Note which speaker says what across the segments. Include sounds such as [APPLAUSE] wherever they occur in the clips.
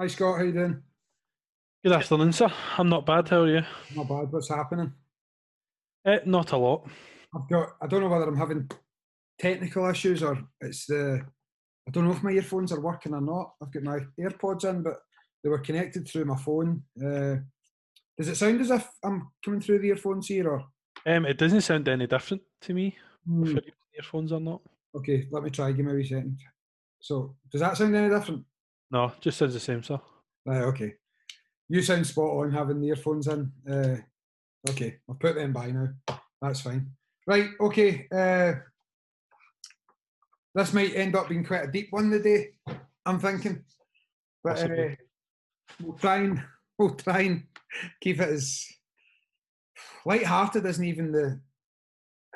Speaker 1: Hi Scott, how you doing?
Speaker 2: Good afternoon, sir. I'm not bad. How are you?
Speaker 1: Not bad. What's happening?
Speaker 2: Eh, not a lot.
Speaker 1: I've got. I don't know whether I'm having technical issues or it's the. I don't know if my earphones are working or not. I've got my AirPods in, but they were connected through my phone. Uh, does it sound as if I'm coming through the earphones here, or?
Speaker 2: Um, it doesn't sound any different to me. If you're using earphones or not?
Speaker 1: Okay, let me try. Give me a wee second. So, does that sound any different?
Speaker 2: No, just sounds the same, sir.
Speaker 1: Right. Okay. You sound spot on having the earphones in. Uh, okay, I'll put them by now. That's fine. Right. Okay. Uh, this might end up being quite a deep one today. I'm thinking, but uh, we'll try and we'll try and keep it as light-hearted. Isn't even the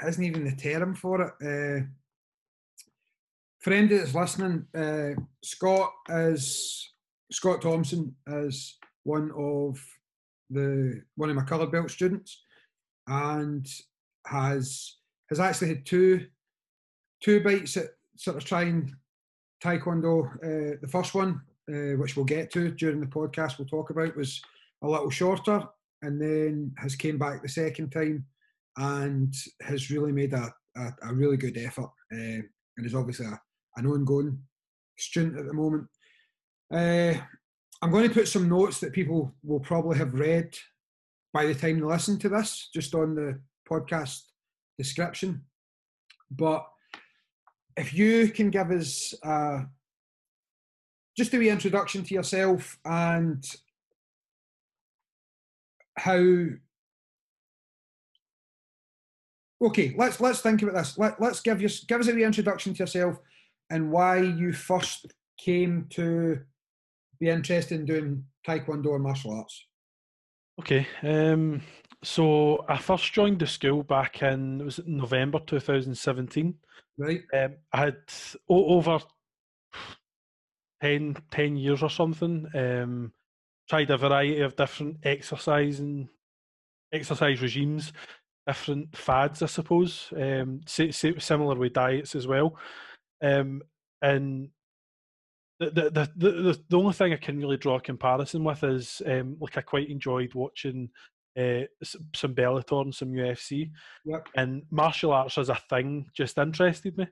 Speaker 1: isn't even the term for it. Uh, anybody that's listening, uh, Scott is Scott Thomson is one of the one of my colour belt students, and has has actually had two two bites at sort of trying taekwondo. Uh, the first one, uh, which we'll get to during the podcast, we'll talk about, was a little shorter, and then has came back the second time, and has really made a a, a really good effort, uh, and is obviously a, an ongoing student at the moment. Uh, I'm going to put some notes that people will probably have read by the time they listen to this, just on the podcast description. But if you can give us uh, just a wee introduction to yourself and how. Okay, let's let's think about this. Let, let's give you give us a wee introduction to yourself and why you first came to be interested in doing taekwondo or martial arts.
Speaker 2: Okay. Um, so I first joined the school back in it was November 2017.
Speaker 1: Right.
Speaker 2: Um, I had o- over 10, 10 years or something. Um, tried a variety of different exercise and exercise regimes, different fads, I suppose. Um, si- si- similar with diets as well. Um, and the, the, the, the, the only thing I can really draw a comparison with is um, like I quite enjoyed watching uh, some Bellator and some UFC
Speaker 1: Yep.
Speaker 2: and martial arts as a thing just interested me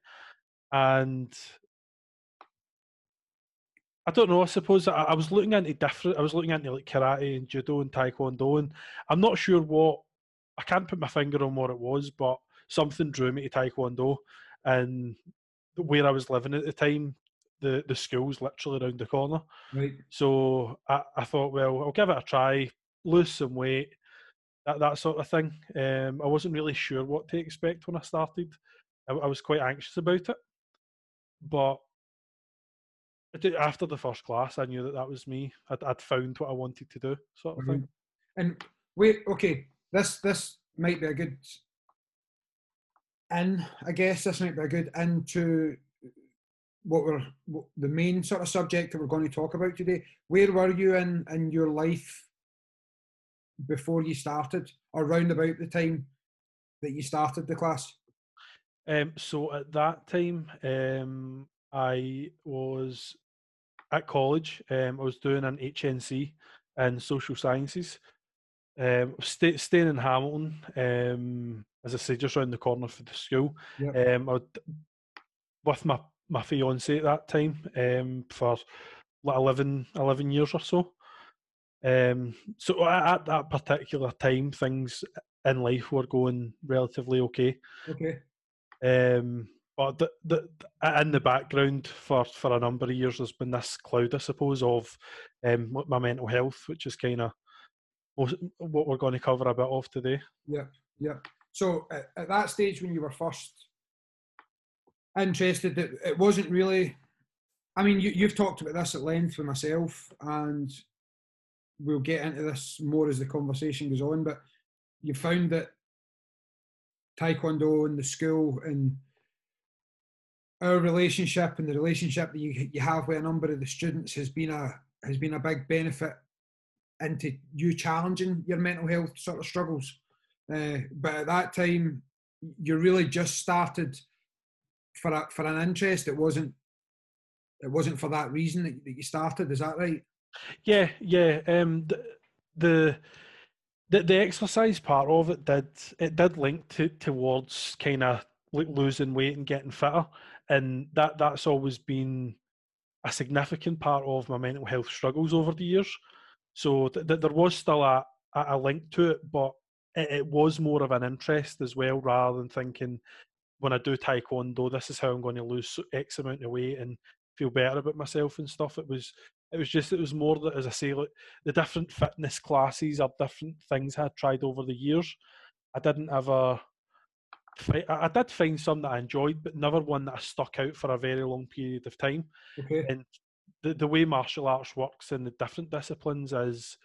Speaker 2: and I don't know I suppose I, I was looking into different I was looking into like karate and judo and taekwondo and I'm not sure what I can't put my finger on what it was but something drew me to taekwondo and where I was living at the time the the school's literally around the corner
Speaker 1: Right.
Speaker 2: so I, I thought, well, I'll give it a try, lose some weight, that that sort of thing. Um, I wasn't really sure what to expect when I started. I, I was quite anxious about it, but after the first class, I knew that that was me. I'd, I'd found what I wanted to do, sort of thing.
Speaker 1: And wait, okay, this this might be a good in, I guess this might be a good into what we're what the main sort of subject that we're going to talk about today. Where were you in in your life before you started, or round about the time that you started the class?
Speaker 2: Um, so at that time, um, I was at college. Um, I was doing an HNC in social sciences. Um, stay, staying in Hamilton, um, as I say, just around the corner for the school.
Speaker 1: Yep.
Speaker 2: Um, I would, with my my fiance at that time um, for like 11, 11 years or so. Um, so at, at that particular time, things in life were going relatively okay.
Speaker 1: Okay.
Speaker 2: Um, but the, the, the- in the background for, for a number of years, there's been this cloud, I suppose, of um, my mental health, which is kind of what we're going to cover a bit of today.
Speaker 1: Yeah, yeah. So at, at that stage when you were first interested, it, it wasn't really. I mean, you, you've talked about this at length with myself, and we'll get into this more as the conversation goes on. But you found that taekwondo and the school and our relationship and the relationship that you you have with a number of the students has been a has been a big benefit into you challenging your mental health sort of struggles. Uh, but at that time, you really just started for a, for an interest. It wasn't it wasn't for that reason that, that you started. Is that right?
Speaker 2: Yeah, yeah. Um, the, the the the exercise part of it did it did link to towards kind of losing weight and getting fitter, and that that's always been a significant part of my mental health struggles over the years. So th- th- there was still a, a link to it, but it, it, was more of an interest as well, rather than thinking when I do taekwondo, this is how I'm going to lose X amount of weight and feel better about myself and stuff. It was it was just it was more that as I say, like the different fitness classes or different things I tried over the years. I didn't ever. I did find some that I enjoyed, but never one that I stuck out for a very long period of time.
Speaker 1: Okay.
Speaker 2: And the the way martial arts works in the different disciplines is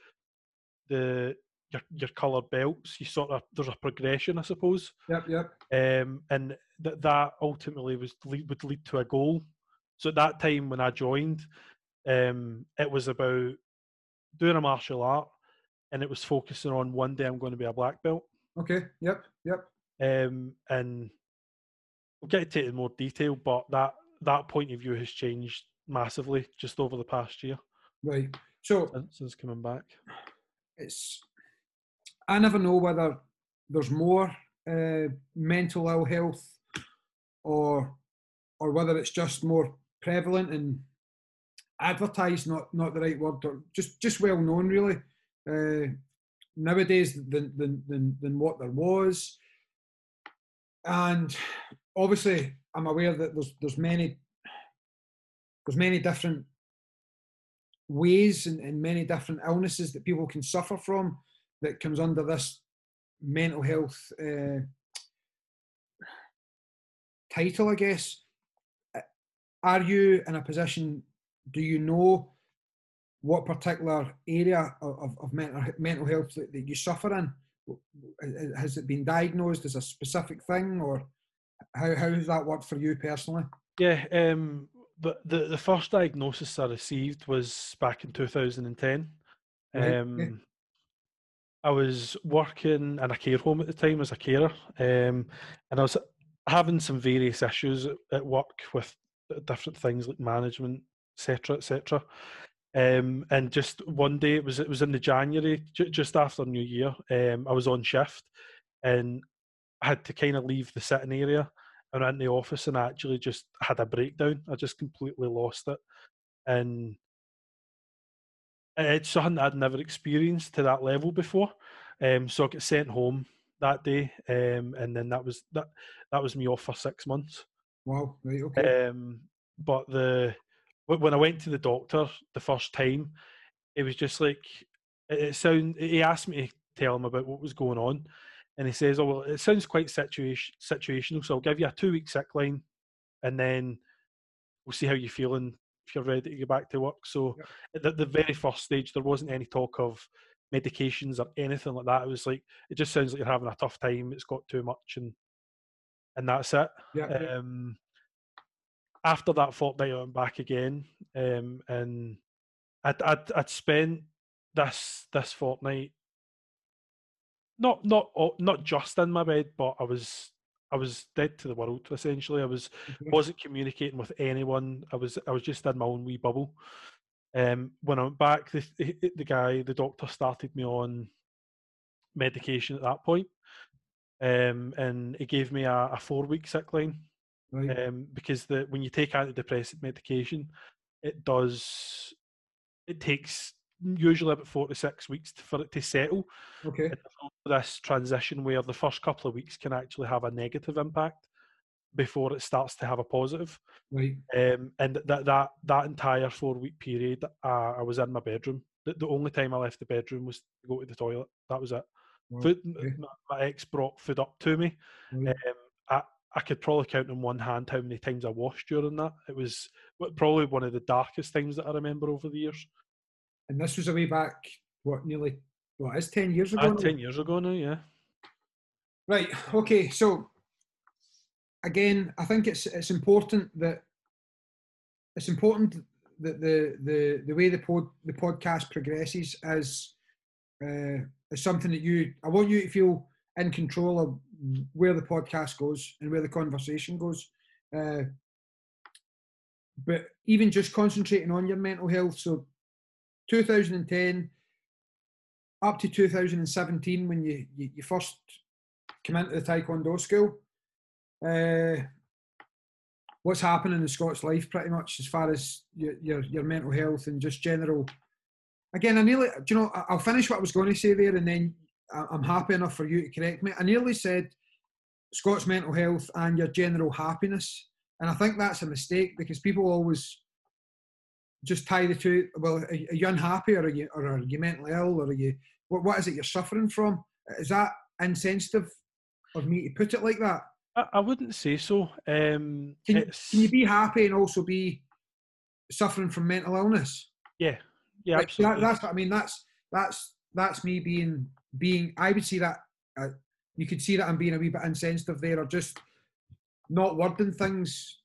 Speaker 2: the your your colored belts. You sort of there's a progression, I suppose.
Speaker 1: Yep, yep.
Speaker 2: Um, and that that ultimately was would lead to a goal. So at that time when I joined, um, it was about doing a martial art, and it was focusing on one day I'm going to be a black belt.
Speaker 1: Okay. Yep. Yep.
Speaker 2: Um, and we'll get into it in more detail, but that that point of view has changed massively just over the past year.
Speaker 1: Right. So
Speaker 2: since, since coming back,
Speaker 1: it's I never know whether there's more uh, mental ill health or or whether it's just more prevalent and advertised, not not the right word, or just just well known really uh, nowadays than, than than than what there was. And obviously, I'm aware that there's there's many there's many different ways and, and many different illnesses that people can suffer from that comes under this mental health uh, title, I guess. Are you in a position? Do you know what particular area of, of mental mental health that, that you suffer in? Has it been diagnosed as a specific thing, or how how does that work for you personally?
Speaker 2: Yeah, um, but the the first diagnosis I received was back in 2010. Right. Um. I was working in a care home at the time as a carer, um, and I was having some various issues at work with different things like management, etc., etc. Um, and just one day, it was it was in the January, j- just after New Year. Um, I was on shift, and I had to kind of leave the sitting area and in the office, and I actually just had a breakdown. I just completely lost it, and it's something I'd never experienced to that level before. Um, so I got sent home that day, um, and then that was that. That was me off for six months.
Speaker 1: Wow. Right. Okay.
Speaker 2: Um, but the when I went to the doctor the first time, it was just like it, it sound. He asked me to tell him about what was going on, and he says, "Oh well, it sounds quite situation situational, so I'll give you a two week sick line, and then we'll see how you're feeling you're ready to go back to work." So at the, the very first stage, there wasn't any talk of medications or anything like that. It was like it just sounds like you're having a tough time. It's got too much, and and that's it.
Speaker 1: Yeah.
Speaker 2: Um, after that fortnight, I went back again, um, and I'd, I'd I'd spent this this fortnight not not not just in my bed, but I was I was dead to the world essentially. I was mm-hmm. wasn't communicating with anyone. I was I was just in my own wee bubble. Um, when I went back, the, the guy, the doctor, started me on medication at that point, um, and he gave me a, a four week sick line. Right. Um, because the when you take antidepressant medication, it does it takes usually about four to six weeks for it to settle.
Speaker 1: Okay.
Speaker 2: This transition where the first couple of weeks can actually have a negative impact before it starts to have a positive.
Speaker 1: Right.
Speaker 2: Um, and that that that entire four week period, uh, I was in my bedroom. The, the, only time I left the bedroom was to go to the toilet. That was it. food, okay. my, my, ex brought food up to me. Right. Um, I, I could probably count on one hand how many times I washed during that. It was probably one of the darkest times that I remember over the years.
Speaker 1: And this was a way back, what, nearly, what, is 10 years ago?
Speaker 2: Uh, 10 years ago now, yeah.
Speaker 1: Right, okay, so again, I think it's it's important that it's important that the the the way the pod the podcast progresses is uh, is something that you I want you to feel in control of where the podcast goes and where the conversation goes. Uh, but even just concentrating on your mental health, so 2010 up to 2017 when you, you, you first come into the Taekwondo school. Uh, what's happening in Scots life pretty much as far as your, your, your mental health and just general. Again, I nearly, do you know, I'll finish what I was going to say there and then I'm happy enough for you to correct me. I nearly said Scots mental health and your general happiness. And I think that's a mistake because people always just tie the two. Well, are you unhappy or are you, or are you mentally ill or are you, what, what is it you're suffering from? Is that insensitive of me to put it like that?
Speaker 2: I, I wouldn't say so. Um,
Speaker 1: can, you, can you be happy and also be suffering from mental illness?
Speaker 2: Yeah, yeah, absolutely.
Speaker 1: That, that's what I mean. That's that's that's me being being. I would see that. Uh, you could see that I'm being a wee bit insensitive there, or just not wording things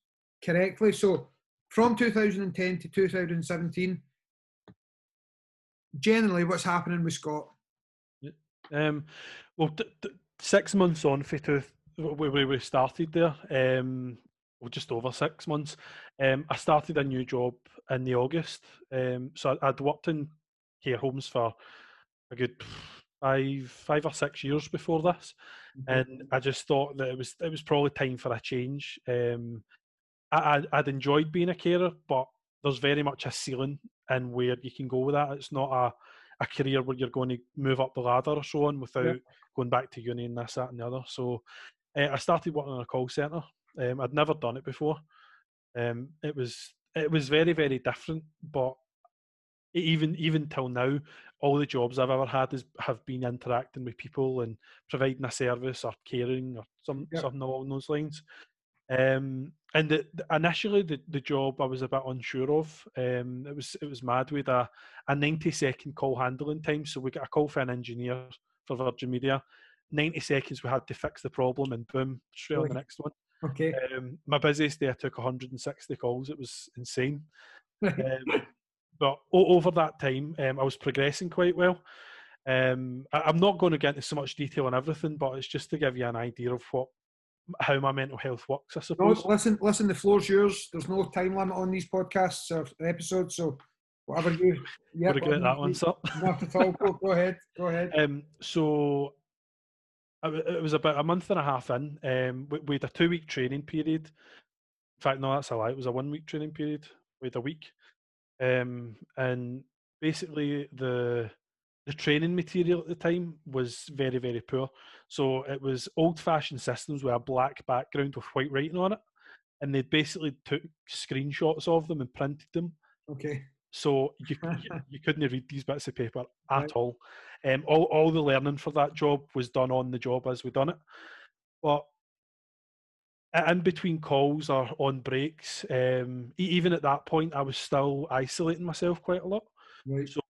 Speaker 1: correctly. So from 2010 to 2017, generally, what's happening with Scott?
Speaker 2: Um, well, t- t- six months on two, where we started there, um, well, just over six months. Um, I started a new job in the August. Um, so I'd worked in care homes for a good five five or six years before this, mm-hmm. and I just thought that it was it was probably time for a change. Um, I, I'd enjoyed being a carer, but there's very much a ceiling in where you can go with that. It's not a a career where you're going to move up the ladder or so on without yeah. going back to uni and this, that, and the other. So uh, I started working in a call centre. Um, I'd never done it before. Um, it was it was very very different, but even even till now, all the jobs I've ever had is have been interacting with people and providing a service or caring or some something along those lines. Um, and the, the, initially, the, the job I was a bit unsure of. Um, it was it was mad. with a, a ninety second call handling time, so we got a call for an engineer for Virgin Media. Ninety seconds, we had to fix the problem, and boom, straight on the next one.
Speaker 1: Okay.
Speaker 2: Um, my busiest day, I took 160 calls. It was insane. um, [LAUGHS] but over that time, um, I was progressing quite well. Um, I, am not going to get into so much detail on everything, but it's just to give you an idea of what how my mental health works. I suppose.
Speaker 1: No, listen, listen. The floor's yours. There's no time limit on these podcasts or episodes, so whatever you.
Speaker 2: Yeah, get that one, sir.
Speaker 1: Not at all. Go, go ahead. Go ahead.
Speaker 2: Um, so it was about a month and a half in. Um, we, we had a two week training period. In fact, no, that's a lie. It was a one week training period. We had a week um, and basically the the training material at the time was very very poor. So it was old fashioned systems with a black background with white writing on it, and they basically took screenshots of them and printed them.
Speaker 1: Okay.
Speaker 2: So you [LAUGHS] you, couldn't read these bits of paper at right. all. Um, all all the learning for that job was done on the job as we done it. But in between calls or on breaks, um, even at that point, I was still isolating myself quite a lot.
Speaker 1: Right.
Speaker 2: So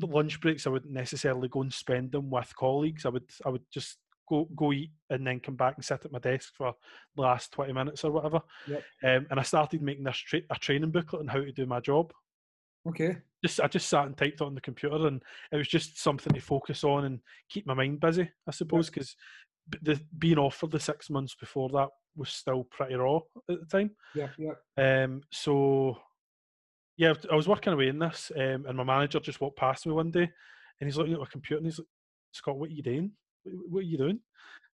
Speaker 2: lunch breaks, I wouldn't necessarily go and spend them with colleagues. I would, I would just go go eat and then come back and sit at my desk for the last twenty minutes or whatever.
Speaker 1: Yep.
Speaker 2: Um, and I started making this tra- a training booklet on how to do my job.
Speaker 1: Okay.
Speaker 2: Just I just sat and typed it on the computer, and it was just something to focus on and keep my mind busy, I suppose, because the being offered the six months before that was still pretty raw at the time.
Speaker 1: Yeah, yeah.
Speaker 2: Um, so yeah, I was working away in this, um, and my manager just walked past me one day, and he's looking at my computer, and he's like, "Scott, what are you doing? What are you doing?"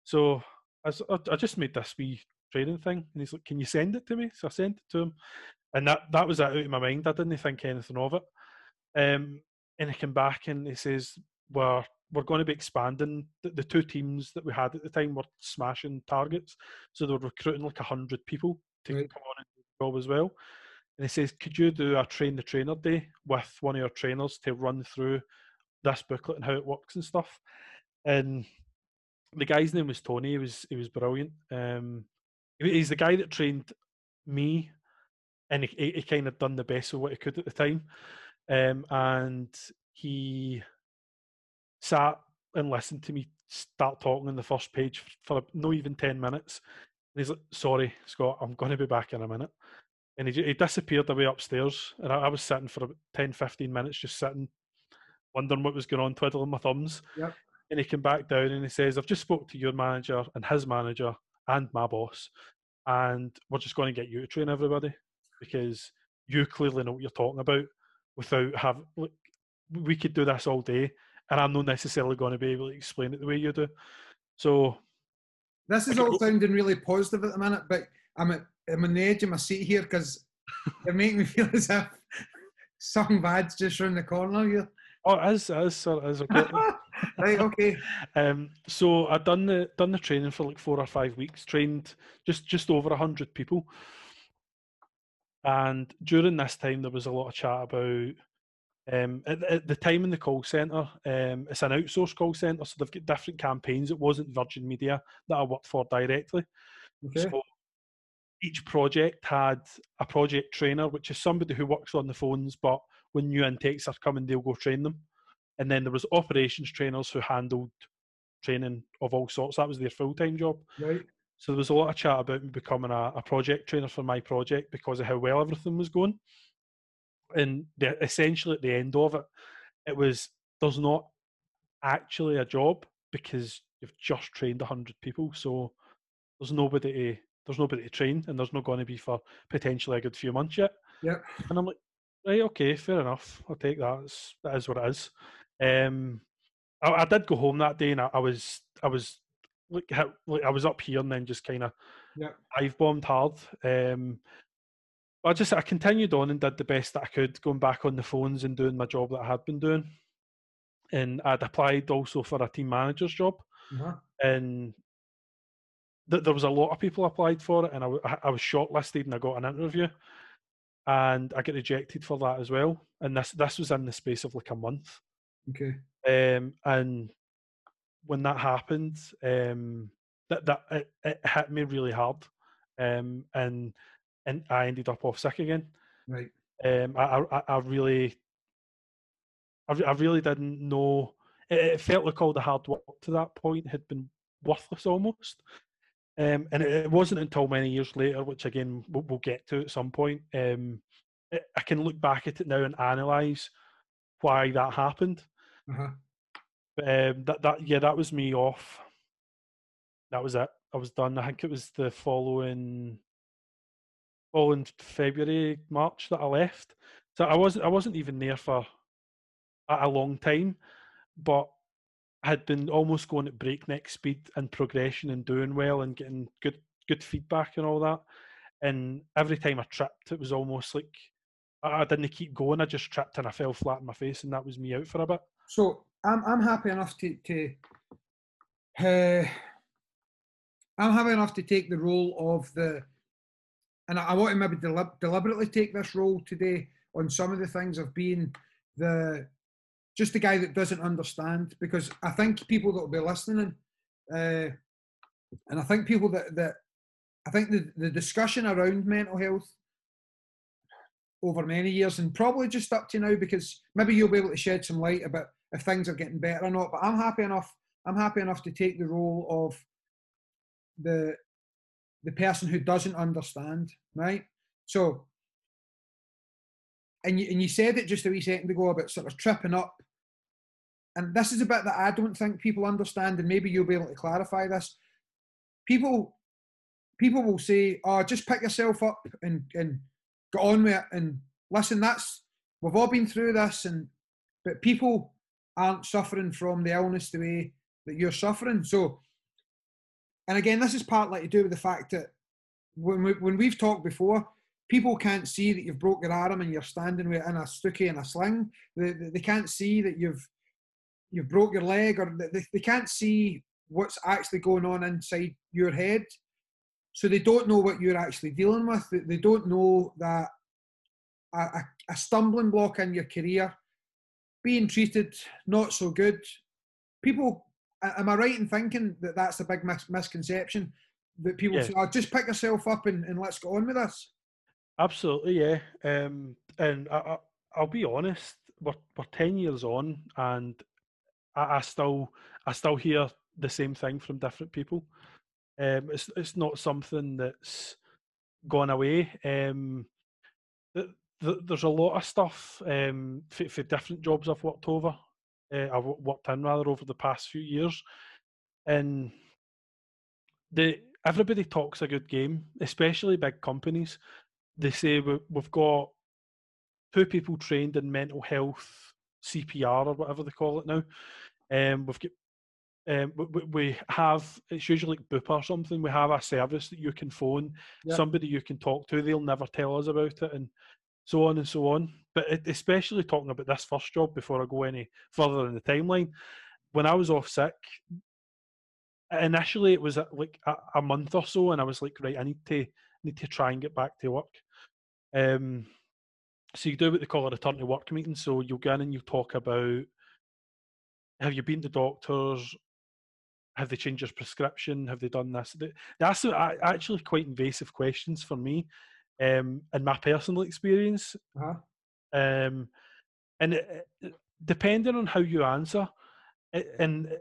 Speaker 2: So I, I just made this wee training thing, and he's like, "Can you send it to me?" So I sent it to him, and that that was that out of my mind. I didn't think anything of it. Um, and he came back and he says, "We're we're going to be expanding. The, the, two teams that we had at the time were smashing targets, so they were recruiting like hundred people to right. come on and do the job as well. And he says, "Could you do a train the trainer day with one of your trainers to run through this booklet and how it works and stuff?" And the guy's name was Tony. He was he was brilliant. Um, he's the guy that trained me, and he, he kind of done the best of what he could at the time. Um, and he sat and listened to me start talking on the first page for no even 10 minutes. And he's like, sorry, Scott, I'm going to be back in a minute. And he, he disappeared away upstairs. And I, I, was sitting for about 10, 15 minutes, just sitting, wondering what was going on, twiddling my thumbs.
Speaker 1: Yep.
Speaker 2: And he came back down and he says, I've just spoke to your manager and his manager and my boss. And we're just going to get you to train everybody because you clearly know what you're talking about without having we could do this all day, and I'm not necessarily going to be able to explain it the way you do. So
Speaker 1: this is all sounding really positive at the minute, but I'm at, I'm on the edge of my seat here because [LAUGHS] you're making me feel as if something bad's just around the corner here.
Speaker 2: Oh, it is, it is, sir, it is okay. [LAUGHS]
Speaker 1: right, okay.
Speaker 2: Um, so I'd done the done the training for like four or five weeks, trained just just over a hundred people. And during this time there was a lot of chat about um, at, at, the time in the call centre, um, it's an outsourced call centre, so they've got different campaigns. It wasn't Virgin Media that I worked for directly. Okay. So each project had a project trainer, which is somebody who works on the phones, but when new intakes are coming, they'll go train them. And then there was operations trainers who handled training of all sorts. That was their full time job.
Speaker 1: Right.
Speaker 2: So there was a lot of chat about me becoming a, a project trainer for my project because of how well everything was going. And the, essentially at the end of it, it was there's not actually a job because you've just trained hundred people. So there's nobody to there's nobody to train, and there's not going to be for potentially a good few months yet.
Speaker 1: Yeah.
Speaker 2: And I'm like, right, okay, fair enough. I'll take that. It's, that is what it is. Um, I, I, did go home that day, and I, I was I was like, like I was up here, and then just kind of
Speaker 1: yeah,
Speaker 2: I've bombed hard. Um, I just I continued on and did the best that I could, going back on the phones and doing my job that I had been doing. And I'd applied also for a team manager's job,
Speaker 1: uh-huh.
Speaker 2: and th- there was a lot of people applied for it, and I, w- I was shortlisted and I got an interview, and I got rejected for that as well. And this this was in the space of like a month.
Speaker 1: Okay.
Speaker 2: Um, and when that happened, um, that that it, it hit me really hard, um, and and I ended up off sick again.
Speaker 1: Right.
Speaker 2: Um, I I, I really, I, I really didn't know. It, it felt like all the hard work to that point had been worthless almost. Um, and it, it, wasn't until many years later, which again we'll, we'll get to at some point, um, it, I can look back at it now and analyze why that happened.
Speaker 1: Uh-huh.
Speaker 2: But um, that that yeah, that was me off. That was it. I was done. I think it was the following following February, March that I left. So I wasn't I wasn't even there for a, a long time, but had been almost going at breakneck speed and progression and doing well and getting good good feedback and all that. And every time I tripped, it was almost like I, didn't keep going. I just tripped and I fell flat on my face, and that was me out for a bit.
Speaker 1: So I'm I'm happy enough to to uh, I'm happy enough to take the role of the, and I, I want to maybe deliberately take this role today on some of the things of being the just a guy that doesn't understand because I think people that will be listening, uh, and I think people that that I think the, the discussion around mental health over many years and probably just up to now because maybe you'll be able to shed some light about if things are getting better or not. But I'm happy enough. I'm happy enough to take the role of the the person who doesn't understand, right? So, and you, and you said it just a wee second ago about sort of tripping up and this is a bit that I don't think people understand, and maybe you'll be able to clarify this. People, people will say, "Oh, just pick yourself up and and get on with it." And listen, that's we've all been through this, and but people aren't suffering from the illness the way that you're suffering. So, and again, this is partly to do with the fact that when we, when we've talked before, people can't see that you've broke your arm and you're standing with in a stookie and a sling. They, they, can't see that you've you've broke your leg or they, they can't see what's actually going on inside your head so they don't know what you're actually dealing with they, don't know that a, a, stumbling block in your career being treated not so good people am i right in thinking that that's a big mis- misconception that people yeah. say oh, just pick yourself up and, and let's go on with this
Speaker 2: absolutely yeah um, and I, will be honest we're, we're 10 years on and I, I still I still hear the same thing from different people. Um, it's it's not something that's gone away. Um, the, the, there's a lot of stuff um, for, for, different jobs I've worked over. Uh, I've worked in rather over the past few years, and the everybody talks a good game, especially big companies. They say we, we've got two people trained in mental health CPR or whatever they call it now. Um, we've got um, we, we have it's usually like Bupa or something. We have a service that you can phone,
Speaker 1: Yep.
Speaker 2: somebody you can talk to. They'll never tell us about it, and so on and so on. But it, especially talking about this first job before I go any further in the timeline, when I was off sick, initially it was uh, like a, a month or so, and I was like, right, I need to need to try and get back to work. Um, so you do what they call a return to work meeting. So you'll go in and you talk about have you been to doctors? Have they changed your prescription? Have they done this? That's actually quite invasive questions for me, um, in my personal experience.
Speaker 1: Uh-huh.
Speaker 2: Um, and it, it- depending on how you answer, it, and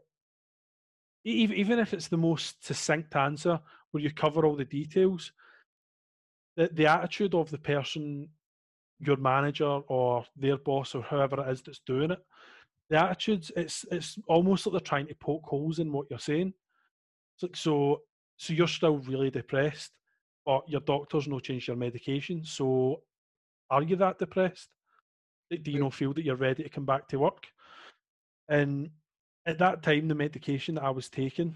Speaker 2: e- even if it's the most succinct answer where you cover all the details, the, the attitude of the person, your manager or their boss or whoever it is that's doing it, the attitudes, it's it's almost like they're trying to poke holes in what you're saying. It's like so so you're still really depressed, but your doctor's no changed your medication. So are you that depressed? Do you not feel that you're ready to come back to work? And at that time, the medication that I was taking,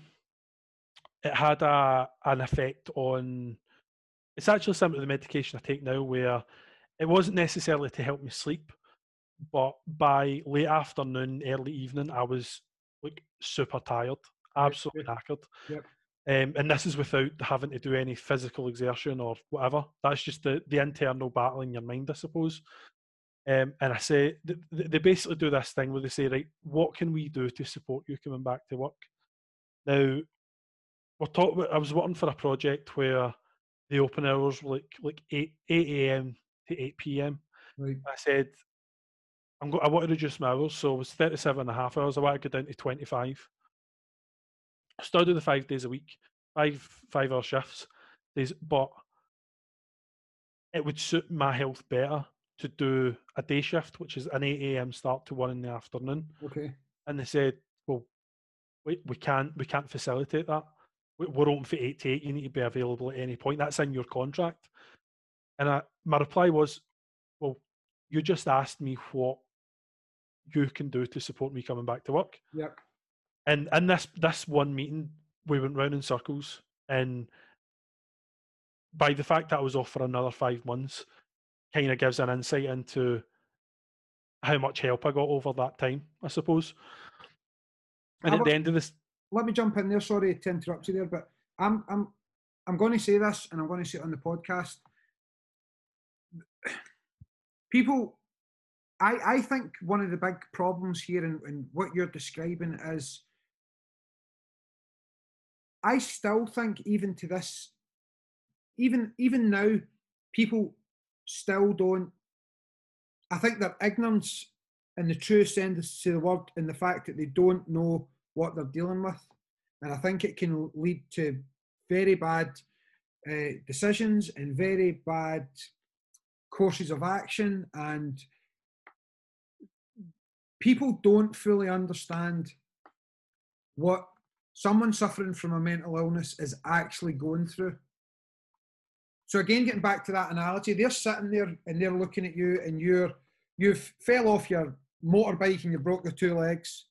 Speaker 2: it had a an effect on. It's actually similar of the medication I take now, where it wasn't necessarily to help me sleep, but by late afternoon, early evening, I was like super tired, absolutely knackered.
Speaker 1: Yep.
Speaker 2: Um, and this is without having to do any physical exertion or whatever. That's just the, the internal battle in your mind, I suppose. Um, and I say th- th- they basically do this thing where they say, right, what can we do to support you coming back to work? Now, we're talking. I was working for a project where the open hours were like like eight eight a.m. to eight p.m.
Speaker 1: Right.
Speaker 2: I said, I'm go- I want to reduce my hours, so it was 37 and a half hours. I want to go down to 25. I still do the five days a week, five five hour shifts, days, but it would suit my health better to do a day shift, which is an 8 a.m. start to one in the afternoon.
Speaker 1: Okay.
Speaker 2: And they said, well, we, we can't we can't facilitate that. We- We're open for eight to eight. You need to be available at any point. That's in your contract. And I, my reply was, well, you just asked me what you can do to support me coming back to work.
Speaker 1: Yep.
Speaker 2: And in this this one meeting, we went round in circles, and by the fact that I was off for another five months, kind of gives an insight into how much help I got over that time, I suppose. And at the end of this,
Speaker 1: Let me jump in there. Sorry to interrupt you there, but I'm I'm I'm going to say this, and I'm going to say it on the podcast. People, I I think one of the big problems here, and, and what you're describing is, I still think even to this, even even now, people still don't. I think their ignorance, in the true sense of the word, in the fact that they don't know what they're dealing with, and I think it can lead to very bad uh, decisions and very bad courses of action, and people don't fully understand what someone suffering from a mental illness is actually going through. So again, getting back to that analogy, they're sitting there and they're looking at you, and you're you've fell off your motorbike and you broke your two legs.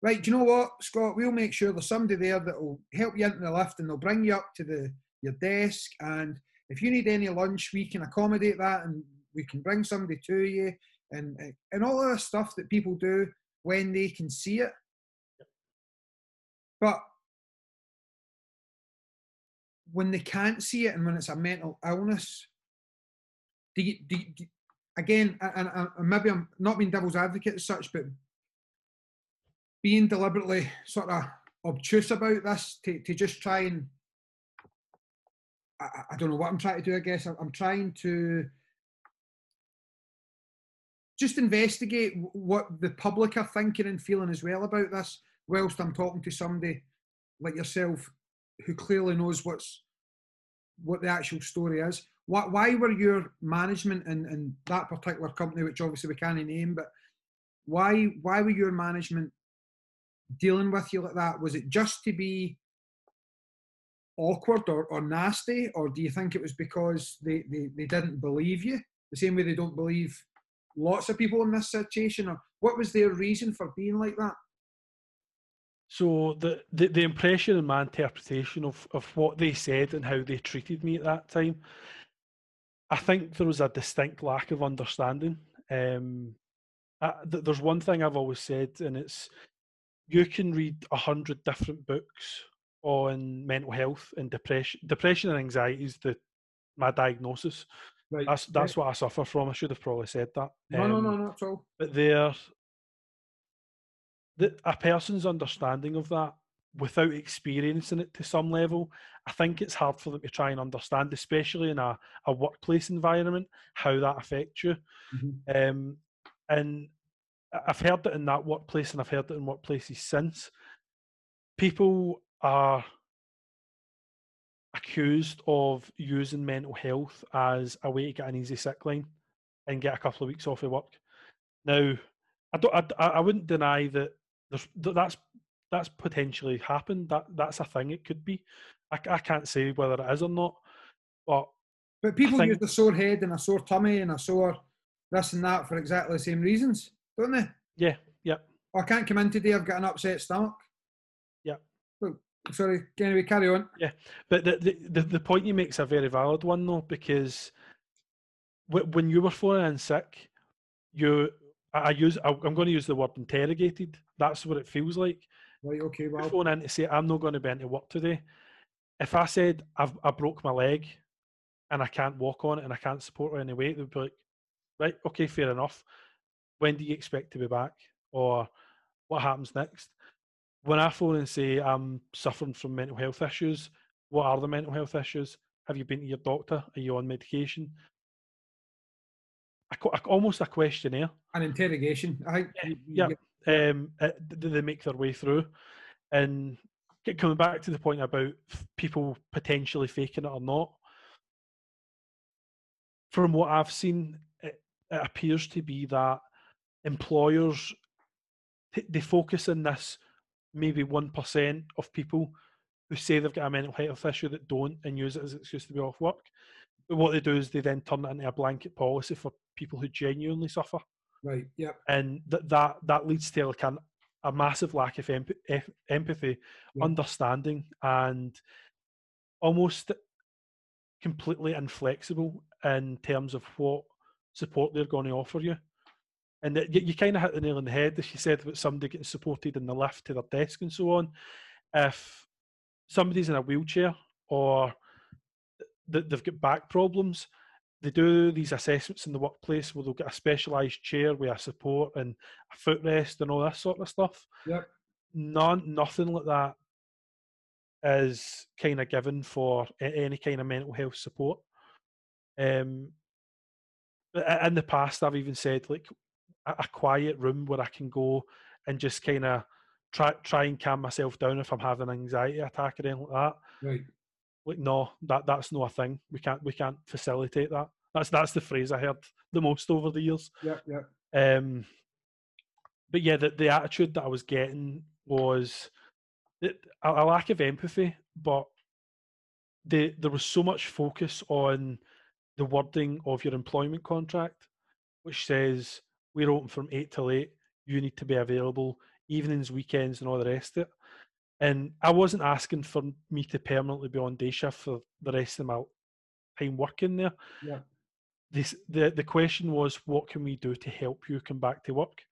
Speaker 1: Right, do you know what, Scott? We'll make sure there's somebody there that will help you into the lift and they'll bring you up to the your desk. And if you need any lunch, we can accommodate that and we can bring somebody to you and eh, and all of the stuff that people do when they can see it. But when they can't see it and when it's a mental illness, do you, do you, do again, and, and maybe I'm not being devil's advocate as such, but being deliberately sort of obtuse about this to, to just try and I, I- don't know what I'm trying to do. I guess I'm, trying to just investigate what the public are thinking and feeling as well about this, whilst I'm talking to somebody like yourself who clearly knows what's what the actual story is. Why, why were your management and, in that particular company, which obviously we can't name, but why why were your management dealing with you like that? Was it just to be awkward or, or nasty, or do you think it was because they, they, they didn't believe you the same way they don't believe lots of people in this situation, or what was their reason for being like that?
Speaker 2: So the, the, the impression and my interpretation of, of what they said and how they treated me at that time, I think there was a distinct lack of understanding. Um, I, th- there's one thing I've always said, and it's you can read a hundred different books on mental health and depression. Depression and anxiety is the my diagnosis.
Speaker 1: Right.
Speaker 2: That's that's what I suffer from. I should have probably said that.
Speaker 1: No, no,
Speaker 2: Um,
Speaker 1: no, not at all.
Speaker 2: but they're the, a person's understanding of that without experiencing it to some level, I think it's hard for them to try and understand, especially in a, a workplace environment, how that affects you.
Speaker 1: Mhm.
Speaker 2: Um, and I've heard it in that workplace and I've heard it in workplaces since. People are accused of using mental health as a way to get an easy sick line and get a couple of weeks off of work. Now, I don't. I, I wouldn't deny that there's that's that's potentially happened. That that's a thing. It could be. I, I can't say whether it is or not, but
Speaker 1: But people
Speaker 2: think-
Speaker 1: use a sore head and a sore tummy and a sore this and that for exactly the same reasons, don't they?
Speaker 2: yeah, yeah.
Speaker 1: I can't come in today. I've got an upset stomach.
Speaker 2: Yeah.
Speaker 1: Oh, sorry. Anyway, carry on.
Speaker 2: Yeah, but the, the the point you make is a very valid one though, because when you were in sick, you I use I- I'm going to use the word interrogated. That's what it feels like.
Speaker 1: Right. Okay. Well.
Speaker 2: phone in to say I'm not going to be into work today. If I said I've I broke my leg and I can't walk on it and I can't support in any way, they'd be like, right, okay, fair enough. When do you expect to be back? Or what happens next? When I phone and say I'm suffering from mental health issues, what are the mental health issues? Have you been to your doctor? Are you on medication? Qu- almost a questionnaire
Speaker 1: An interrogation. I think.
Speaker 2: Yeah, yeah. um, uh, th- they make their way through. And get- coming back to the point about people potentially faking it or not, from what I've seen, it, it appears to be that employers they focus on this maybe one percent of people who say they've got a mental health issue that don't and use it as an excuse to be off work. But what they do is they then turn it into a blanket policy for people who genuinely suffer
Speaker 1: Right. Yep.
Speaker 2: and that that that leads to like an, a massive lack of emp- em- empathy,
Speaker 1: Yeah.
Speaker 2: understanding, and almost completely inflexible in terms of what support they're going to offer you. And that you, you kind of hit the nail on the head, as you said, about somebody getting supported in the lift to their desk and so on. If somebody's in a wheelchair or th- they've got back problems, they do these assessments in the workplace where they'll get a specialised chair with a support and a footrest and all this sort of stuff.
Speaker 1: Yep.
Speaker 2: None, nothing like that is kind of given for any kind of mental health support. Um, in the past, I've even said like a, quiet room where I can go and just kind of try try and calm myself down if I'm having an anxiety attack or anything like that
Speaker 1: Right.
Speaker 2: like no that that's not a thing we can't we can't facilitate that that's that's the phrase i heard the most over the years
Speaker 1: Yep. Yep.
Speaker 2: um but yeah the, the attitude that i was getting was it, a, a lack of empathy but the, there was so much focus on the wording of your employment contract which says we're open from 8 till 8 you need to be available evenings weekends and all the rest of it and I wasn't asking for me to permanently be on day shift for the rest of my time working there.
Speaker 1: Yeah.
Speaker 2: This the the question was, what can we do to help you come back to work?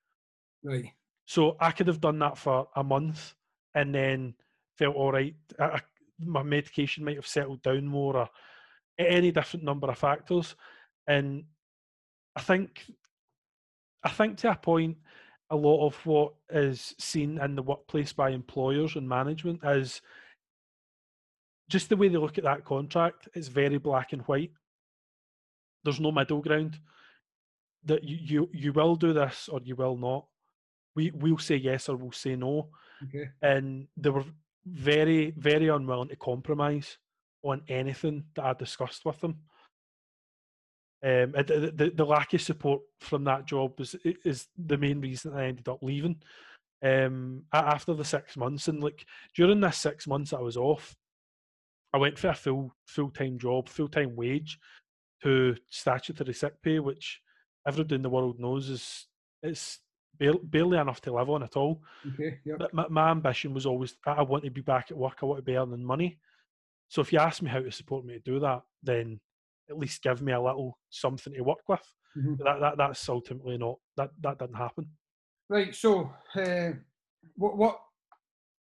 Speaker 1: Right.
Speaker 2: So I could have done that for a month and then felt all right. I- my medication might have settled down more, or any different number of factors. And I think, I think to a point, a lot of what is seen in the workplace by employers and management is just the way they look at that contract. It's very black and white. There's no middle ground. That you you, you will do this or you will not. We we'll say yes or we'll say no
Speaker 1: Okay.
Speaker 2: and they were very, very unwilling to compromise on anything that I discussed with them. Um, the, the, the lack of support from that job was i- is the main reason I ended up leaving. Um, after the six months, and like during this six months I was off, I went for a full full time job, full time wage, to statutory sick pay, which everybody in the world knows is it's barely, enough to live on at all.
Speaker 1: Okay. Yeah.
Speaker 2: But my, my ambition was always I want to be back at work. I want to be earning money. So if you ask me how to support me to do that, then at least give me a little something to work with.
Speaker 1: Mhm.
Speaker 2: That, that that's ultimately not that that didn't happen.
Speaker 1: Right. So, uh, what what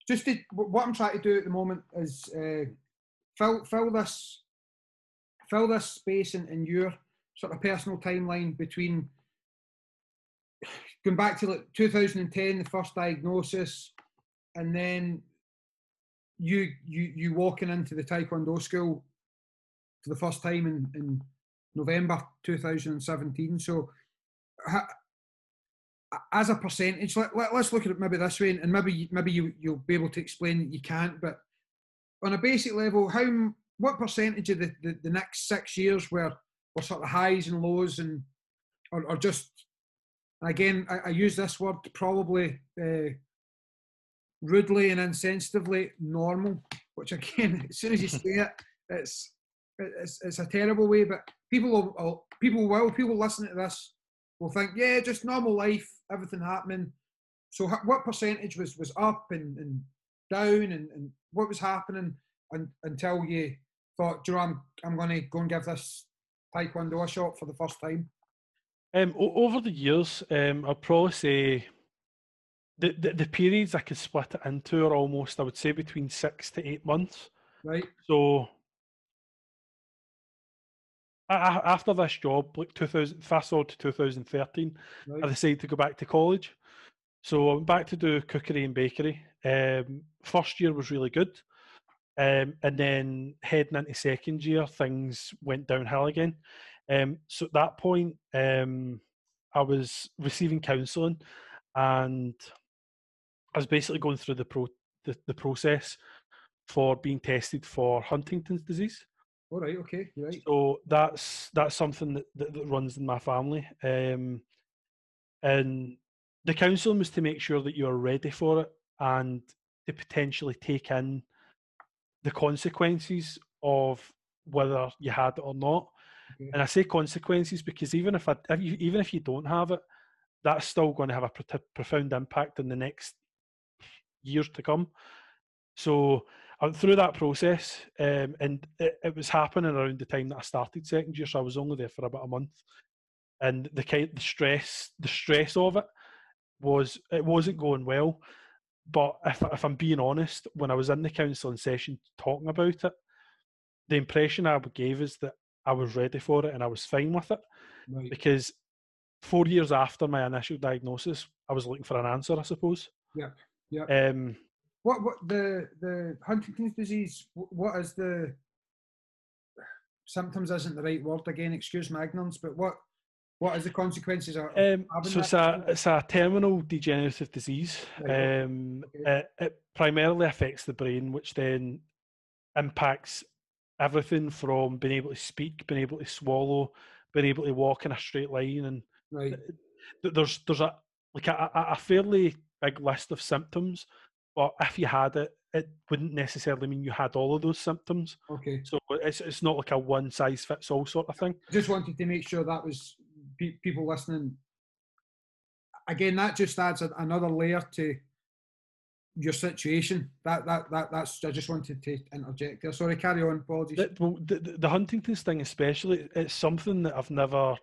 Speaker 1: just to, what I'm trying to do at the moment is uh, fill fill this fill this space in, in your sort of personal timeline between [SIGHS] going back to like 2010, the first diagnosis, and then you you you walking into the Taekwondo school for the first time in, in November 2017. So, ha- as a percentage, let, let, us look at it maybe this way, and maybe maybe you you'll be able to explain that you can't, but on a basic level, how what percentage of the, the, the next six years were were sort of highs and lows, and or, or just again, I, I use this word probably uh, rudely and insensitively normal, which again, [LAUGHS] as soon as you say it, it's it's, it's a terrible way. But people will, will people will people listening to this will think, yeah, just normal life, everything happening. So, what percentage was was up and, and down, and, and what was happening un, until you thought, "Do you know, I'm I'm going to go and give this taekwondo a shot for the first time?
Speaker 2: Um, over the years, um, I'll probably say the, the the periods I could split it into are almost I would say between six to eight months.
Speaker 1: Right?
Speaker 2: So after this job, like 2000, fast forward to 2013, I decided to go back to college. So I went back to do cookery and bakery. Um, first year was really good. Um, and then heading into second year, things went downhill again. Um, so at that point, um, I was receiving counselling and I was basically going through the, pro- the, the process for being tested for Huntington's disease.
Speaker 1: All right. Okay. You're right.
Speaker 2: So that's that's something that, that, that runs in my family. Um, and the counselling was to make sure that you're ready for it and to potentially take in the consequences of whether you had it or not.
Speaker 1: Okay.
Speaker 2: And I say consequences because even if I, if you, even if you don't have it, that's still going to have a pro- profound impact in the next years to come. So I went through that process, um, and it, it was happening around the time that I started second year. So I was only there for about a month, and the kind, the stress, the stress of it was it wasn't going well. But if if I'm being honest, when I was in the counselling session talking about it, the impression I gave is that I was ready for it and I was fine with it
Speaker 1: Right.
Speaker 2: because four years after my initial diagnosis, I was looking for an answer, I suppose.
Speaker 1: Yep. Yep.
Speaker 2: Um,
Speaker 1: What what the the Huntington's disease? What is the symptoms? Isn't the right word again? Excuse my ignorance, but what what is the consequences of?
Speaker 2: um, so it's a, it's a terminal degenerative disease.
Speaker 1: Right,
Speaker 2: Um,
Speaker 1: okay.
Speaker 2: it, it primarily affects the brain, which then impacts everything from being able to speak, being able to swallow, being able to walk in a straight line, and
Speaker 1: right?
Speaker 2: th- there's there's a like a a fairly big list of symptoms. But if you had it, it wouldn't necessarily mean you had all of those symptoms.
Speaker 1: Okay.
Speaker 2: So uh, it's it's not like a one size fits all sort of thing.
Speaker 1: Just wanted to make sure that was pe- people listening. Again, that just adds a, another layer to your situation. That that that that's. I just wanted to interject there. Sorry, carry on. Apologies.
Speaker 2: The, well, the, the the Huntington's thing, especially, it's something that I've never.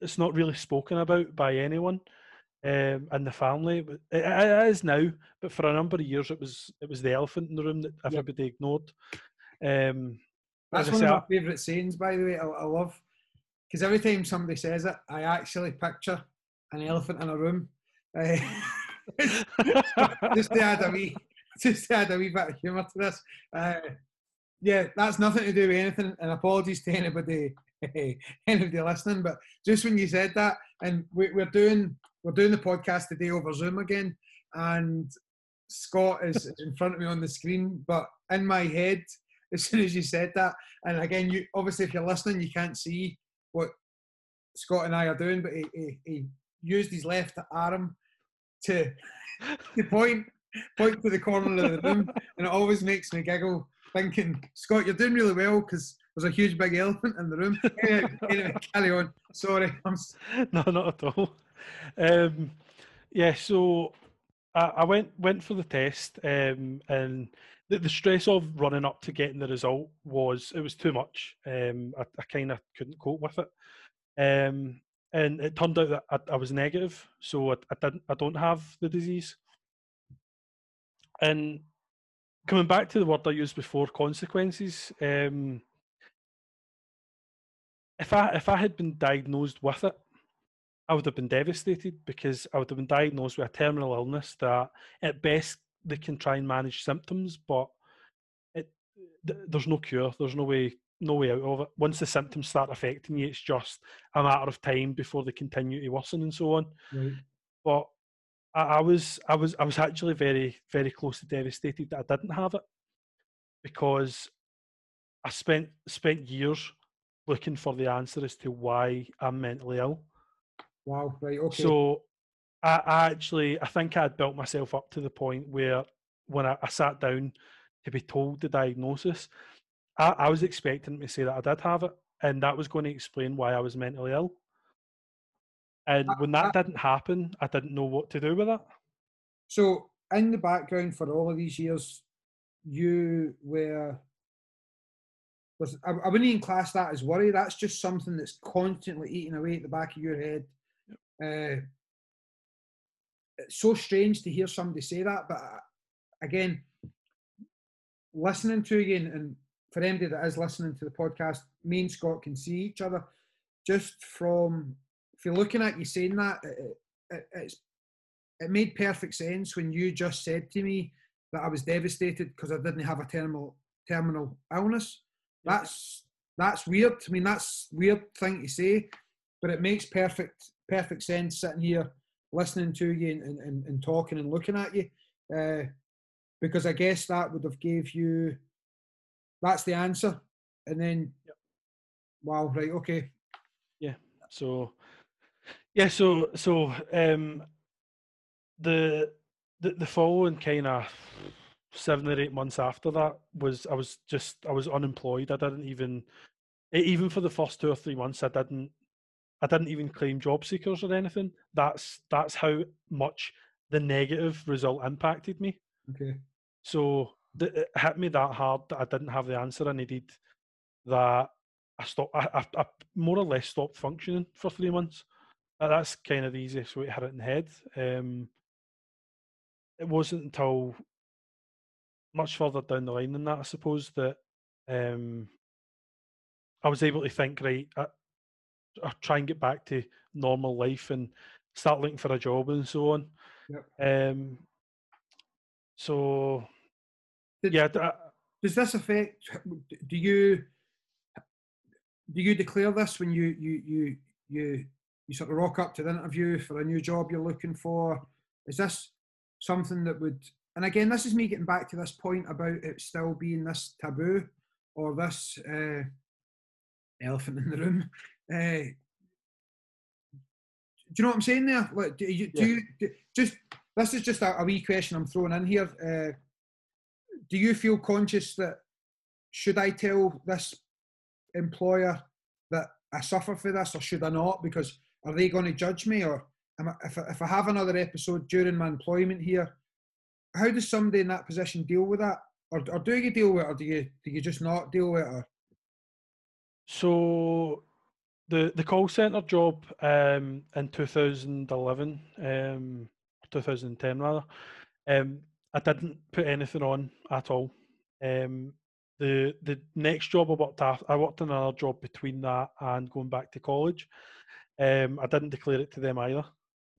Speaker 2: It's not really spoken about by anyone um, in the family. It, it is now, but for a number of years, it was it was the elephant in the room that everybody ignored. Um,
Speaker 1: That's one
Speaker 2: say,
Speaker 1: of my favourite sayings, by the way. I, I love because every time somebody says it, I actually picture an elephant in a room. Uh, [LAUGHS] [LAUGHS] just to add a wee, just to add a wee bit of humour to this. Uh, yeah, that's nothing to do with anything. And apologies to anybody, [LAUGHS] anybody listening. But just when you said that, and we, we're doing we're doing the podcast today over Zoom again, and Scott is [LAUGHS] in front of me on the screen, but in my head, [LAUGHS] as soon as you said that, and again, you obviously if you're listening, you can't see what Scott and I are doing, but he, he, he used his left arm to, to point point to the corner of the room, [LAUGHS] and it always makes me giggle, thinking, Scott, you're doing really well because there's a huge big elephant in the room. anyway, anyway, carry on. Sorry, I'm.
Speaker 2: No, not at all. Um, yeah, so I, I went went for the test, um, and the, the stress of running up to getting the result was it was too much. Um, I, I kind of couldn't cope with it. Um, and it turned out that I, I was negative, so I, didn't. I don't have the disease. And coming back to the word I used before, consequences. Um, if I if I had been diagnosed with it, I would have been devastated because I would have been diagnosed with a terminal illness that, at best, they can try and manage symptoms, but it th- there's no cure. There's no way no way out of it. Once the symptoms start affecting you, it's just a matter of time before they continue to worsen and so on.
Speaker 1: Right.
Speaker 2: But I, I was I was I was actually very very close to devastated that I didn't have it because I spent spent years looking for the answer as to why I'm mentally ill.
Speaker 1: Wow. Right. Okay.
Speaker 2: So I, I actually I think I'd built myself up to the point where when I, I sat down to be told the diagnosis, I, I was expecting to say that I did have it, and that was going to explain why I was mentally ill. And when that didn't happen, I didn't know what to do with it.
Speaker 1: So, in the background for all of these years, you were. I wouldn't even class that as worry. That's just something that's constantly eating away at the back of your head. Uh, it's so strange to hear somebody say that, but uh, again, listening to you and, and for anybody that is listening to the podcast, me and Scott can see each other. Just from if you're looking at you saying that, it, it, it's it made perfect sense when you just said to me that I was devastated because I didn't have a terminal terminal illness. That's that's weird. I mean, that's weird thing to say, but it makes perfect perfect sense sitting here listening to you and, and, and talking and looking at you, uh, because I guess that would have gave you that's the answer, and then
Speaker 2: Yep.
Speaker 1: wow, right, okay, Yeah.
Speaker 2: So, yeah, so so um, the the the following kind of seven or eight months after that was I was just I was unemployed. I didn't even even for the first two or three months I didn't I didn't even claim job seekers or anything. That's that's how much the negative result impacted me.
Speaker 1: okay,
Speaker 2: So th- it hit me that hard that I didn't have the answer I needed. That I stopped. I, I, I more or less stopped functioning for three months. Uh, That's kind of the easiest way to hit it in the head. Um, it wasn't until much further down the line than that, I suppose, that um, I was able to think. Right, I, I try and get back to normal life and start looking for a job and so on.
Speaker 1: Yep.
Speaker 2: Um, so
Speaker 1: Did-
Speaker 2: yeah, I-
Speaker 1: does this affect? Do you do you declare this when you you you you you sort of rock up to the interview for a new job you're looking for? Is this something that would? And again, this is me getting back to this point about it still being this taboo or this uh, elephant in the room. Uh, do you know what I'm saying there? Like, do you, do
Speaker 2: Yeah.
Speaker 1: you do, just this is just a, a wee question I'm throwing in here. Uh, do you feel conscious that should I tell this employer that I suffer for this or should I not? Because are they going to judge me or am I, if, I, if I have another episode during my employment here, how does somebody in that position deal with that? Or, or do you deal with it or do you, do you just not deal with it? Or,
Speaker 2: So the the call center job um, in 2011, um, 2010 rather, um, I didn't put anything on at all. Um, the the next job I worked at, I worked in another job between that and going back to college. Um, I didn't declare it to them either.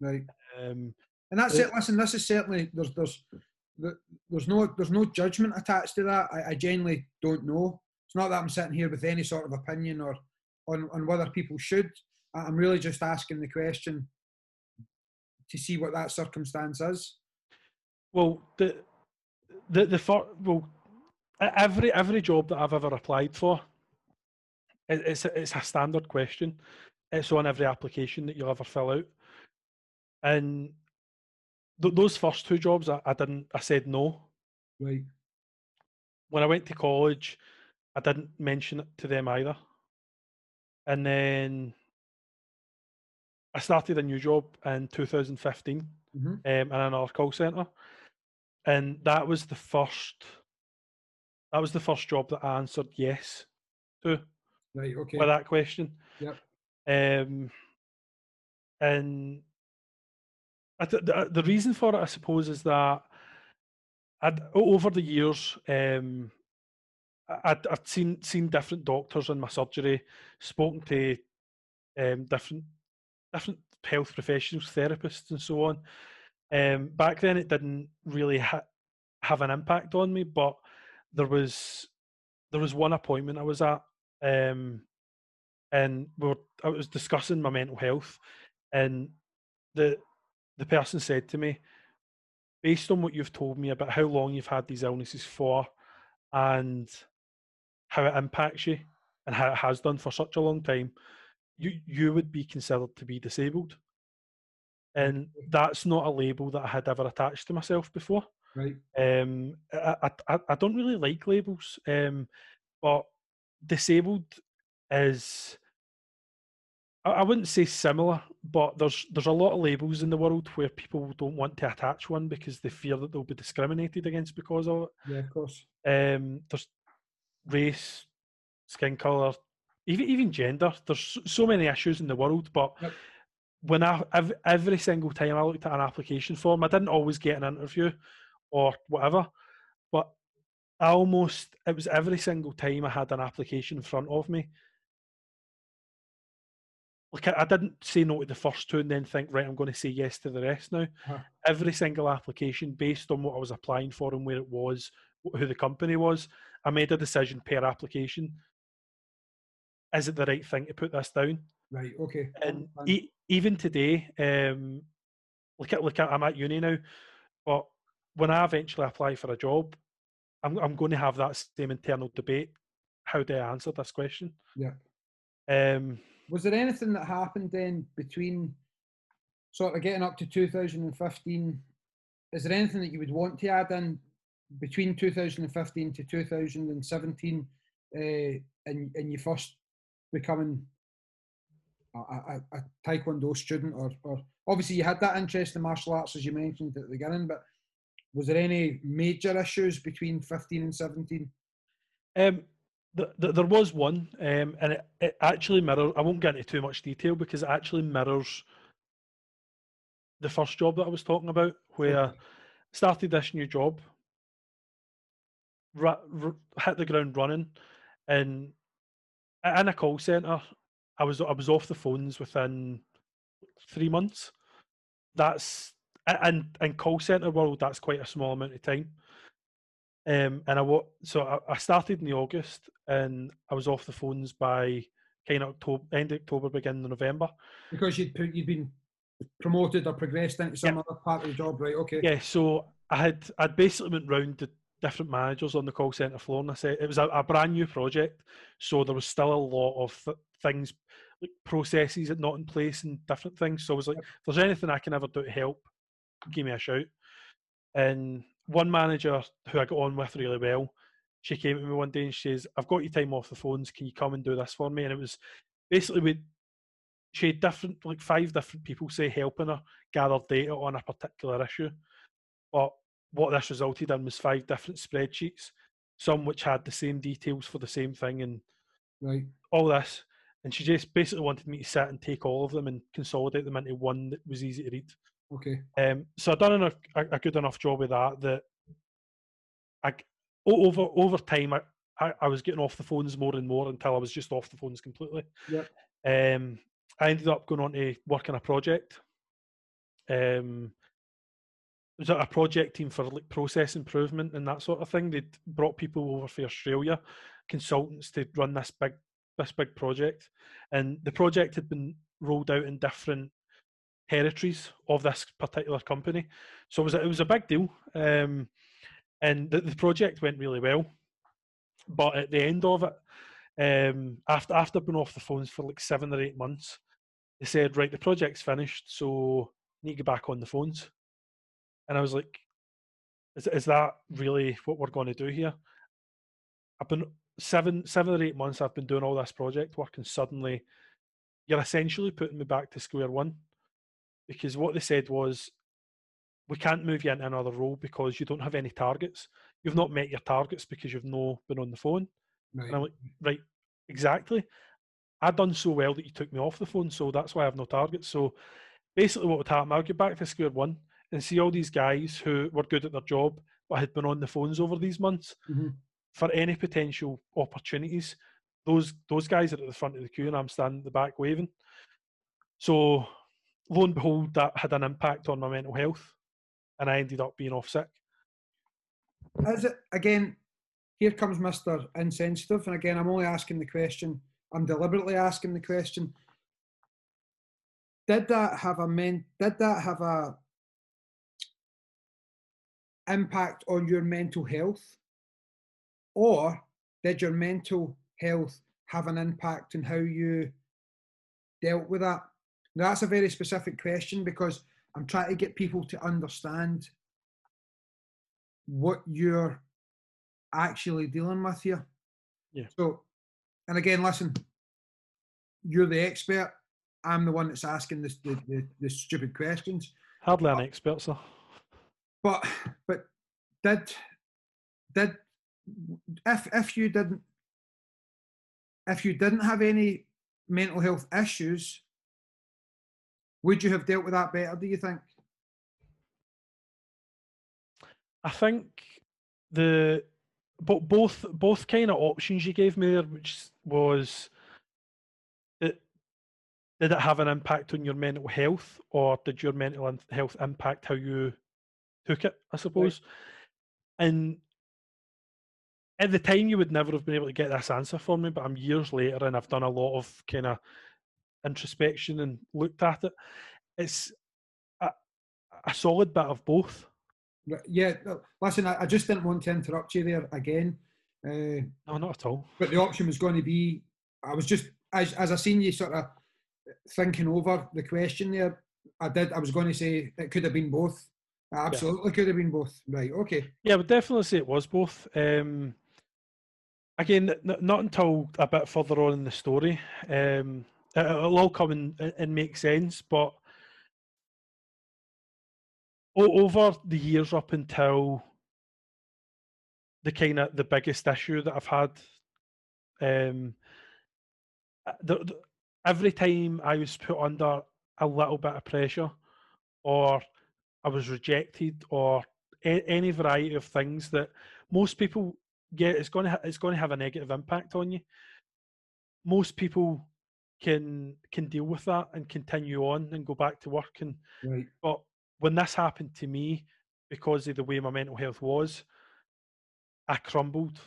Speaker 1: right.
Speaker 2: Um,
Speaker 1: And that's
Speaker 2: Uh,
Speaker 1: it. Listen, this is certainly there's there's there's no there's no judgment attached to that. I, I genuinely don't know. It's not that I'm sitting here with any sort of opinion or on on whether people should. I'm really just asking the question to see what that circumstance is.
Speaker 2: Well, the the the fir- well, every every job that I've ever applied for, it, it's a, it's a standard question. It's on every application that you'll ever fill out, and th- those first two jobs, I, I didn't. I said no.
Speaker 1: Right.
Speaker 2: When I went to college, I didn't mention it to them either. And then I started a new job in 2015
Speaker 1: Mm-hmm.
Speaker 2: um, in another call center, and that was the first. That was the first job that I answered yes to
Speaker 1: Right. Okay.
Speaker 2: with that question.
Speaker 1: Yep.
Speaker 2: Um, and I th- the, the reason for it, I suppose, is that I'd, over the years, um, I'd seen seen different doctors in my surgery, spoken to um, different different health professionals, therapists, and so on. Um, back then, it didn't really ha- have an impact on me, but there was there was one appointment I was at, um, and we were, I was discussing my mental health, and the the person said to me, based on what you've told me about how long you've had these illnesses for, and how it impacts you, and how it has done for such a long time, you you would be considered to be disabled, and that's not a label that I had ever attached to myself before.
Speaker 1: Right.
Speaker 2: Um, I, I, I- don't really like labels, um, but disabled is. I I wouldn't say similar, but there's there's a lot of labels in the world where people don't want to attach one because they fear that they'll be discriminated against because of it.
Speaker 1: Yeah. Of course.
Speaker 2: Um, there's race, skin color, even even gender. There's so many issues in the world, but
Speaker 1: Yep.
Speaker 2: when I every single time I looked at an application form, I didn't always get an interview or whatever, but I almost it was every single time I had an application in front of me. Like I, I didn't say no to the first two and then think right, I'm going to say yes to the rest now.
Speaker 1: Uh-huh.
Speaker 2: Every single application, based on what I was applying for and where it was, who the company was, I made a decision per application. Is it the right thing to put this down?
Speaker 1: Right. Okay.
Speaker 2: and e- even today, um, look at look at I'm at uni now, but when I eventually apply for a job, I'm I'm going to have that same internal debate. How do I answer this question?
Speaker 1: Yeah.
Speaker 2: Um,
Speaker 1: Was there anything that happened then between sort of getting up to 2015? Is there anything that you would want to add in between 2015 to 2017 uh, and, and you first becoming a, a, a Taekwondo student? Or, or obviously you had that interest in martial arts as you mentioned at the beginning, but was there any major issues between 15 and 17?
Speaker 2: um, th- th- there was one, um, and it, it actually mirrors. I won't get into too much detail because it actually mirrors the first job that I was talking about, where
Speaker 1: Okay.
Speaker 2: started this new job, ru- hit the ground running, and in a call center, I was I was off the phones within three months. That's and in call center world, that's quite a small amount of time. Um, and I so I, I started in the August, and I was off the phones by kind of October, end of October, beginning of November.
Speaker 1: Because you'd, put- you'd been promoted or progressed into some other part of the job, right? Okay.
Speaker 2: Yeah, so I had I'd basically went round to different managers on the call centre floor, and I said it was a, a brand new project, so there was still a lot of th- things like processes that not in place and different things. So I was like, if there's anything I can ever do to help, give me a shout. And one manager who I got on with really well, she came to me one day and she says, "I've got your time off the phones. Can you come and do this for me?" And it was basically we she had different like five different people say helping her gather data on a particular issue. But what this resulted in was five different spreadsheets, some which had the same details for the same thing and
Speaker 1: Right.
Speaker 2: all this. And she just basically wanted me to sit and take all of them and consolidate them into one that was easy to read.
Speaker 1: Okay.
Speaker 2: Um, so I've done enough, a, a good enough job with that that I, over over time I, I, I was getting off the phones more and more until I was just off the phones completely.
Speaker 1: Yep.
Speaker 2: Um, I ended up going on to work on a project. Um, was a a project team for like process improvement and that sort of thing. They'd brought people over from Australia, consultants to run this big this big project, and the project had been rolled out in different territories of this particular company. So it was a, it was a big deal, um, and the, the project went really well. But at the end of it, um, after after being off the phones for like seven or eight months, they said, "Right, the project's finished, so need to get back on the phones." And I was like, "Is is that really what we're going to do here?" I've been seven seven or eight months I've been doing all this project work, and suddenly you're essentially putting me back to square one because what they said was we can't move you into another role because you don't have any targets. You've not met your targets because you've no been on the phone.
Speaker 1: Right.
Speaker 2: And I'm like, right, exactly. I'd done so well that you took me off the phone, so that's why I have no targets. So basically, what would happen? I'll get back to square one and see all these guys who were good at their job but had been on the phones over these months
Speaker 1: Mhm.
Speaker 2: for any potential opportunities. Those those guys are at the front of the queue, and I'm standing at the back waving. So lo and behold, that had an impact on my mental health, and I ended up being off sick.
Speaker 1: Is it again? Here comes Mister Insensitive, and again, I'm only asking the question. I'm deliberately asking the question. Did that have a men? Did that have a impact on your mental health, or did your mental health have an impact on how you dealt with that? Now, that's a very specific question because I'm trying to get people to understand what you're actually dealing with here.
Speaker 2: Yeah.
Speaker 1: So, and again, listen, you're the expert. I'm the one that's asking this, the, the, the stupid questions.
Speaker 2: Hardly uh, an expert, sir.
Speaker 1: But but did did if if you didn't if you didn't have any mental health issues, would you have dealt with that better? Do you think?
Speaker 2: I think the but both both kind of options you gave me there, which was it, did it have an impact on your mental health, or did your mental health impact how you took it? I suppose, and at the time you would never have been able to get this answer for me, but I'm years later and I've done a lot of kind of introspection and looked at it. It's a, a solid bit of both.
Speaker 1: Yeah. Listen, I, I just didn't want to interrupt you there again. Uh,
Speaker 2: No, not at all.
Speaker 1: but the option was going to be I was just as as I seen you sort of thinking over the question there. I did. I was going to say it could have been both. Absolutely could have been both. Right. Okay.
Speaker 2: Yeah, I would definitely say it was both. Um, again, n- not until a bit further on in the story. Um, it- it'll all come and, and make sense, but o- over the years up until the kind of the biggest issue that I've had, um, uh, the, the, every time I was put under a little bit of pressure, or I was rejected, or a- any variety of things that most people get, it's going to ha- it's going to have a negative impact on you. Most people can can deal with that and continue on and go back to work and
Speaker 1: Right.
Speaker 2: but when this happened to me, because of the way my mental health was, I crumbled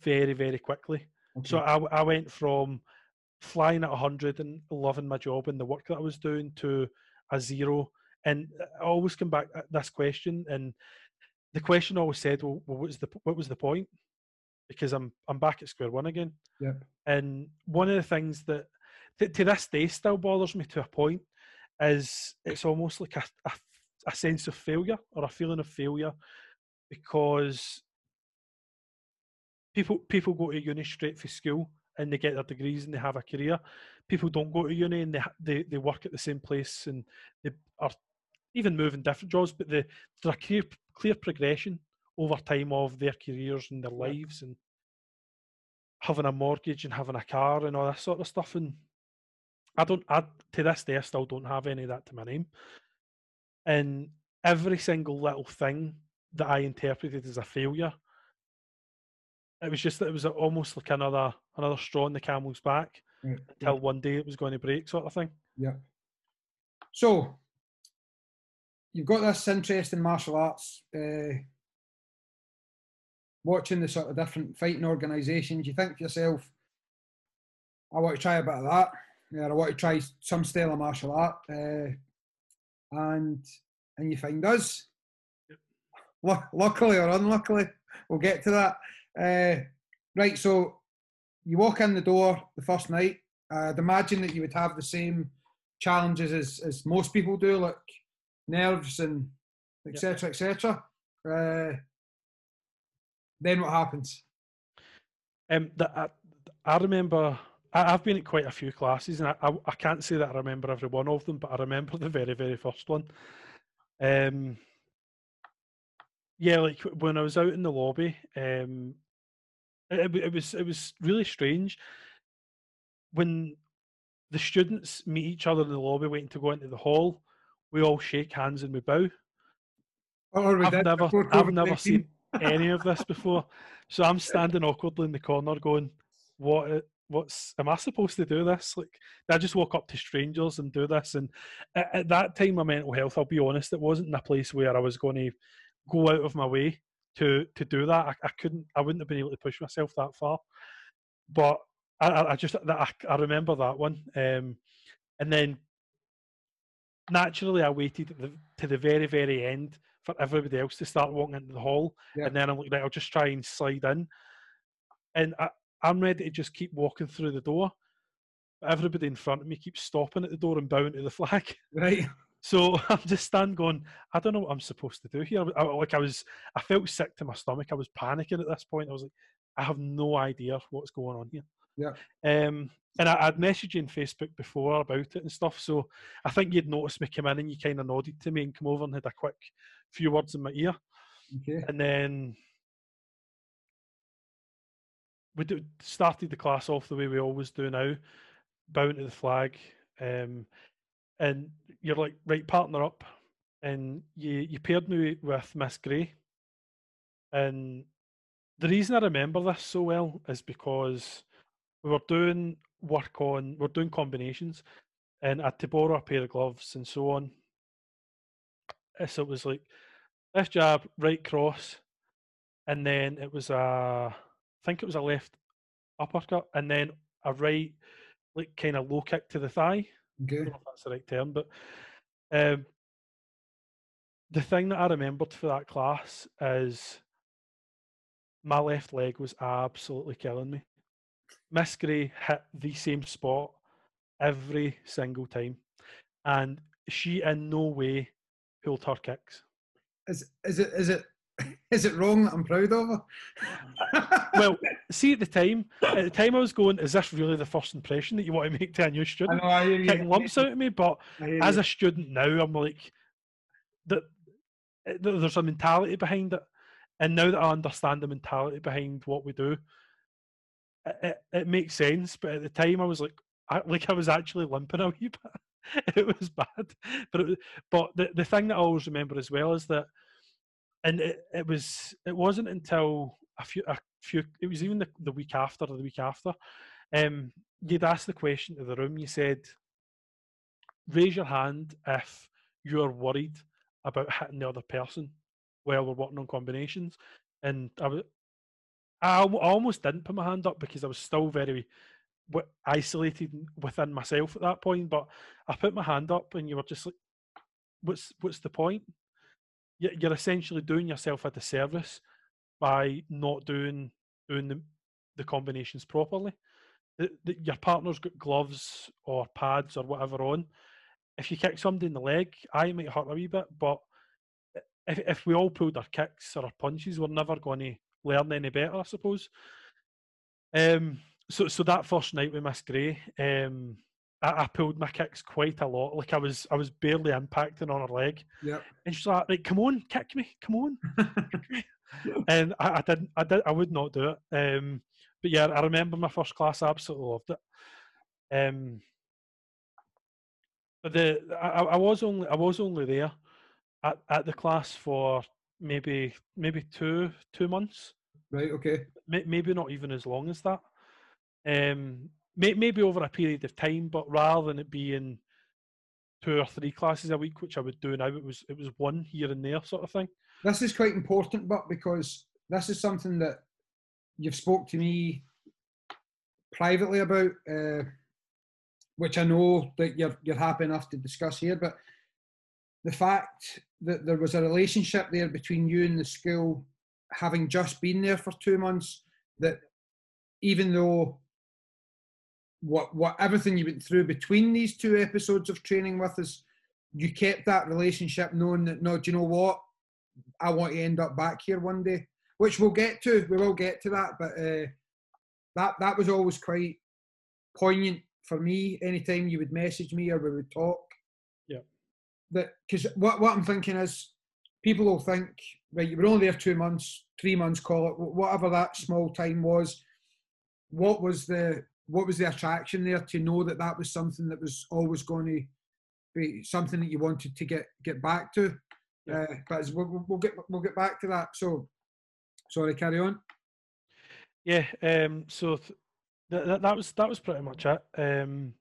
Speaker 2: very, very quickly.
Speaker 1: Okay.
Speaker 2: So I went from flying at 100 and loving my job and the work that I was doing to a zero. And uh, I always come back at this question, and the question always said, "Well, what was the what was the point?" Because I'm I'm back at square one again.
Speaker 1: Yep.
Speaker 2: And one of the things that to, to this day still bothers me to a point is it's almost like a, a, a sense of failure or a feeling of failure because people people go to uni straight for school and they get their degrees and they have a career. People don't go to uni and they they, they work at the same place and they are even moving different jobs, but there's a clear clear progression over time of their careers and their lives and having a mortgage and having a car and all that sort of stuff. And I don't, I to this day, I still don't have any of that to my name. And every single little thing that I interpreted as a failure, it was just that it was almost like another another straw in the camel's back
Speaker 1: Right.
Speaker 2: until one day it was going to break, sort of thing.
Speaker 1: Yeah. So you've got this interest in martial arts, uh, watching the sort of different fighting organisations. You think to yourself, I want to try a bit of that. Yeah, I want to try some style of martial art, uh, and and you find us. Lu- Luckily or unluckily, we'll get to that. Uh, right, so you walk in the door the first night. I'd imagine that you would have the same challenges as, as most people do, like nerves and etc. etc. Uh, then what happens?
Speaker 2: Um, that I, I remember. I, have been at quite a few classes, and I, I, I, can't say that I remember every one of them, but I remember the very, very first one. Um, yeah, like when I was out in the lobby, um, it, it was it was really strange when the students meet each other in the lobby waiting to go into the hall. We all shake hands and we bow.
Speaker 1: Oh,
Speaker 2: I've never, I've never seen any of this before. So I'm [LAUGHS] standing awkwardly in the corner, going, "What? What's? Am I supposed to do this? Like, I just walk up to strangers and do this?" And at, at that time, my mental health, I'll be honest, it wasn't in a place where I was going to go out of my way to to do that. I, I couldn't. I wouldn't have been able to push myself that far. But I, I just I, I remember that one, um, and then naturally I waited the, to the very very end for everybody else to start walking into the hall, yeah. and then I'm like, right, I'll just try and slide in, and I, I'm ready to just keep walking through the door. Everybody in front of me keeps stopping at the door and bowing to the [LAUGHS] flag.
Speaker 1: Right.
Speaker 2: So [LAUGHS] I'm just standing going, I don't know what I'm supposed to do here. I, like I was, I felt sick to my stomach. I was panicking at this point. I was like, I have no idea what's going on here.
Speaker 1: Yeah.
Speaker 2: Um, and I, would messaged you on Facebook before about it and stuff. So I think you'd noticed me come in and you kind of nodded to me and come over and had a quick few words in my ear.
Speaker 1: Okay.
Speaker 2: And then we do, started the class off the way we always do now, bowing to the flag. Um, and you're like, right, partner up. And you, you paired me with Miss Gray. And the reason I remember this so well is because we were doing work on, we are doing combinations, and I had to borrow a pair of gloves and so on. So it was like left jab, right cross, and then it was a, I think it was a left uppercut, and then a right, like kind of low kick to the thigh.
Speaker 1: Okay. I
Speaker 2: don't know if that's the right term, but um, the thing that I remembered for that class is my left leg was absolutely killing me. Miss Gray hit the same spot every single time, and she in no way pulled her kicks.
Speaker 1: Is is it is it [LAUGHS] is it wrong that I'm proud of her?
Speaker 2: Uh, well, [LAUGHS] see at the time, at the time I was going, is this really the first impression that you want to make to a new student?
Speaker 1: I know,
Speaker 2: Kicking lumps out of me, but [LAUGHS] as a student now, I'm like, that eh, there's a mentality behind it, and now that I understand the mentality behind what we do, it, it, makes sense. But at the time, I was like, I, like I was actually limping a [LAUGHS] wee bit. it was bad, but it, but the the thing that I always remember as well is that and it, it was it wasn't until a few a few it was even the, the week after or the week after um you'd asked the question to the room you said raise your hand if you're worried about hitting the other person while we're working on combinations and i was I, almost didn't put my hand up because i was still very isolated within myself at that point but i put my hand up and you were just like what's what's the point you're essentially doing yourself a disservice by not doing doing the, the combinations properly. The, the, your partner's got gloves or pads or whatever on. If you kick somebody in the leg, I might hurt a wee bit, but if if we all pulled our kicks or our punches, we're never going to learn any better, I suppose. Um, so so that first night with Miss Gray, um, I, I, pulled my kicks quite a lot. Like I was, I was barely impacting on her leg.
Speaker 1: Yeah.
Speaker 2: And she's like, "Like, come on, kick me, come on." [LAUGHS] and I, I, didn't, I did, I would not do it. Um, but yeah, I remember my first class. I absolutely loved it. Um, but the I, I was only, I was only there at, at the class for maybe, maybe two, two months.
Speaker 1: Right. Okay.
Speaker 2: Maybe not even as long as that. Um, maybe over a period of time, but rather than it being two or three classes a week, which I would do now, it was it was one here and there sort of thing.
Speaker 1: This is quite important, but because this is something that you've spoke to me privately about, uh, which I know that you're you're happy enough to discuss here, but the fact that there was a relationship there between you and the school, having just been there for two months, that even though what what everything you went through between these two episodes of training with us, you kept that relationship knowing that no, do you know what? I want to end up back here one day, which we'll get to. We will get to that, but uh, that that was always quite poignant for me. Anytime you would message me or we would talk, that because what what I'm thinking is people will think right, you were only there two months, three months, call it whatever that small time was. What was the what was the attraction there to know that that was something that was always going to be something that you wanted to get get back to? Yeah. Uh, but we'll, we'll get we'll get back to that. So, sorry, carry on.
Speaker 2: Yeah. Um. So th- that that was that was pretty much it. Um.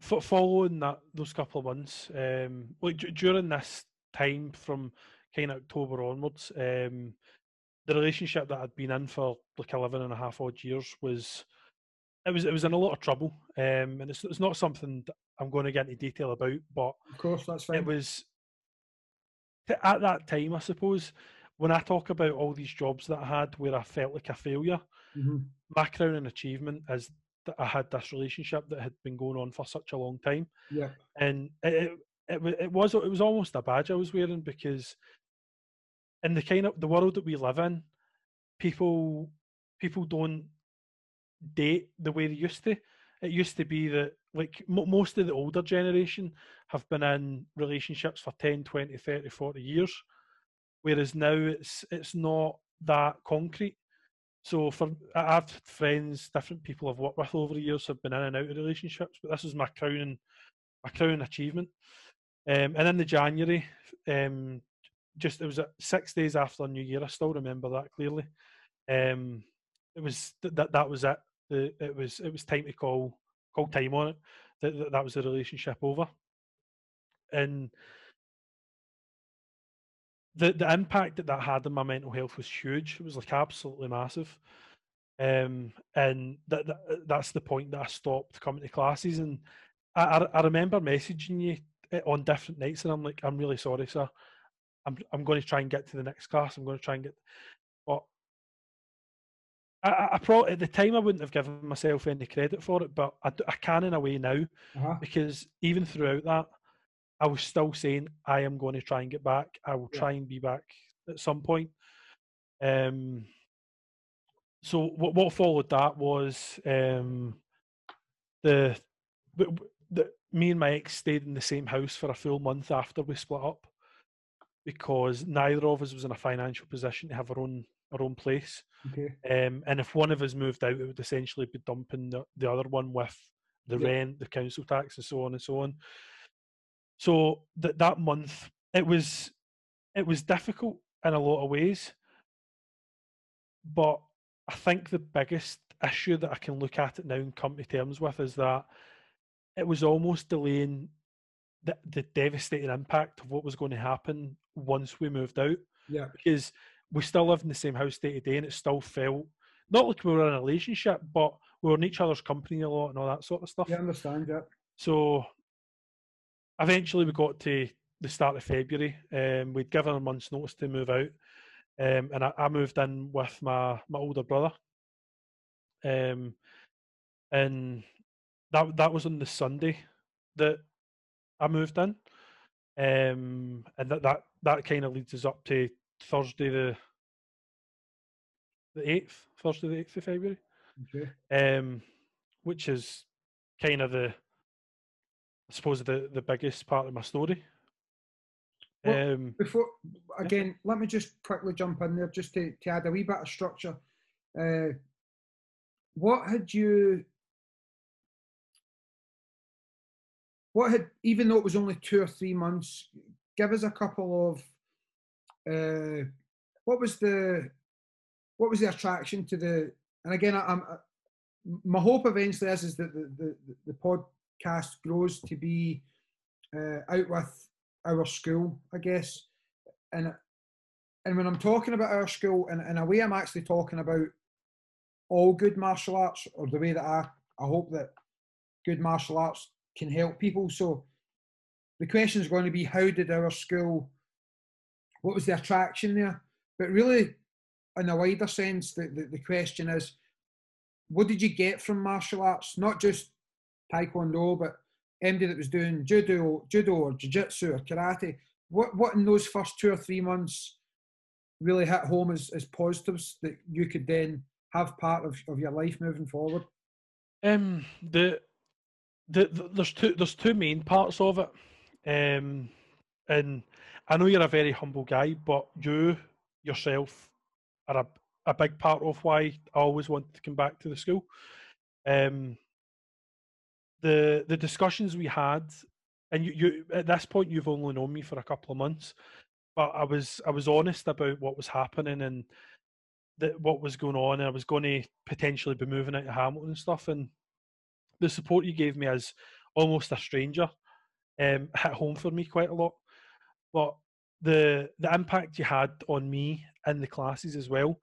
Speaker 2: For following that those couple of months, um, like d- during this time from kind of October onwards, um, the relationship that I'd been in for like 11 and a half odd years was it was it was in a lot of trouble um, and it's, it's not something I'm going to get into detail about but
Speaker 1: of course that's fine
Speaker 2: it was at that time I suppose when I talk about all these jobs that I had where I felt like a failure
Speaker 1: mm-hmm.
Speaker 2: my crowning achievement is that I had this relationship that had been going on for such a long time
Speaker 1: yeah
Speaker 2: and it, it, it was it was almost a badge I was wearing because in the kind of the world that we live in, people people don't date the way they used to. It used to be that like m- most of the older generation have been in relationships for 10, 20, 30, 40 years, whereas now it's it's not that concrete. So for I've had friends, different people I've worked with over the years have been in and out of relationships, but this is my crowning my crowning achievement. Um, and in the January, um, just it was six days after New Year. I still remember that clearly. Um, it was th- that that was it. The, it was it was time to call call time on it. That, that was the relationship over. And the the impact that that had on my mental health was huge. It was like absolutely massive. Um, and that, that that's the point that I stopped coming to classes. And I, I, remember messaging you eh, on different nights, and I'm like, I'm really sorry, sir. I'm I'm going to try and get to the next class. I'm going to try and get, but I, I, I probably at the time I wouldn't have given myself any credit for it, but I, I can in a way now
Speaker 1: uh-huh.
Speaker 2: because even throughout that, I was still saying I am going to try and get back. I will yeah. try and be back at some point. Um. So what what followed that was um the, the, the me and my ex stayed in the same house for a full month after we split up because neither of us was in a financial position to have our own our own place.
Speaker 1: Okay.
Speaker 2: Um, and if one of us moved out, it would essentially be dumping the, the other one with the yeah. rent, the council tax, and so on and so on. So that that month, it was it was difficult in a lot of ways, but I think the biggest issue that I can look at it now and come to terms with is that it was almost delaying the, the devastating impact of what was going to happen once we moved out.
Speaker 1: Yeah.
Speaker 2: Because we still lived in the same house day to day and it still felt not like we were in a relationship, but we were in each other's company a lot and all that sort of stuff.
Speaker 1: Yeah, I understand, yeah.
Speaker 2: So eventually we got to the start of February. Um, we'd given a month's notice to move out. Um, and I, I, moved in with my, my older brother. Um, and that that was on the Sunday that I moved in, um, and that that that kind of leads us up to Thursday the the eighth, Thursday the eighth of February,
Speaker 1: okay.
Speaker 2: um, which is kind of the I suppose the the biggest part of my story.
Speaker 1: Well, um, before again, yeah. let me just quickly jump in there just to, to add a wee bit of structure. Uh, what had you what had even though it was only two or three months give us a couple of uh, what was the what was the attraction to the and again I, am my hope eventually is is that the, the, the podcast grows to be uh, out with our school i guess and and when i'm talking about our school in, in a way i'm actually talking about all good martial arts or the way that i i hope that good martial arts can help people. So the question is going to be how did our school, what was the attraction there? But really, in a wider sense, the, the, the question is what did you get from martial arts? Not just taekwondo, but anybody that was doing judo, judo or jiu-jitsu or karate. What what in those first two or three months really hit home as, as positives that you could then have part of, of your life moving forward?
Speaker 2: Um, the, the, the there's two there's two main parts of it, um, and I know you're a very humble guy, but you yourself are a, a big part of why I always wanted to come back to the school. Um, the the discussions we had, and you, you at this point you've only known me for a couple of months, but I was I was honest about what was happening and that what was going on. And I was going to potentially be moving out to Hamilton and stuff, and the support you gave me as almost a stranger um, hit home for me quite a lot. But the the impact you had on me and the classes as well.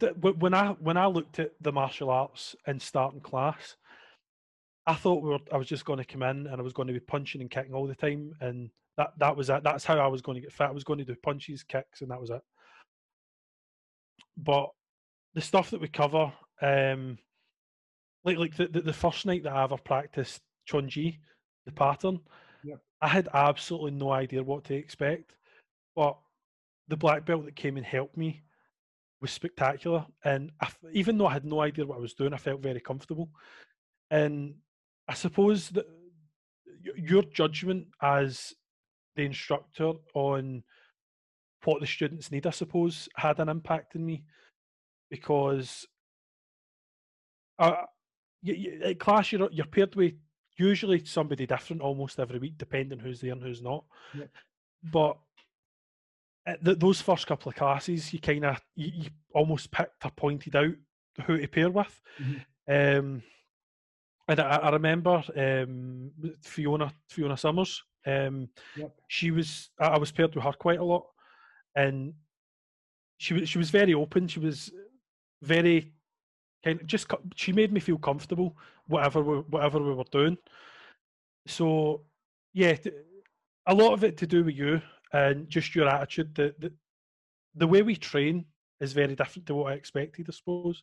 Speaker 2: When I when I looked at the martial arts and starting class, I thought we were, I was just going to come in and I was going to be punching and kicking all the time, and that that was it. That's how I was going to get fit. I was going to do punches, kicks, and that was it. But the stuff that we cover, um, like like the, the, the first night that I ever practiced Chun-Ji, the pattern,
Speaker 1: Yep.
Speaker 2: I had absolutely no idea what to expect. But the black belt that came and helped me was spectacular. And I, even though I had no idea what I was doing, I felt very comfortable. And I suppose that your judgment as the instructor on what the students need, I suppose, had an impact on me because uh, you, you, at class you're, you're paired with usually somebody different almost every week, depending who's there and who's not.
Speaker 1: Yep.
Speaker 2: But th- those first couple of classes, you kind of you, you, almost picked or pointed out who to pair with.
Speaker 1: Mm-hmm.
Speaker 2: Um, and I, I remember um, Fiona Fiona Summers. Um,
Speaker 1: yep.
Speaker 2: She was I was paired with her quite a lot, and she was she was very open. She was very kind of just she made me feel comfortable whatever we, whatever we were doing. So yeah, a lot of it to do with you and just your attitude. The the, the way we train is very different to what I expected, I suppose.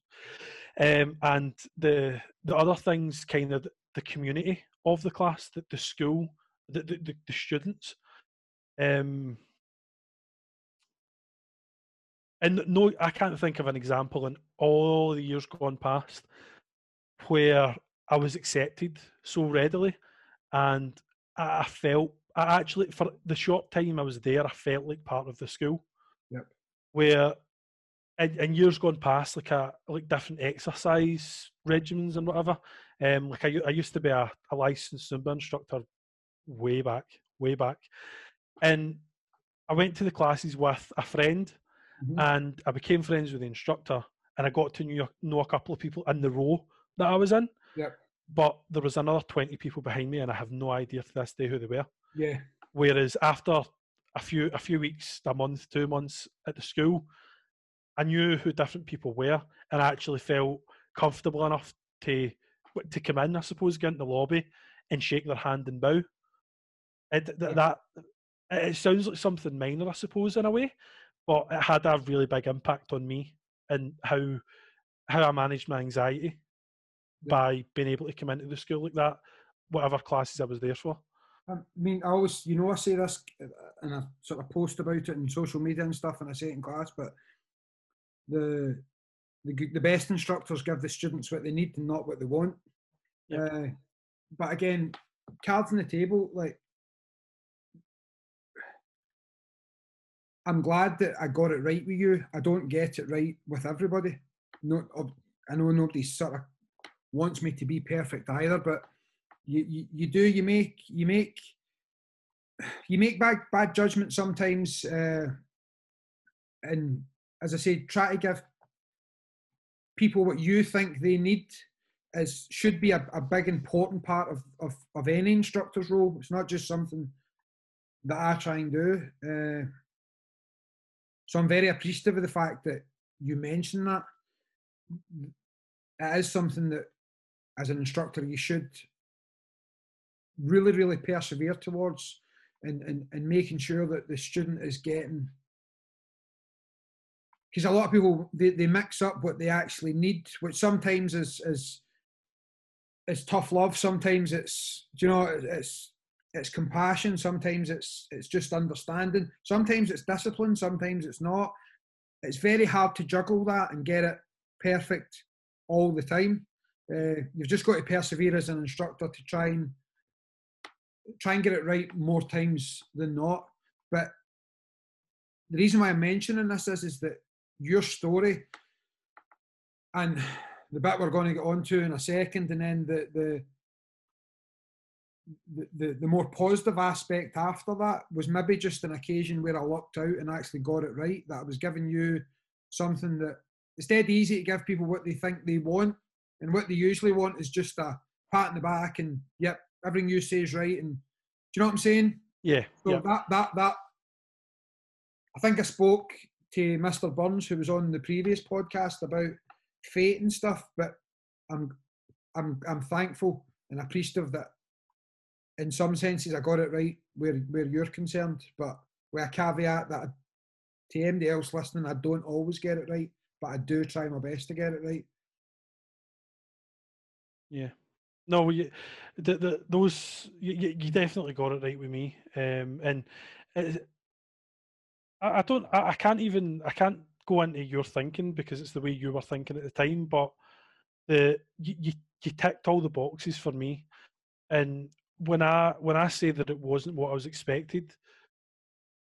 Speaker 2: Um, and the the other things, kind of the community of the class, the, the school, the, the, the students. Um, and no, I can't think of an example in all the years gone past where I was accepted so readily, and I felt I actually for the short time I was there, I felt like part of the school.
Speaker 1: Yep.
Speaker 2: Where in, in years gone past, like a like different exercise regimens and whatever. Um, like I, I used to be a, a licensed Zumba instructor way back, way back, and I went to the classes with a friend,
Speaker 1: mm-hmm.
Speaker 2: and I became friends with the instructor, and I got to know, know a couple of people in the row that I was in.
Speaker 1: Yep.
Speaker 2: But there was another twenty people behind me, and I have no idea to this day who they were.
Speaker 1: Yeah.
Speaker 2: Whereas after a few a few weeks, a month, two months at the school, I knew who different people were, and I actually felt comfortable enough to to come in, I suppose, get in the lobby and shake their hand and bow. It, th- that it sounds like something minor, I suppose, in a way, but it had a really big impact on me and how how I managed my anxiety yeah. by being able to come into the school like that, whatever classes I was there for.
Speaker 1: I mean, I always, you know, I say this and I sort of post about it in social media and stuff, and I say it in class, but the the, the best instructors give the students what they need and not what they want.
Speaker 2: Yep.
Speaker 1: Uh, but again, cards on the table, like I'm glad that I got it right with you. I don't get it right with everybody. No, I know nobody sort of wants me to be perfect either, but you, you, do you make you make you make bad bad judgment sometimes, uh, and as I say, try to give people what you think they need is should be a, a big important part of, of, of any instructor's role. It's not just something that I try and do. Uh, so I'm very appreciative of the fact that you mentioned that. It is something that, as an instructor, you should really, really persevere towards and, and, and making sure that the student is getting because a lot of people they, they mix up what they actually need, which sometimes is is is tough love. Sometimes it's you know it's it's compassion. Sometimes it's it's just understanding. Sometimes it's discipline. Sometimes it's not. it's very hard to juggle that and get it perfect all the time. Uh, you've just got to persevere as an instructor to try and try and get it right more times than not. But the reason why I'm mentioning this is, is that your story and the bit we're going to get onto in a second, and then the the the, the, more positive aspect after that was maybe just an occasion where I lucked out and actually got it right. That I was giving you something that it's dead easy to give people what they think they want, and what they usually want is just a pat in the back and yep, everything you say is right. And do you know what I'm saying?
Speaker 2: Yeah.
Speaker 1: So
Speaker 2: yeah.
Speaker 1: that that that I think I spoke to Mr. Burns who was on the previous podcast about fate and stuff, but I'm I'm I'm thankful and appreciative that in some senses I got it right where where you're concerned, but with a caveat that to anybody else listening, I don't always get it right, but I do try my best to get it right.
Speaker 2: Yeah. No, you, the, the, those you, you definitely got it right with me, um, and it, I, I don't, I, I can't even, I can't go into your thinking because it's the way you were thinking at the time. But the you, you, you ticked all the boxes for me, and when I when I say that it wasn't what I was expected,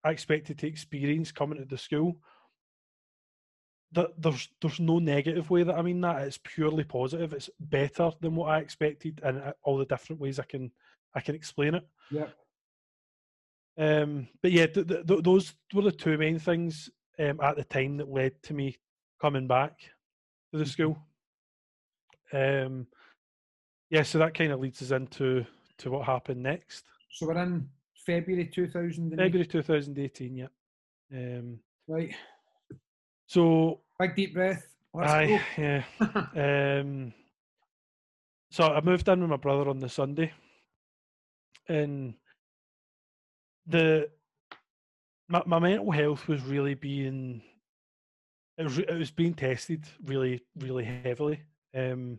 Speaker 2: I expected to experience coming to the school. That there's there's no negative way that I mean that it's purely positive. It's better than what I expected, and uh, all the different ways I can I can explain it.
Speaker 1: Yeah.
Speaker 2: Um, but yeah, th- th- those were the two main things um, at the time that led to me coming back to the mm-hmm. school. Um, yeah, so that kind of leads us into to what happened next.
Speaker 1: So we're in February 2000.
Speaker 2: February 2018, yeah. Um,
Speaker 1: right.
Speaker 2: So
Speaker 1: big deep breath.
Speaker 2: Let's aye, go. yeah. [LAUGHS] um, so I moved in with my brother on the Sunday, and the my, my mental health was really being it was, it was being tested really really heavily um,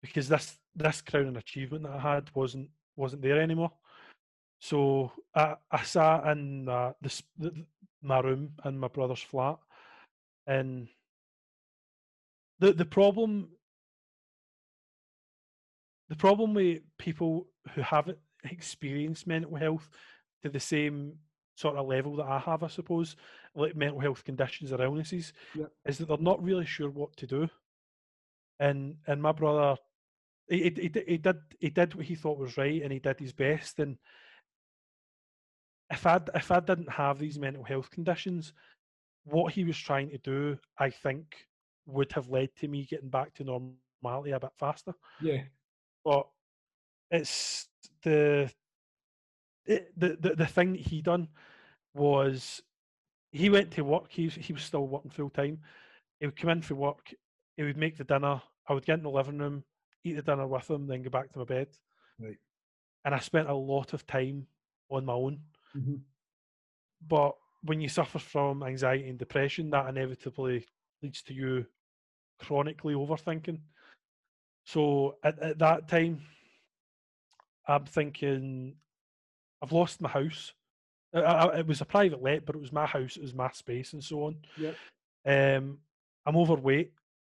Speaker 2: because this this crowning achievement that I had wasn't wasn't there anymore. So I, I sat in uh, the, the, my room in my brother's flat, and the the problem the problem with people who haven't experienced mental health to the same sort of level that I have, I suppose, like mental health conditions or illnesses,
Speaker 1: yep.
Speaker 2: is that they're not really sure what to do. And and my brother, he, he, he did he did what he thought was right, and he did his best. And if I if I didn't have these mental health conditions, what he was trying to do, I think, would have led to me getting back to normality a bit faster.
Speaker 1: Yeah.
Speaker 2: But it's the it, the, the the thing he done was he went to work. He was, he was still working full time. He would come in for work. He would make the dinner. I would get in the living room, eat the dinner with him, then go back to my bed.
Speaker 1: Right.
Speaker 2: And I spent a lot of time on my own.
Speaker 1: Mm-hmm.
Speaker 2: But when you suffer from anxiety and depression, that inevitably leads to you chronically overthinking. So at, at that time, I'm thinking I've lost my house. I, I, it was a private let, but it was my house. It was my space, and so on.
Speaker 1: Yeah.
Speaker 2: Um, I'm overweight,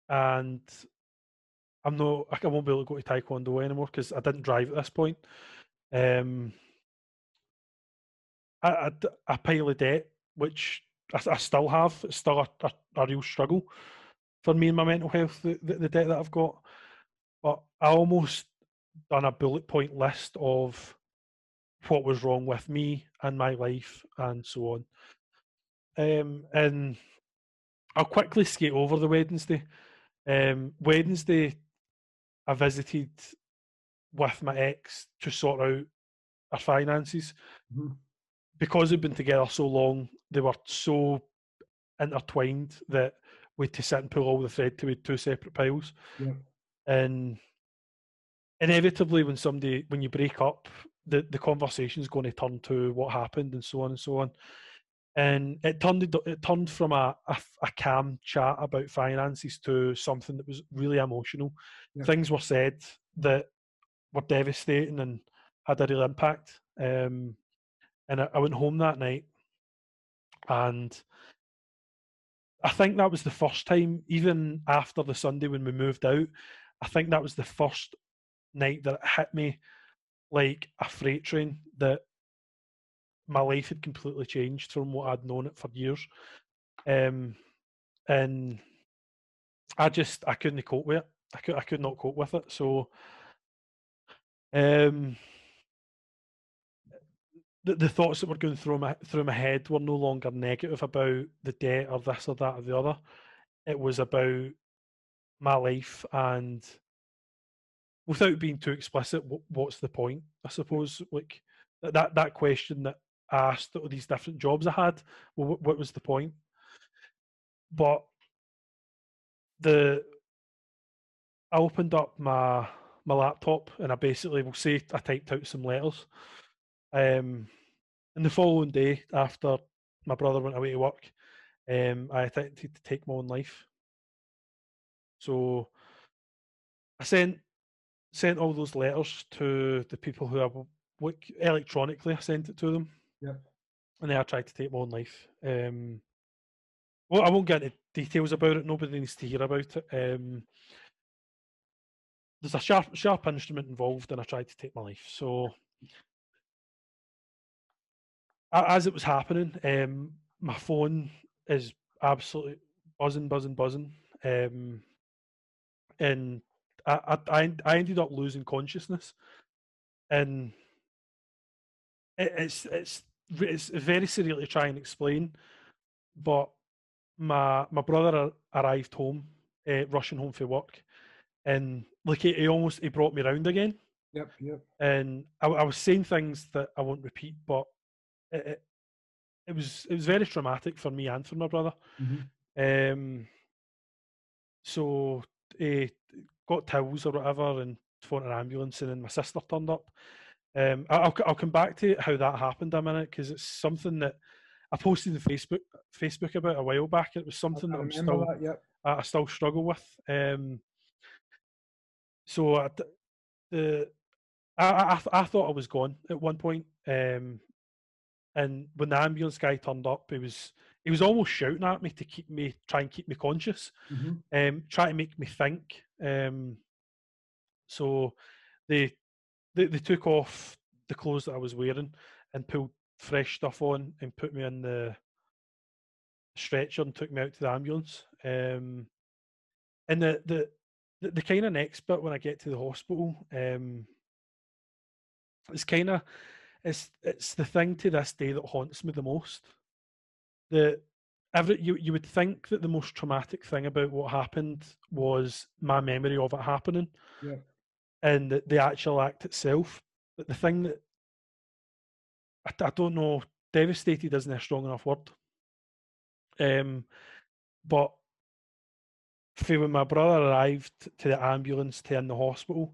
Speaker 2: and I'm not. I won't be able to go to taekwondo anymore because I didn't drive at this point. Um, I, I, a pile of debt, which I, I still have. It's still a, a, a, real struggle for me and my mental health. The, the, the debt that I've got, but I almost done a bullet point list of what was wrong with me and my life and so on. Um, and I'll quickly skate over the Wednesday. Um, Wednesday, I visited with my ex to sort out our finances.
Speaker 1: Mm-hmm.
Speaker 2: Because we've been together so long, they were so intertwined that we had to sit and pull all the thread to two separate piles.
Speaker 1: Yeah.
Speaker 2: And inevitably, when somebody when you break up, the the conversation is going to turn to what happened and so on and so on. And it turned it turned from a, a, a calm chat about finances to something that was really emotional. Yeah. Things were said that were devastating and had a real impact. Um, and I, I went home that night, and I think that was the first time, even after the Sunday when we moved out, I think that was the first night that it hit me like a freight train that my life had completely changed from what I'd known it for years. Um, and I just I couldn't cope with it. I could I could not cope with it. So um the, the thoughts that were going through my through my head were no longer negative about the debt or this or that or the other. It was about my life and without being too explicit, what, what's the point? I suppose like that that question that I asked all these different jobs I had. Well, what, what was the point? But the I opened up my my laptop and I basically will say I typed out some letters. Um, and the following day, after my brother went away to work, um, I attempted to take my own life. So I sent sent all those letters to the people who I work electronically. I sent it to them.
Speaker 1: Yeah.
Speaker 2: And then I tried to take my own life. Um, well, I won't get into details about it. Nobody needs to hear about it. Um, there's a sharp, sharp instrument involved, and I tried to take my life. So, as it was happening, um, my phone is absolutely buzzing, buzzing, buzzing, um, and I, I, I ended up losing consciousness, and it, it's it's it's very surreal to try and explain, but my my brother arrived home, uh, rushing home for work, and like he, he, almost he brought me around again.
Speaker 1: Yep, yep.
Speaker 2: And I, I was saying things that I won't repeat, but it, was it was very traumatic for me and for my brother.
Speaker 1: Mm-hmm.
Speaker 2: Um, so he got towels or whatever and phoned an ambulance, and then my sister turned up. Um, I'll I'll come back to how that happened a minute because it's something that I posted on Facebook Facebook about a while back. It was something I, that I'm still that,
Speaker 1: yep.
Speaker 2: I, I, still struggle with. Um, so I, the I, I I thought I was gone at one point, um, and when the ambulance guy turned up, he was he was almost shouting at me to keep me try and keep me conscious,
Speaker 1: mm-hmm.
Speaker 2: um, try to make me think. Um, so they, they they took off the clothes that I was wearing and pulled fresh stuff on and put me in the stretcher and took me out to the ambulance. Um, and the, the the the kind of next bit when I get to the hospital, um, it's kind of it's it's the thing to this day that haunts me the most. The every you you would think that the most traumatic thing about what happened was my memory of it happening,
Speaker 1: yeah.
Speaker 2: and the, the actual act itself. But the thing that I, I don't know. Devastated isn't a strong enough word. Um, but for when my brother arrived to the ambulance to in the hospital,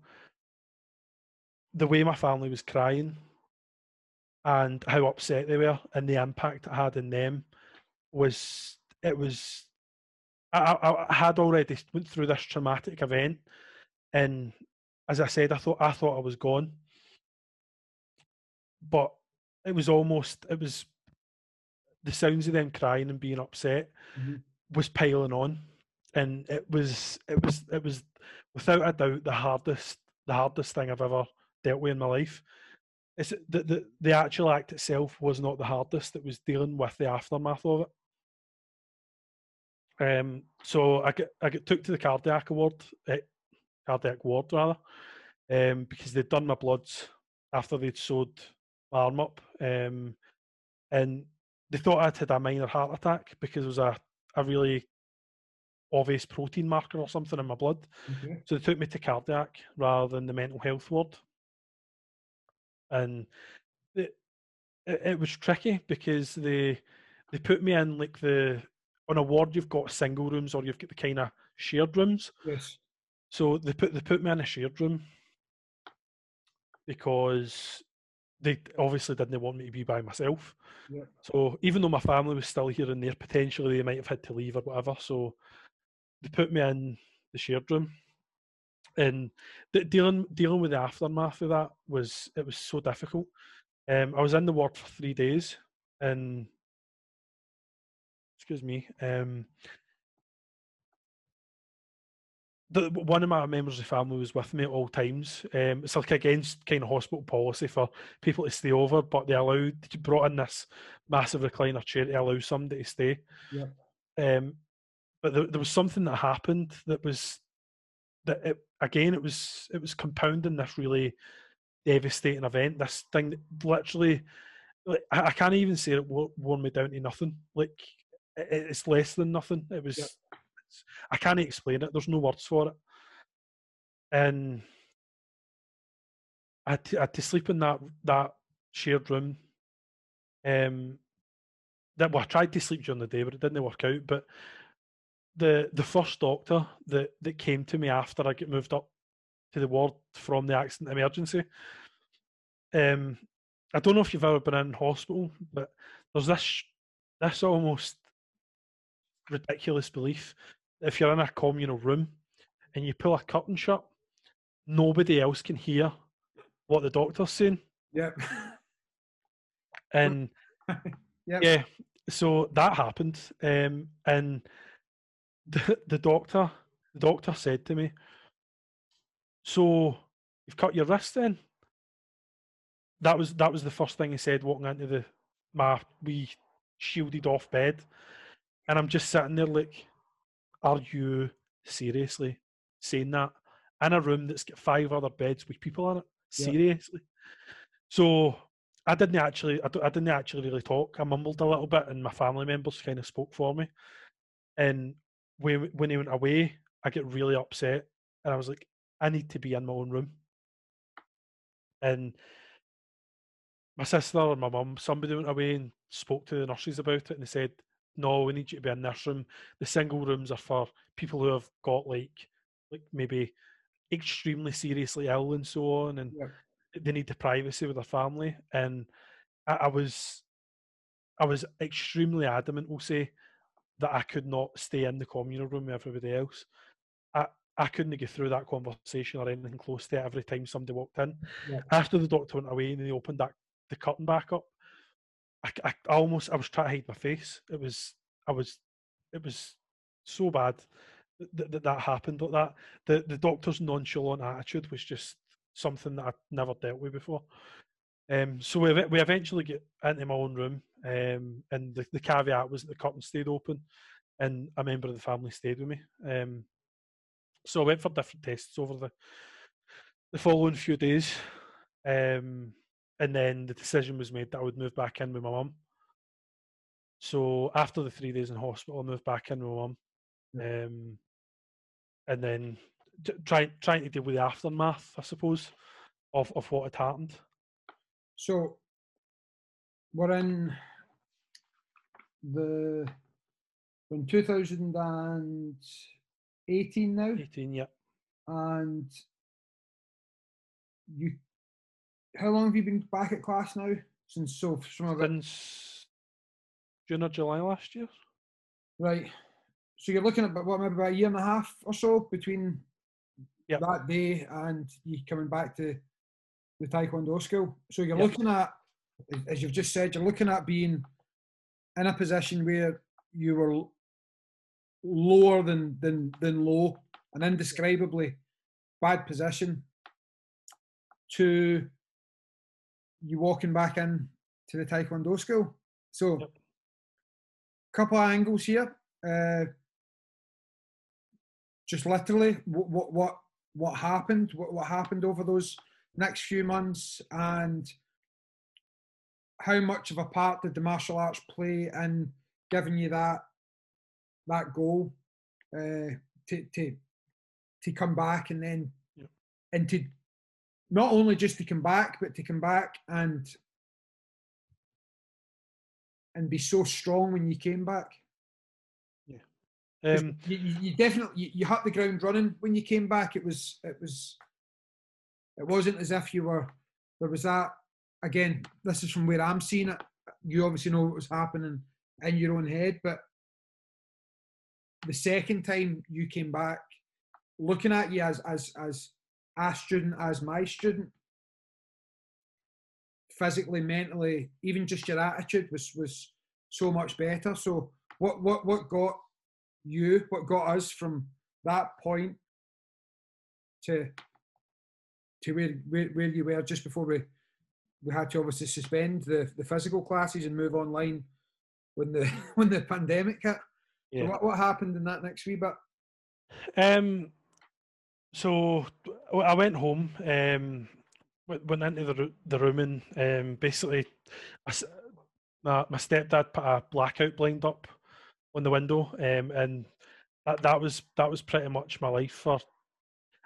Speaker 2: the way my family was crying and how upset they were and the impact it had on them was it was I, I, I had already went through this traumatic event and as I said I thought I thought I was gone but it was almost it was the sounds of them crying and being upset
Speaker 1: mm-hmm.
Speaker 2: was piling on and it was it was it was without a doubt the hardest the hardest thing I've ever dealt with in my life. It's the the, the actual act itself was not the hardest. It was dealing with the aftermath of it. Um, so I get I took to the cardiac ward, eh, cardiac ward rather, um, because they'd done my bloods after they'd sewed my arm up, um, and they thought I'd had a minor heart attack because it was a, a really obvious protein marker or something in my blood.
Speaker 1: Okay.
Speaker 2: So they took me to cardiac rather than the mental health ward. And it, it, it was tricky because they they put me in like the on a ward you've got single rooms or you've got the kind of shared rooms.
Speaker 1: Yes.
Speaker 2: So they put they put me in a shared room because they obviously didn't want me to be by myself.
Speaker 1: Yeah.
Speaker 2: So even though my family was still here and there, potentially they might have had to leave or whatever. So they put me in the shared room, and the, dealing dealing with the aftermath of that was it was so difficult. Um, I was in the ward for three days, and excuse me. Um, the, one of my members of the family was with me at all times. Um, it's like against kind of hospital policy for people to stay over, but they allowed they brought in this massive recliner chair to allow somebody to stay.
Speaker 1: Yeah.
Speaker 2: Um, but there, there was something that happened that was that it, again it was it was compounding this really devastating event. This thing that literally, like, I, I can't even say it wore, wore me down to nothing. Like it, it's less than nothing. It was.
Speaker 1: Yeah.
Speaker 2: I can't explain it. There's no words for it. And I had to, I had to sleep in that that shared room. Um, that well, I tried to sleep during the day, but it didn't work out. But the the first doctor that that came to me after I get moved up to the ward from the accident emergency. Um, I don't know if you've ever been in hospital, but there's this this almost ridiculous belief if you're in a communal room and you pull a curtain shut, nobody else can hear what the doctor's saying.
Speaker 1: Yep.
Speaker 2: And [LAUGHS]
Speaker 1: Yep.
Speaker 2: yeah, so that happened. Um, and the, the doctor, the doctor said to me, "So you've cut your wrist then?" That was that was the first thing he said walking into the my wee shielded off bed, and I'm just sitting there like, "Are you seriously saying that in a room that's got five other beds with people in it?
Speaker 1: Yeah.
Speaker 2: Seriously?" So I didn't actually, I, I didn't actually really talk. I mumbled a little bit, and my family members kind of spoke for me. And when when he went away, I get really upset, and I was like, I need to be in my own room. And my sister and my mum, somebody went away and spoke to the nurses about it, and they said, "No, we need you to be in this room. The single rooms are for people who have got like, like maybe extremely seriously ill and so on, and
Speaker 1: Yep.
Speaker 2: they need the privacy with their family." And I, I was, I was extremely adamant. We'll say that I could not stay in the communal room with everybody else. I, I couldn't get through that conversation or anything close to it every time somebody walked in.
Speaker 1: Yeah.
Speaker 2: After the doctor went away and they opened that the curtain back up, I, I, I almost I was trying to hide my face. It was I was it was so bad that that, that happened like that. The the doctor's nonchalant attitude was just something that I'd never dealt with before. Um, so we, we eventually get into my own room, um, and the, the caveat was that the curtain stayed open, and a member of the family stayed with me. Um, so I went for different tests over the the following few days, um, and then the decision was made that I would move back in with my mum. So after the three days in hospital, I moved back in with my mum, um, and then t- trying trying to deal with the aftermath, I suppose, of of what had happened.
Speaker 1: So we're in the in 2018 now,
Speaker 2: Eighteen, yeah.
Speaker 1: and you. How long have you been back at class now? Since so some of
Speaker 2: Since June or July last year.
Speaker 1: right? So you're looking at about what maybe about a year and a half or so between
Speaker 2: Yep.
Speaker 1: that day and you coming back to the Taekwondo school. So you're
Speaker 2: Yep.
Speaker 1: looking at, as you've just said, you're looking at being in a position where you were lower than than than low, an indescribably bad position, to you walking back in to the Taekwondo school. So,
Speaker 2: Yep.
Speaker 1: couple of angles here. Uh, just literally, what what what what happened? What what happened over those next few months, and how much of a part did the martial arts play in giving you that that goal uh, to to to come back and then
Speaker 2: Yep.
Speaker 1: and to not only just to come back, but to come back and and be so strong when you came back. 'Cause
Speaker 2: Um,
Speaker 1: you, you you definitely you, you hit the ground running when you came back. It was it was it wasn't as if you were there was that again. This is from where I'm seeing it. You obviously know what was happening in your own head, but the second time you came back, looking at you as as as a student, as my student, physically, mentally, even just your attitude was was so much better. So what what what got you? What got us from that point to to where where, where you were just before we we had to obviously suspend the, the physical classes and move online when the [LAUGHS] when the pandemic hit.
Speaker 2: Yeah.
Speaker 1: So what, what happened in that next wee bit?
Speaker 2: Um, so I went home, um, went into the the room, and um, basically, I my my stepdad put a blackout blind up on the window, um, and that that was that was pretty much my life for.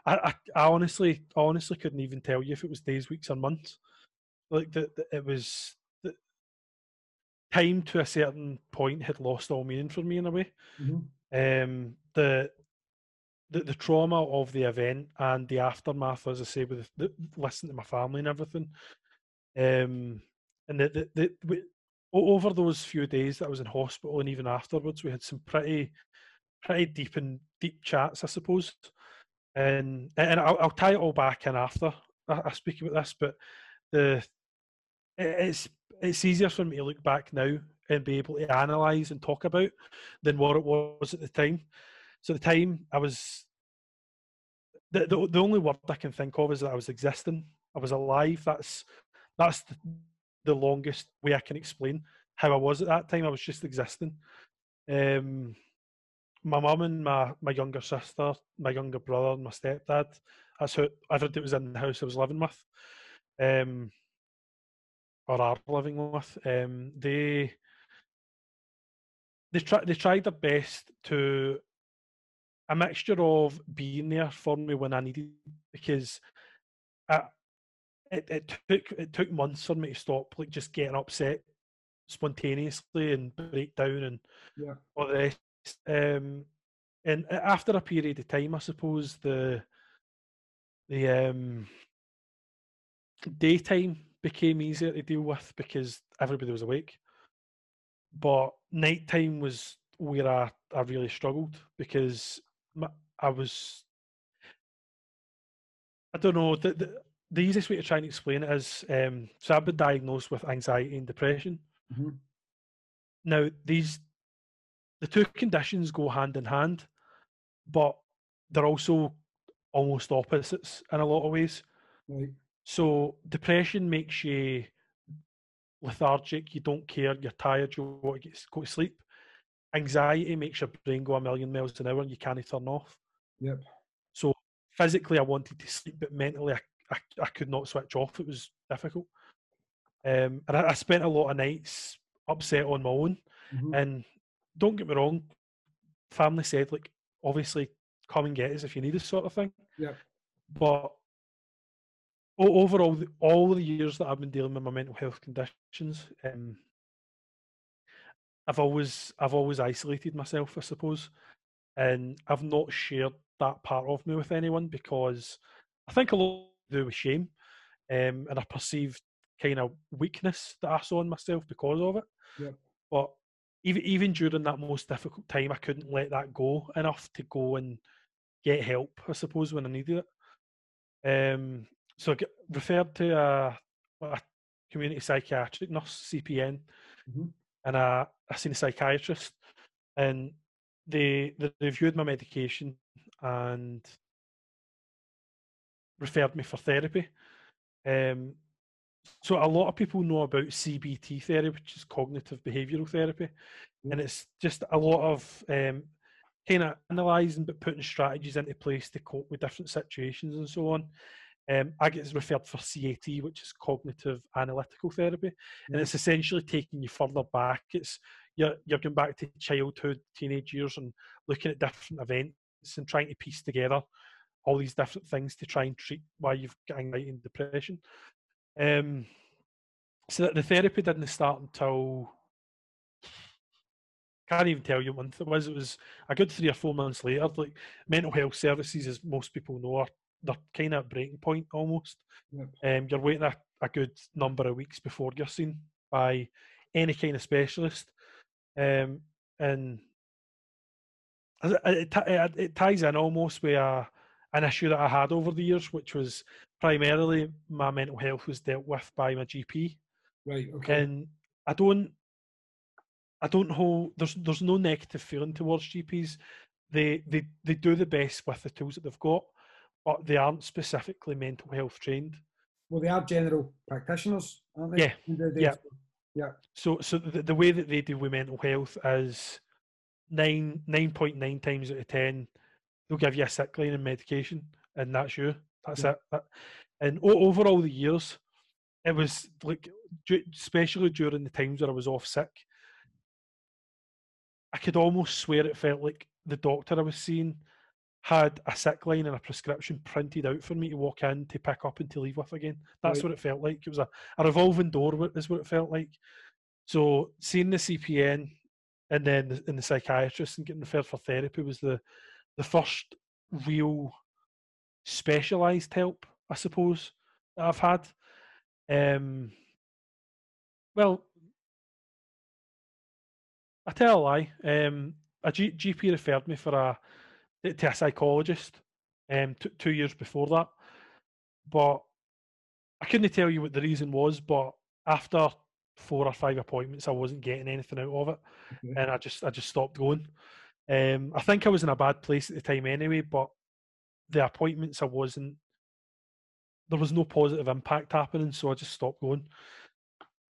Speaker 2: I, I, I honestly honestly couldn't even tell you if it was days, weeks, or months. Like the, the it was the time to a certain point had lost all meaning for me in a way. Um, the, the the trauma of the event and the aftermath, as I say, with the, listening to my family and everything, um, and the, the, the over those few days that I was in hospital and even afterwards, we had some pretty pretty deep and deep chats, I suppose, and and I'll, I'll tie it all back in after I, I speak about this, but the it's it's easier for me to look back now and be able to analyze and talk about than what it was at the time. So the time, I was the, the the only word I can think of is that I was existing. I was alive. That's that's the, the longest way I can explain how I was at that time. I was just existing. Um, my mum and my my younger sister, my younger brother, and my stepdad. That's who everybody that was in the house I was living with. Um, or are living with. Um, they they try they tried their best to a mixture of being there for me when I needed because I, it, it took it took months for me to stop like just getting upset spontaneously and break down and
Speaker 1: Yeah.
Speaker 2: all the rest. Um, and after a period of time, I suppose the the um, daytime became easier to deal with because everybody was awake. But nighttime was where I, I really struggled because my, I was. I don't know. The, the, the easiest way to try and explain it is um, so I've been diagnosed with anxiety and depression.
Speaker 1: Mhm.
Speaker 2: Now, these the two conditions go hand in hand, but they're also almost opposites in a lot of ways.
Speaker 1: Right.
Speaker 2: So depression makes you lethargic, you don't care, you're tired, you want to get, go to sleep. Anxiety makes your brain go a million miles an hour and you can't turn off.
Speaker 1: Yep.
Speaker 2: So physically I wanted to sleep, but mentally I, I, I could not switch off. It was difficult. Um, and I, I spent a lot of nights upset on my own.
Speaker 1: Mhm.
Speaker 2: And don't get me wrong, family said, like, obviously come and get us if you need us, sort of thing.
Speaker 1: Yep.
Speaker 2: But overall, the- all the years that I've been dealing with my mental health conditions, um, I've always I've always isolated myself, I suppose, and I've not shared that part of me with anyone because I think a lot to do with shame, um, and a perceived kind of weakness that I saw in myself because of it.
Speaker 1: Yep.
Speaker 2: But even even during that most difficult time, I couldn't let that go enough to go and get help. I suppose when I needed it. Um, so I get referred to a, a community psychiatric nurse, CPN,
Speaker 1: Mhm.
Speaker 2: and a, I seen a psychiatrist, and they they reviewed my medication and referred me for therapy. Um, so a lot of people know about CBT therapy, which is cognitive behavioural therapy, and it's just a lot of um, kind of analysing but putting strategies into place to cope with different situations and so on. Um, I get referred for CAT, which is cognitive analytical therapy, and it's essentially taking you further back. It's you're you're going back to childhood, teenage years, and looking at different events and trying to piece together all these different things to try and treat why you've got anxiety and depression. Um, so that the therapy didn't start until I can't even tell you month it was. It was a good three or four months later. Like mental health services, as most people know, are they're kind of at breaking point almost. Um, you're waiting a, a good number of weeks before you're seen by any kind of specialist, um, and it, it, it, it ties in almost with a, an issue that I had over the years, which was primarily my mental health was dealt with by my GP
Speaker 1: Right. Okay.
Speaker 2: and I don't I don't hold there's there's no negative feeling towards GPs. They they they do the best with the tools that they've got, but they aren't specifically mental health trained.
Speaker 1: Well, they are general practitioners, aren't they?
Speaker 2: Yeah,
Speaker 1: They-
Speaker 2: yeah.
Speaker 1: yeah.
Speaker 2: So so the, the way that they deal with mental health is nine nine point nine times out of ten, they'll give you a sick line and medication, and that's you. That's
Speaker 1: Yeah.
Speaker 2: it. That- and o- over all the years, it was like, especially during the times where I was off sick, I could almost swear it felt like the doctor I was seeing had a sick line and a prescription printed out for me to walk in to pick up and to leave with again. That's
Speaker 1: Right.
Speaker 2: what it felt like. It was a, a revolving door, is what it felt like. So seeing the CPN and then the, and the psychiatrist and getting referred for therapy was the the first real specialised help, I suppose, that I've had. Um, well, I tell a lie. Um, a G- GP referred me for a to a psychologist um, t- two years before that, but I couldn't tell you what the reason was. But after four or five appointments, I wasn't getting anything out of it,
Speaker 1: Okay.
Speaker 2: and I just I just stopped going. Um, I think I was in a bad place at the time anyway, but the appointments I wasn't. There was no positive impact happening, so I just stopped going.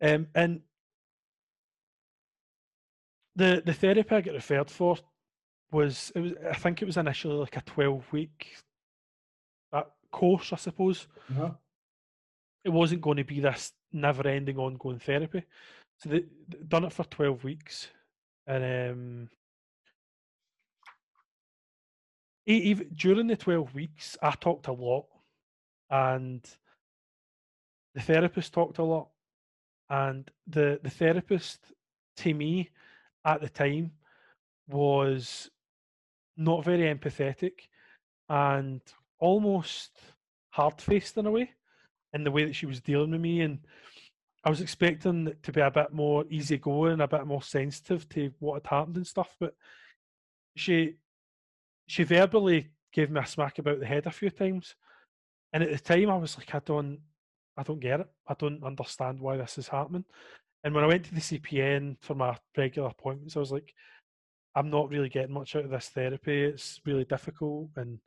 Speaker 2: Um, and the the therapy I get referred for was it was I think it was initially like a twelve week uh, course, I suppose.
Speaker 1: Uh-huh.
Speaker 2: It wasn't going to be this never ending ongoing therapy. So they, they done it for twelve weeks, and um, even during the twelve weeks, I talked a lot, and the therapist talked a lot, and the the therapist to me at the time was not very empathetic and almost hard faced in a way in the way that she was dealing with me and I was expecting to be a bit more easygoing, a bit more sensitive to what had happened and stuff, but she she verbally gave me a smack about the head a few times. And at the time I was like, I don't I don't get it. I don't understand why this is happening. And when I went to the CPN for my regular appointments, I was like, I'm not really getting much out of this therapy. It's really difficult and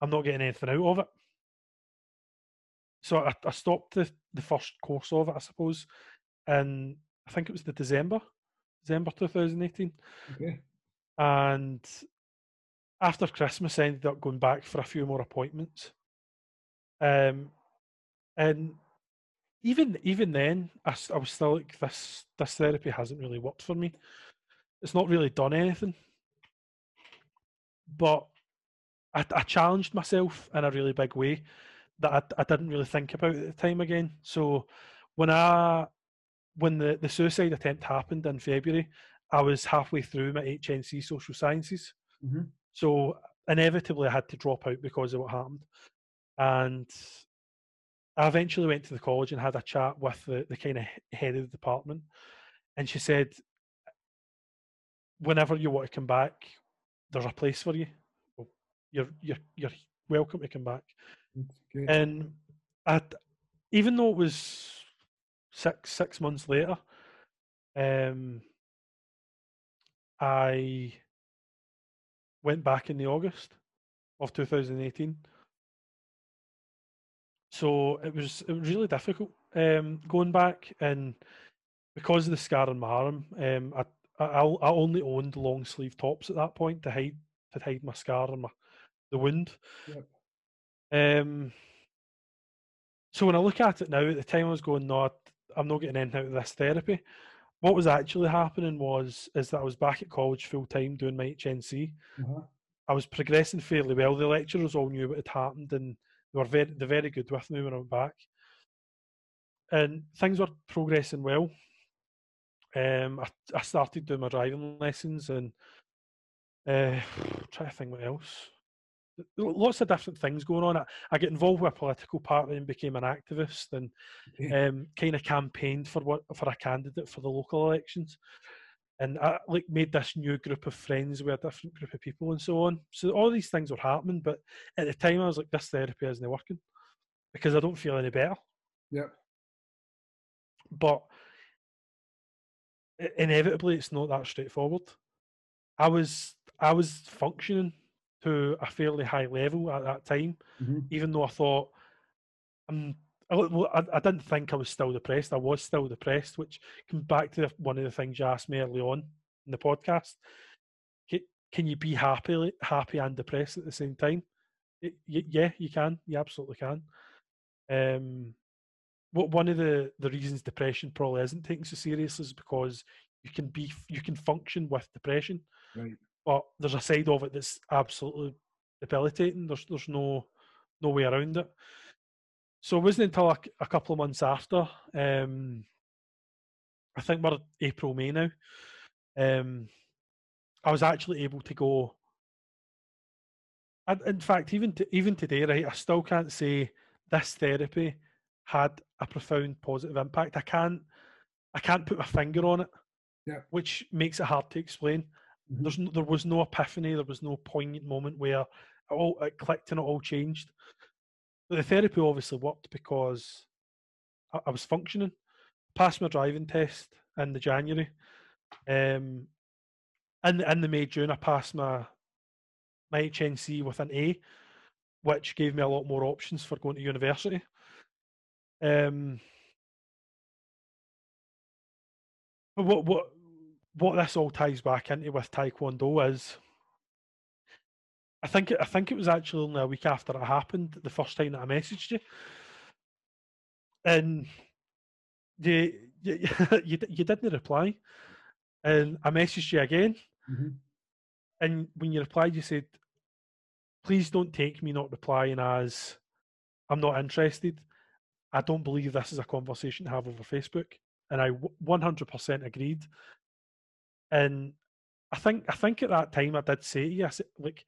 Speaker 2: I'm not getting anything out of it. So I, I stopped the, the first course of it, I suppose, and I think it was the December, December 2018.
Speaker 1: Okay.
Speaker 2: And after Christmas, I ended up going back for a few more appointments. Um, and even even then, I, I was still like, this this therapy hasn't really worked for me. It's not really done anything. But I, I challenged myself in a really big way that I, I didn't really think about at the time again. So when I when the, the suicide attempt happened in February, I was halfway through my HNC social sciences.
Speaker 1: Mhm.
Speaker 2: So inevitably I had to drop out because of what happened. And I eventually went to the college and had a chat with the, the kind of head of the department. And she said, whenever you want to come back, there's a place for you. You're you're you're welcome to come back. And I, even though it was six six months later, um, I went back in the August of 2018. So it was it was really difficult um, going back, and because of the scar on my arm, um, I, I I only owned long sleeve tops at that point to hide to hide my scar and my the wound.
Speaker 1: Yep.
Speaker 2: Um, so when I look at it now, at the time I was going, no, I'm not getting anything out of this therapy. What was actually happening was is that I was back at college full time doing my HNC.
Speaker 1: Uh-huh.
Speaker 2: I was progressing fairly well. The lecturers all knew what had happened, and they were very they're very good with me when I went back. And things were progressing well. Um, I, I started doing my driving lessons, and uh, [SIGHS] try to think what else. Lots of different things going on. I, I get involved with a political party and became an activist, and um, kind of campaigned for what for a candidate for the local elections, and I like made this new group of friends with a different group of people and so on. So all these things were happening, but at the time I was like, this therapy isn't working because I don't feel any better.
Speaker 1: Yeah.
Speaker 2: But inevitably it's not that straightforward. I was I was functioning to a fairly high level at that time,
Speaker 1: Mhm.
Speaker 2: even though I thought I'm. I, I, didn't think I was still depressed. I was still depressed, which comes back to the, one of the things you asked me early on in the podcast. Can, can you be happy, happy and depressed at the same time? Y- yeah, you can. You absolutely can. Um, what one of the the reasons depression probably isn't taken so seriously is because you can be you can function with depression,
Speaker 1: Right.
Speaker 2: but there's a side of it that's absolutely debilitating. There's there's no no way around it. So it wasn't until a couple of months after, um, I think we're April May now. Um, I was actually able to go. And in fact, even to, even today, right, I still can't say this therapy had a profound positive impact. I can't I can't put my finger on it,
Speaker 1: Yeah.
Speaker 2: which makes it hard to explain.
Speaker 1: Mhm.
Speaker 2: There's no, there was no epiphany, there was no poignant moment where it all it clicked and it all changed. But the therapy obviously worked because I, I was functioning. Passed my driving test in the January. Um, in the, in the May June, I passed my my HNC with an A, which gave me a lot more options for going to university. Um, what what what this all ties back into with Taekwondo is, I think it, I think it was actually only a week after it happened, the first time that I messaged you, and you you [LAUGHS] you, you didn't reply, and I messaged you again,
Speaker 1: Mhm.
Speaker 2: and when you replied, you said, "Please don't take me not replying as I'm not interested. I don't believe this is a conversation to have over Facebook." And I 100% agreed. And I think I think at that time I did say, yes, like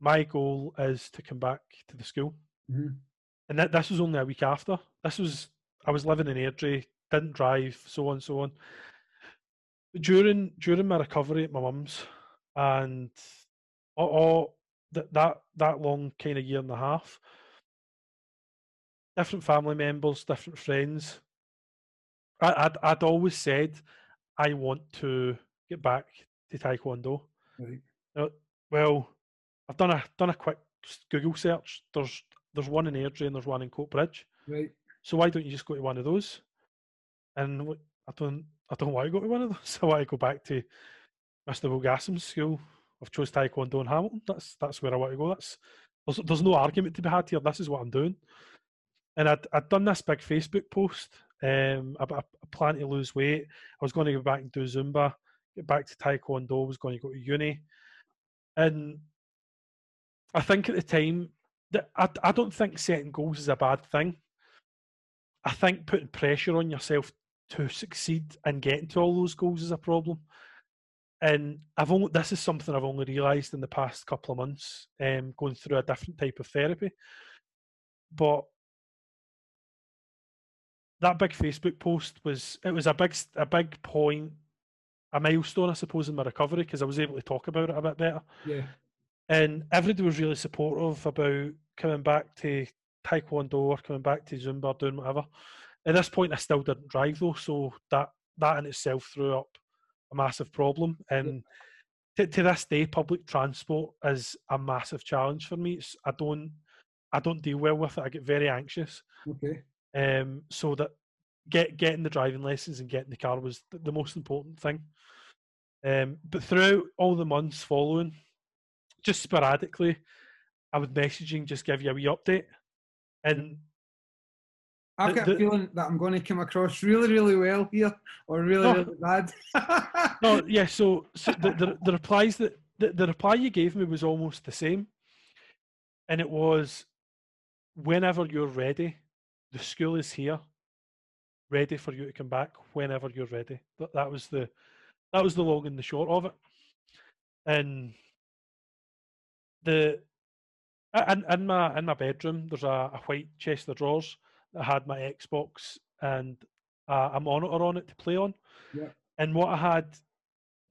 Speaker 2: my goal is to come back to the school,
Speaker 1: Mhm.
Speaker 2: and that this was only a week after. This was I was living in Airdrie, didn't drive, so on, so on. During during my recovery at my mum's, and all, all that that that long kind of year and a half, different family members, different friends. I, I'd I'd always said I want to get back to Taekwondo.
Speaker 1: Right.
Speaker 2: Uh, well, I've done a done a quick Google search. There's there's one in Airdrie and there's one in Coatbridge.
Speaker 1: Right.
Speaker 2: So why don't you just go to one of those? And I don't I don't want to go to one of those. [LAUGHS] I want to go back to Mr. Wilgassam's school. I've chose Taekwondo in Hamilton. That's that's where I want to go. That's there's there's no argument to be had here. This is what I'm doing. And I'd I'd done this big Facebook post. Um, I, I plan to lose weight. I was going to go back and do Zumba, get back to Taekwondo. I was going to go to uni, and I think at the time that I, I don't think setting goals is a bad thing. I think putting pressure on yourself to succeed and getting to all those goals is a problem. And I've only this is something I've only realised in the past couple of months, um, going through a different type of therapy. But that big Facebook post was it was a big a big point, a milestone, I suppose, in my recovery because I was able to talk about it a bit better.
Speaker 1: Yeah.
Speaker 2: and everybody was really supportive about coming back to taekwondo or coming back to zumba doing whatever. At this point i still didn't drive though so that that in itself threw up a massive problem. And to, to this day public transport is a massive challenge for me. It's, i don't i don't deal well with it. I get very anxious.
Speaker 1: Okay.
Speaker 2: Um, so that get getting the driving lessons and getting the car was the, the most important thing. Um, but throughout all the months following, just sporadically, I would messaging just give you a wee update, and
Speaker 1: I've got
Speaker 2: the-
Speaker 1: a feeling that I'm going to come across really, really well here, or really,
Speaker 2: Oh.
Speaker 1: really bad.
Speaker 2: no, [LAUGHS] yeah. So, so the, the the replies that the, the reply you gave me was almost the same, and it was, whenever you're ready, the school is here, ready for you to come back whenever you're ready. That that was the that was the long and the short of it, and the in, in my in my bedroom there's a, a white chest of drawers that had my Xbox and a, a monitor on it to play on.
Speaker 1: Yeah.
Speaker 2: And what I had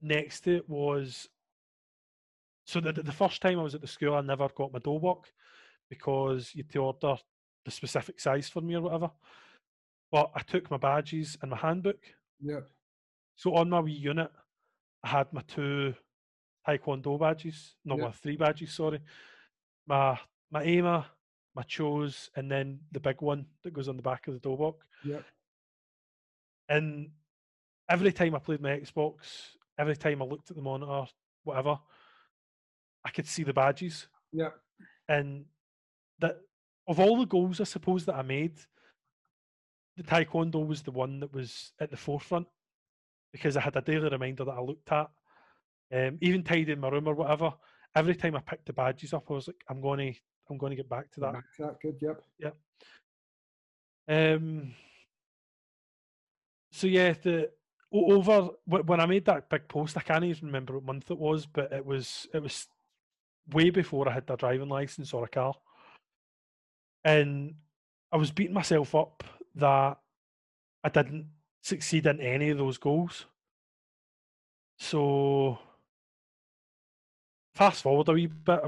Speaker 2: next to it was so the, the first time I was at the school I never got my dobok because you had to order the specific size for me or whatever. But I took my badges and my handbook.
Speaker 1: Yeah.
Speaker 2: So on my wee unit, I had my two taekwondo badges, no,
Speaker 1: Yeah.
Speaker 2: my three badges. Sorry, my my AIMA, my Cho's, and then the big one that goes on the back of the dobok.
Speaker 1: Yeah.
Speaker 2: And every time I played my Xbox, every time I looked at the monitor, whatever, I could see the badges.
Speaker 1: Yeah.
Speaker 2: And that of all the goals, I suppose that I made, the taekwondo was the one that was at the forefront because I had a daily reminder that I looked at. Um, even tidying my room or whatever. Every time I picked the badges up, I was like, "I'm going to, I'm going to get back to that."
Speaker 1: Back to that. Good. Yep.
Speaker 2: Um, so yeah, the over when I made that big post, I can't even remember what month it was, but it was it was way before I had a driving license or a car, and I was beating myself up that I didn't succeed in any of those goals. So fast forward a wee bit,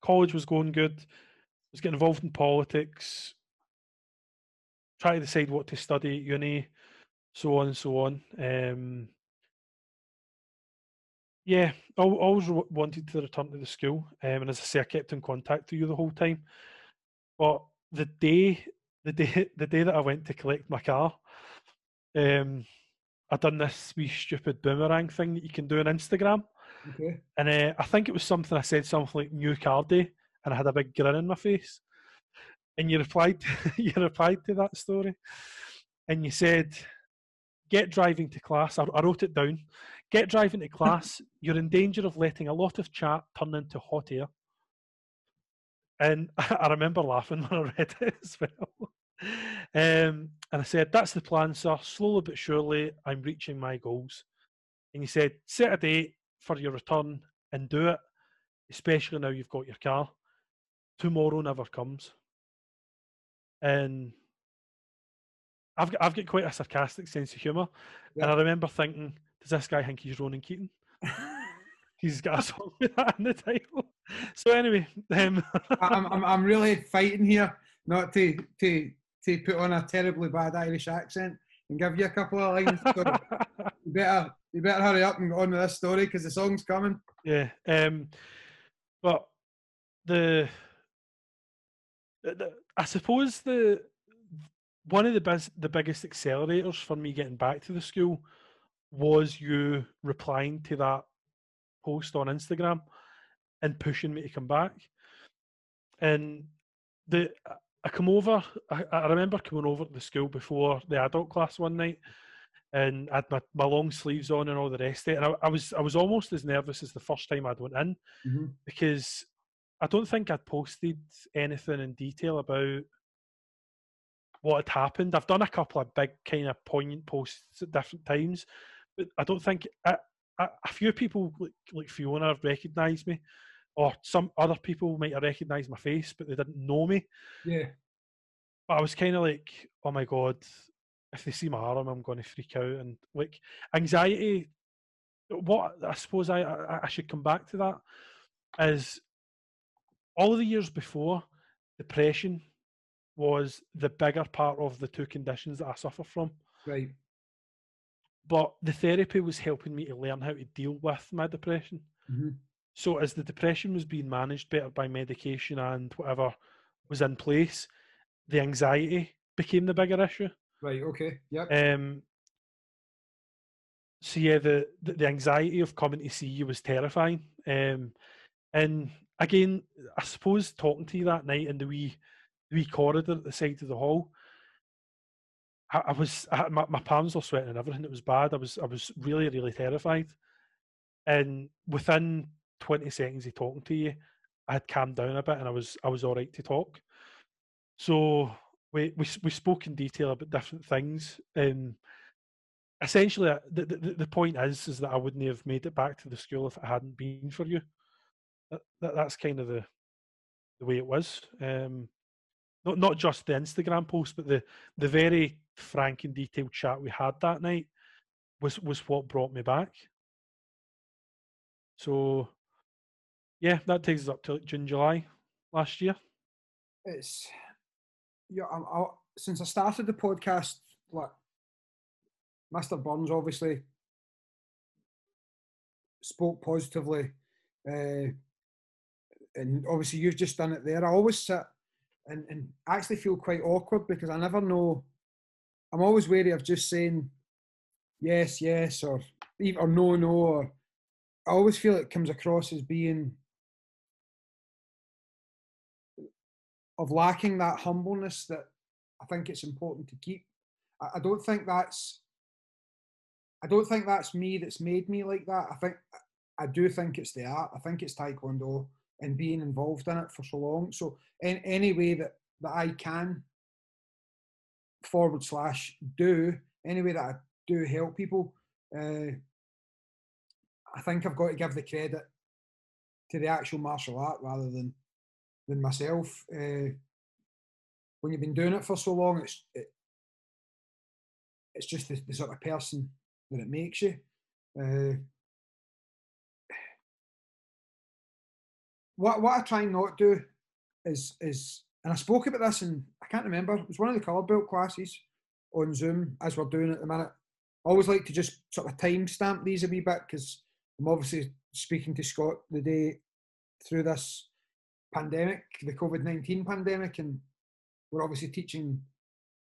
Speaker 2: college was going good. I was getting involved in politics, try to decide what to study at uni, so on and so on. Um, yeah, I always wanted to return to the school, um, and as I say, I kept in contact with you the whole time. But the day, the day, [LAUGHS] the day that I went to collect my car, um, I done this wee stupid boomerang thing that you can do on Instagram,
Speaker 1: Okay.
Speaker 2: and uh, I think it was something I said something like "new car day," and I had a big grin on my face. And you replied, [LAUGHS] you replied to that story, and you said, "Get driving to class." I, I wrote it down. Get driving to [LAUGHS] class. You're in danger of letting a lot of chat turn into hot air. And [LAUGHS] I remember laughing when I read it [LAUGHS] as well. Um, and I said, "That's the plan, sir. Slowly but surely, I'm reaching my goals." And he said, "Set a date for your return and do it, especially now you've got your car. Tomorrow never comes." And I've got, I've got quite a sarcastic sense of humour, and I remember thinking, "Does this guy think he's Ronan Keating?" [LAUGHS] He's got a song with that in the title. [LAUGHS] So anyway, um,
Speaker 1: I'm, I'm, I'm really fighting here not to, to, to put on a terribly bad Irish accent and give you a couple of lines. So [LAUGHS] you better, you better hurry up and go on with this story because the song's coming.
Speaker 2: Yeah. Um, but the, the, I suppose the one of the biz, the biggest accelerators for me getting back to the school was you replying to that post on Instagram and pushing me to come back. And the I come over. I, I remember coming over to the school before the adult class one night, and I had my, my long sleeves on and all the rest of it. And I, I was I was almost as nervous as the first time I'd went in
Speaker 1: Mhm.
Speaker 2: because I don't think I'd posted anything in detail about what had happened. I've done a couple of big kind of poignant posts at different times, but I don't think a, a, a few people like, like Fiona have recognised me, or some other people might have recognised my face, but they didn't know me.
Speaker 1: Yeah.
Speaker 2: But I was kind of like, oh my god, if they see my arm, I'm going to freak out and like anxiety. What I suppose I, I I should come back to that is all of the years before, depression was the bigger part of the two conditions that I suffer from.
Speaker 1: Right.
Speaker 2: But the therapy was helping me to learn how to deal with my depression.
Speaker 1: hmm
Speaker 2: So as the depression was being managed better by medication and whatever was in place, the anxiety became the bigger issue.
Speaker 1: Right. Okay. Yep.
Speaker 2: Um, so yeah, the, the the anxiety of coming to see you was terrifying. Um, and again, I suppose talking to you that night in the wee the wee corridor at the side of the hall, I, I was I, my my palms were sweating and everything. It was bad. I was I was really really terrified. And within twenty seconds of talking to you, I had calmed down a bit and I was I was all right to talk. So we we we spoke in detail about different things. Um, essentially, uh, the, the the point is is that I wouldn't have made it back to the school if it hadn't been for you. That, that that's kind of the the way it was. Um, not not just the Instagram post, but the the very frank and detailed chat we had that night was was what brought me back. So, yeah, that takes us up to June, July last year.
Speaker 1: It's yeah. I'm, I, since I started the podcast, like Mr. Burns, obviously spoke positively, uh, and obviously you've just done it there. I always sit and, and actually feel quite awkward because I never know. I'm always wary of just saying yes, yes, or or no, no, or I always feel it comes across as being of lacking that humbleness that I think it's important to keep. I, I don't think that's I don't think that's me that's made me like that. I think I do think it's the art. I think it's Taekwondo and being involved in it for so long. So in any way that, that I can forward slash do, any way that I do help people, uh, I think I've got to give the credit to the actual martial art rather than than myself. Uh, when you've been doing it for so long, it's it, it's just the, the, sort of person that it makes you. Uh, what what I try and not do is is and I spoke about this and I can't remember. It was one of the colour belt classes on Zoom as we're doing at the minute. I always like to just sort of timestamp these a wee bit because I'm obviously speaking to Scott the day through this pandemic, the COVID 19 pandemic, and we're obviously teaching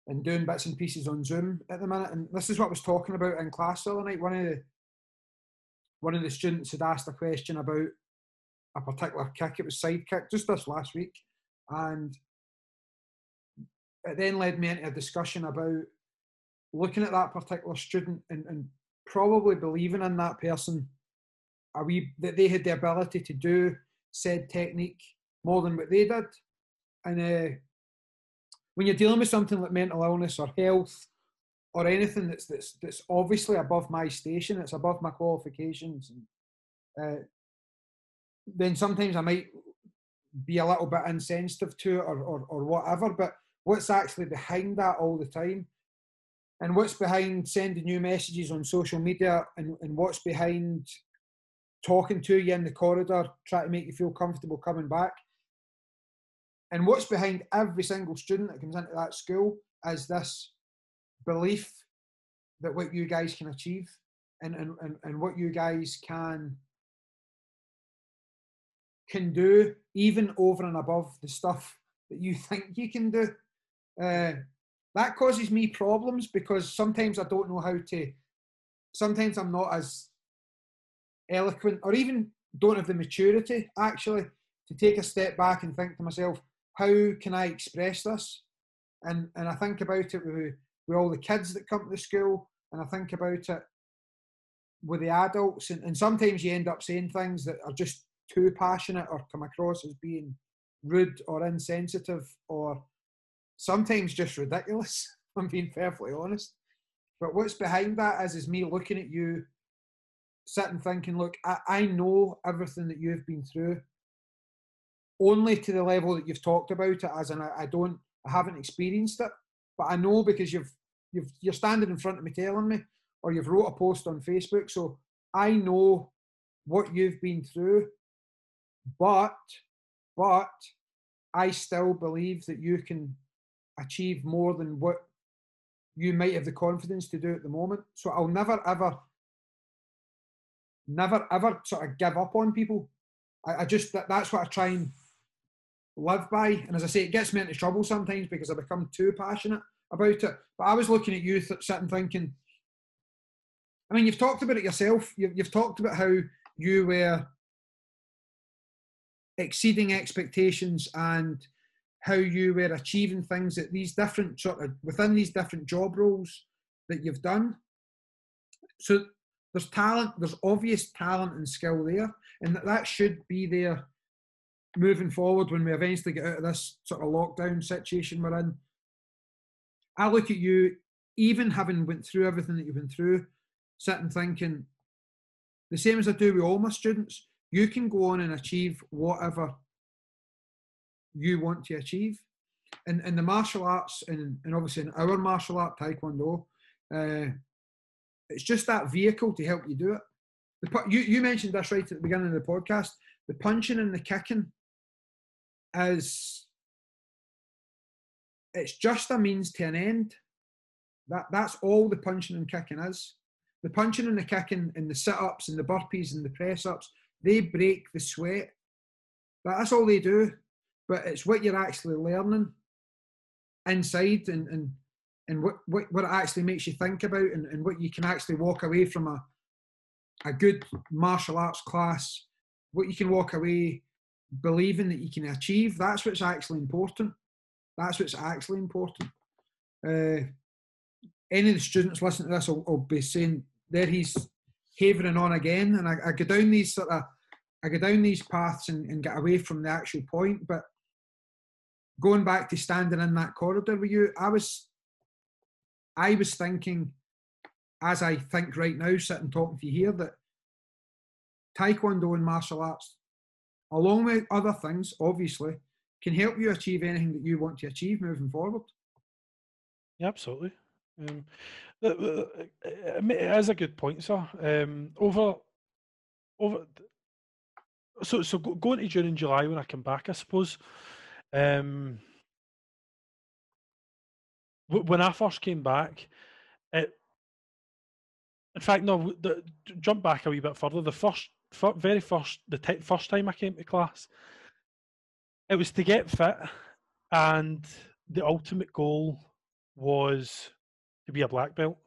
Speaker 1: and doing bits and pieces on Zoom at the minute. And this is what I was talking about in class the other night. One of the one of the students had asked a question about a particular kick. It was side kick just this last week, and it then led me into a discussion about looking at that particular student and, and probably believing in that person are we that they had the ability to do said technique more than what they did. And uh, when you're dealing with something like mental illness or health or anything that's that's that's obviously above my station, it's above my qualifications, and uh, then sometimes I might be a little bit insensitive to it or, or or whatever. But what's actually behind that all the time, and what's behind sending you messages on social media, and, and what's behind talking to you in the corridor, trying to make you feel comfortable coming back. And what's behind every single student that comes into that school is this belief that what you guys can achieve and, and, and, and what you guys can can do even over and above the stuff that you [LAUGHS] think you can do. Uh, that causes me problems because sometimes I don't know how to. Sometimes I'm not as eloquent or even don't have the maturity actually to take a step back and think to myself, how can I express this? And and I think about it with, with all the kids that come to school, and I think about it with the adults, and, and sometimes you end up saying things that are just too passionate or come across as being rude or insensitive or sometimes just ridiculous. [LAUGHS] I'm being perfectly honest. But what's behind that is is me looking at you sitting thinking, look, I, I know everything that you've been through, only to the level that you've talked about it, as I, I don't, I haven't experienced it, but I know because you've, you've, you're standing in front of me telling me, or you've wrote a post on Facebook, so I know what you've been through, but, but I still believe that you can achieve more than what you might have the confidence to do at the moment. So I'll never ever never ever sort of give up on people. I, I just that, that's what I try and live by. And as I say, it gets me into trouble sometimes because I become too passionate about it. But I was looking at you th- sitting thinking. I mean, you've talked about it yourself. You've, you've talked about how you were exceeding expectations and how you were achieving things at these different sort of within these different job roles that you've done. So there's talent, there's obvious talent and skill there, and that, that should be there moving forward when we eventually get out of this sort of lockdown situation we're in. I look at you, even having went through everything that you've been through, sitting thinking, the same as I do with all my students, you can go on and achieve whatever you want to achieve. And in the martial arts, and, and obviously in our martial art, Taekwondo, uh, it's just that vehicle to help you do it. The, you, you mentioned this right at the beginning of the podcast. The punching and the kicking is it's just a means to an end. That that's all the punching and kicking is. the punching and the kicking and the sit ups and the burpees and the press ups, they break the sweat. But That's all they do. But it's what you're actually learning inside and, and, and what, what, what it actually makes you think about and, and what you can actually walk away from a, a good martial arts class, what you can walk away believing that you can achieve. That's what's actually important. That's what's actually important. Uh, any of the students listening to this will, will be saying there he's havering on again, and I, I, go down these sort of I go down these paths and, and get away from the actual point. But going back to standing in that corridor with you, I was I was thinking, as I think right now, sitting talking to you here, that Taekwondo and martial arts, along with other things, obviously, can help you achieve anything that you want to achieve moving forward.
Speaker 2: Yeah, absolutely. Um, it is a good point, sir. Um, over, over. So, so going to June and July when I come back, I suppose. Um, when I first came back, it. In fact, no. The, jump back a wee bit further. The first, very first, the t- first time I came to class, it was to get fit, and the ultimate goal was to be a black belt.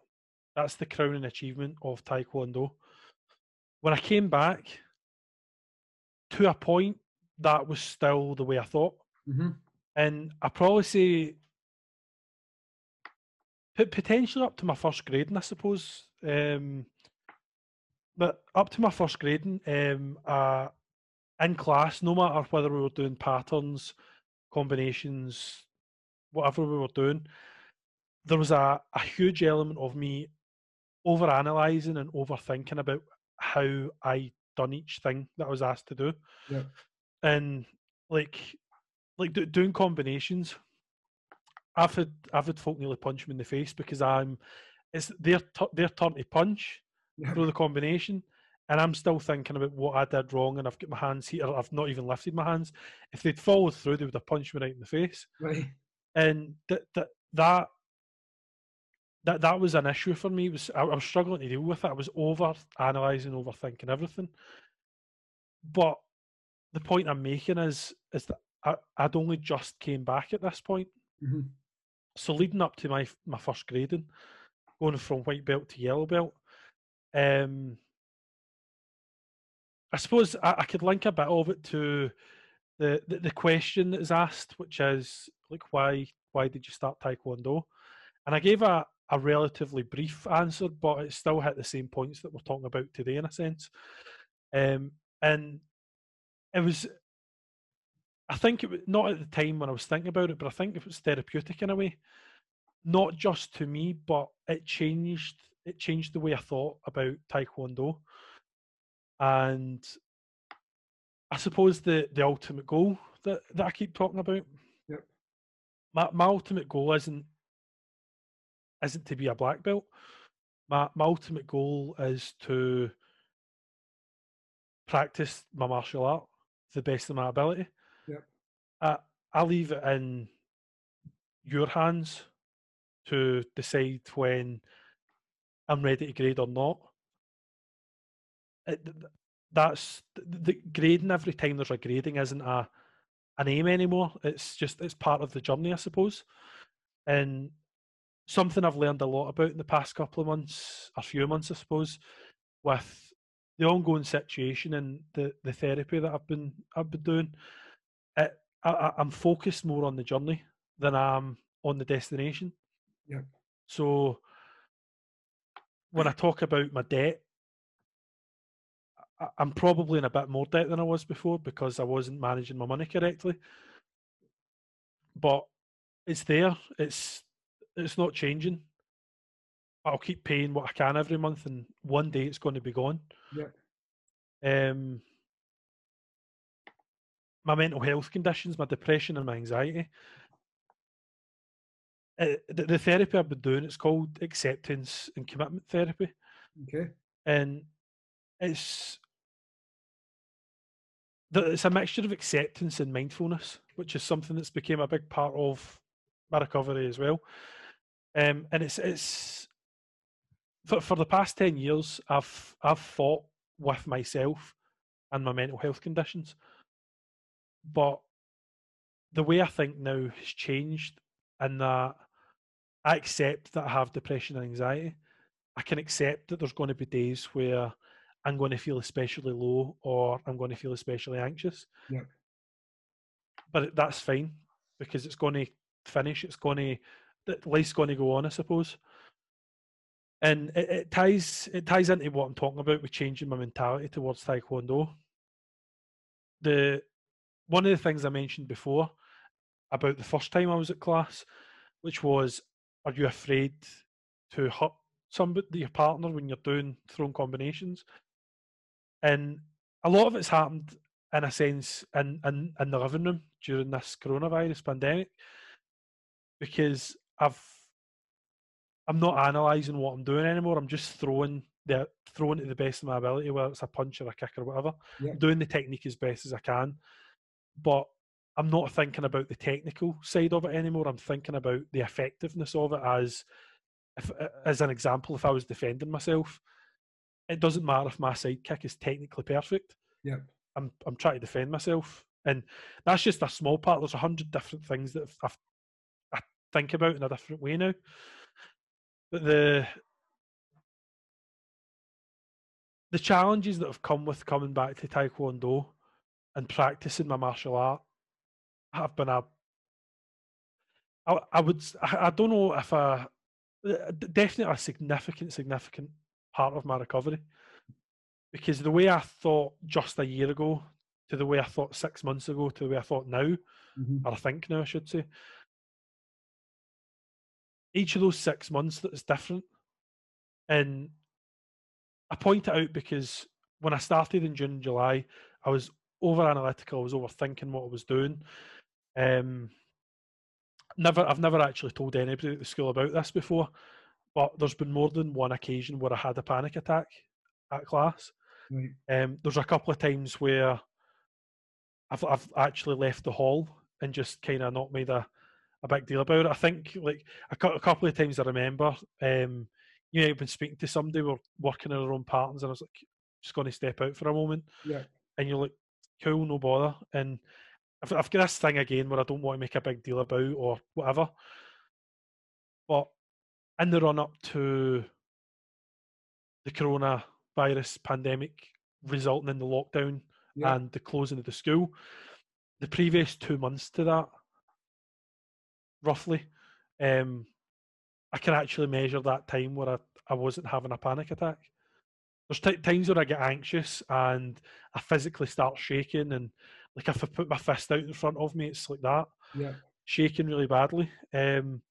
Speaker 2: That's the crowning achievement of Taekwondo. When I came back, to a point, that was still the way I thought.
Speaker 1: Mm-hmm.
Speaker 2: And I probably say potentially up to my first grading, I suppose. Um, but up to my first grading, um, uh, in class, no matter whether we were doing patterns, combinations, whatever we were doing, there was a, a huge element of me over analysing and overthinking about how I done each thing that I was asked to do.
Speaker 1: Yeah.
Speaker 2: And like like do, doing combinations, I've had I've had folk nearly punch me in the face because I'm it's their t- their turn to punch. Through the combination, and I'm still thinking about what I did wrong, and I've got my hands here. I've not even lifted my hands. If they'd followed through, they would have punched me right in the face.
Speaker 1: Right.
Speaker 2: And that that that that that was an issue for me. It was I, I was struggling to deal with it. I was over analysing, overthinking everything. But the point I'm making is is that I, would only just came back at this point.
Speaker 1: Mm-hmm.
Speaker 2: So leading up to my my first grading, going from white belt to yellow belt, um, I suppose I, I could link a bit of it to the, the, the question that is asked, which is like why why did you start taekwondo? And I gave a, a relatively brief answer, but it still hit the same points that we're talking about today in a sense. Um, and it was, I think it was not at the time when I was thinking about it, but I think it was therapeutic in a way, not just to me, but it changed. It changed the way I thought about Taekwondo, and I suppose the the ultimate goal that that I keep talking about.
Speaker 1: Yep.
Speaker 2: My my ultimate goal isn't isn't to be a black belt. My my ultimate goal is to practice my martial art to the best of my ability.
Speaker 1: Yep.
Speaker 2: I I leave it in your hands to decide when I'm ready to grade or not. It, that's the, the grading every time there's a grading isn't a an aim anymore. It's just it's part of the journey, I suppose. And something I've learned a lot about in the past couple of months, a few months, I suppose, with the ongoing situation and the, the therapy that I've been I've been doing. It, I, I'm focused more on the journey than I'm on the destination.
Speaker 1: Yeah.
Speaker 2: So when I talk about my debt, I, I'm probably in a bit more debt than I was before because I wasn't managing my money correctly. But it's there. It's it's not changing. I'll keep paying what I can every month, and one day it's going to be gone.
Speaker 1: Yeah.
Speaker 2: Um, my mental health conditions, my depression, and my anxiety. Uh, the, the, therapy I've been doing, it's called acceptance and commitment therapy.
Speaker 1: Okay.
Speaker 2: And it's it's a mixture of acceptance and mindfulness, which is something that's became a big part of my recovery as well. Um, and it's it's for for the past ten years, I've I've fought with myself and my mental health conditions, but the way I think now has changed, in that I accept that I have depression and anxiety. I can accept that there's going to be days where I'm going to feel especially low or I'm going to feel especially anxious.
Speaker 1: Yeah.
Speaker 2: But that's fine because it's going to finish. It's going to life's going to go on, I suppose. And it, it ties it ties into what I'm talking about with changing my mentality towards Taekwondo. The one of the things I mentioned before about the first time I was at class, which was, are you afraid to hurt somebody, your partner, when you're doing thrown combinations? And a lot of it's happened in a sense in, in, in the living room during this coronavirus pandemic because I've I'm not analysing what I'm doing anymore. I'm just throwing the throwing to the best of my ability, whether it's a punch or a kick or whatever.
Speaker 1: Yeah.
Speaker 2: Doing the technique as best as I can. But I'm not thinking about the technical side of it anymore. I'm thinking about the effectiveness of it as if, as an example, if I was defending myself, it doesn't matter if my sidekick is technically perfect.
Speaker 1: Yeah.
Speaker 2: I'm I'm trying to defend myself, and that's just a small part. There's a hundred different things that I've, I think about in a different way now. But the the challenges that have come with coming back to Taekwondo and practicing my martial art have been a I, I would I don't know if a definitely a significant significant part of my recovery because the way I thought just a year ago to the way I thought six months ago to the way I thought now,
Speaker 1: Mhm.
Speaker 2: or I think now I should say, each of those six months that is different. And I point it out because when I started in June and July, I was over analytical, I was overthinking what I was doing. Um, never I've never actually told anybody at the school about this before, but there's been more than one occasion where I had a panic attack at class.
Speaker 1: Right.
Speaker 2: Um, there's a couple of times where I've I've actually left the hall and just kind of not made a, a big deal about it. I think like a, a couple of times I remember, um, you know, I've been speaking to somebody, we're working on our own patterns, and I was like, just going to step out for a moment,
Speaker 1: Yeah.
Speaker 2: and you're like, cool, no bother. And I've, I've got this thing again where I don't want to make a big deal about or whatever. But in the run up to the coronavirus pandemic resulting in the lockdown
Speaker 1: Yeah.
Speaker 2: and the closing of the school, the previous two months to that, roughly, um, I can actually measure that time where I, I wasn't having a panic attack. There's t- times where I get anxious and I physically start shaking, and like if I put my fist out in front of me, it's like that,
Speaker 1: Yeah.
Speaker 2: shaking really badly. Um,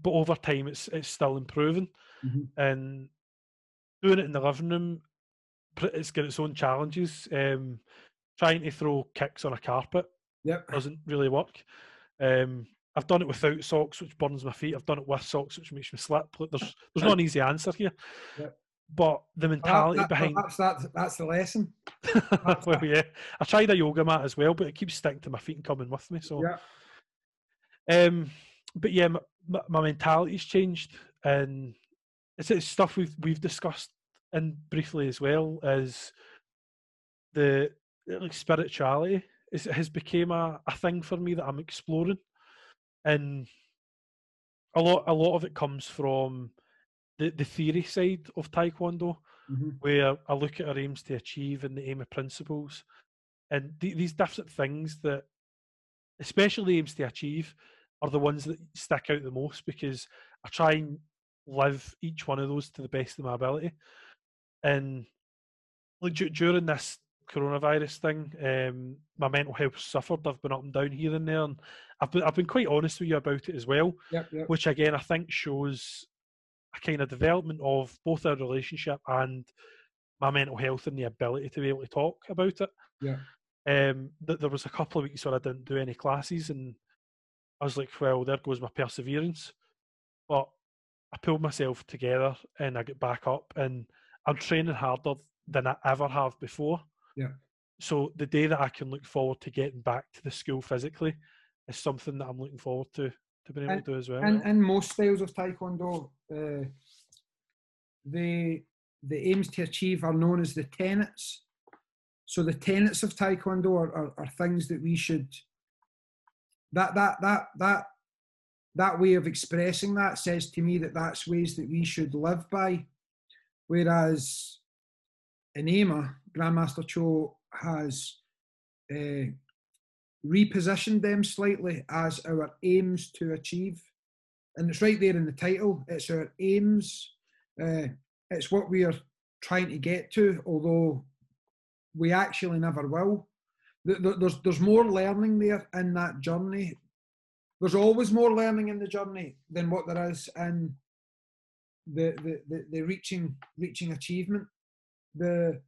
Speaker 2: but over time, it's it's still improving,
Speaker 1: Mhm.
Speaker 2: and doing it in the living room, it's got its own challenges. Um, trying to throw kicks on a carpet
Speaker 1: Yep.
Speaker 2: doesn't really work. Um, I've done it without socks, which burns my feet. I've done it with socks, which makes me slip. There's there's not an [LAUGHS] easy answer here.
Speaker 1: Yep.
Speaker 2: But the mentality
Speaker 1: that- that-
Speaker 2: behind
Speaker 1: that's that, that's the lesson. [LAUGHS]
Speaker 2: well, yeah, I tried a yoga mat as well, but it keeps sticking to my feet and coming with me. So,
Speaker 1: Yeah.
Speaker 2: um, but yeah, my, my, my mentality's changed, and it's, it's stuff we've we've discussed and briefly as well as the like spirituality is has become a, a thing for me that I'm exploring, and a lot a lot of it comes from the the theory side of taekwondo
Speaker 1: Mhm.
Speaker 2: where I look at our aims to achieve and the aim of principles, and th- these different things that, especially aims to achieve, are the ones that stick out the most because I try and live each one of those to the best of my ability. And like du- during this coronavirus thing, um, my mental health suffered. I've been up and down here and there, and I've been I've been quite honest with you about it as well
Speaker 1: Yep. Yep.
Speaker 2: which again I think shows a kind of development of both our relationship and my mental health and the ability to be able to talk about it.
Speaker 1: Yeah.
Speaker 2: Um, th- there was a couple of weeks where I didn't do any classes, and I was like, "Well, there goes my perseverance." But I pulled myself together and I get back up, and I'm training harder than I ever have before.
Speaker 1: Yeah.
Speaker 2: So the day that I can look forward to getting back to the school physically is something that I'm looking forward to to being able to do as well.
Speaker 1: And in most styles of taekwondo, uh, the the aims to achieve are known as the tenets. So the tenets of Taekwondo are, are, are things that we should that that that that that way of expressing that says to me that that's ways that we should live by. Whereas in AMA, Grandmaster Cho has uh, repositioned them slightly as our aims to achieve. And it's right there in the title. It's our aims. Uh, it's what we are trying to get to, although we actually never will. There's, there's more learning there in that journey. There's always more learning in the journey than what there is in the, the, the, the reaching reaching achievement. The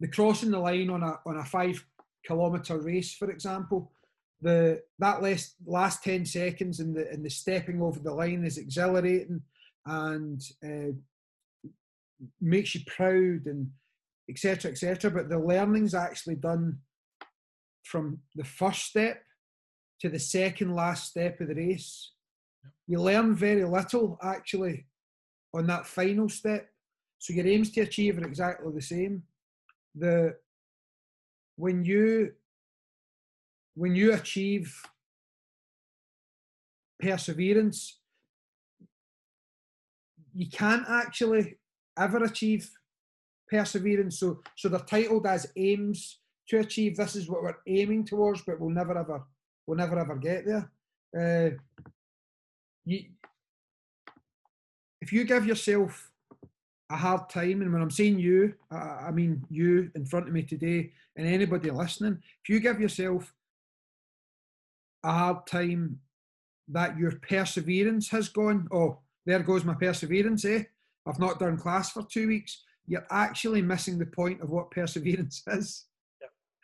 Speaker 1: the crossing the line on a on a five kilometer race, for example, the that last last ten seconds and the and the stepping over the line is exhilarating and uh, makes you proud and etc etc. But the learning's actually done from the first step to the second last step of the race. You learn very little actually on that final step. So your aims to achieve are exactly the same. The when you when you achieve perseverance, you can't actually ever achieve perseverance. So, so they're titled as aims to achieve. This is what we're aiming towards, but we'll never ever, we'll never ever get there. Uh, you, if you give yourself a hard time, and when I'm saying you, I, mean you in front of me today, and anybody listening, if you give yourself a hard time that your perseverance has gone, oh, there goes my perseverance, eh? I've not done class for two weeks. You're actually missing the point of what perseverance [LAUGHS] is.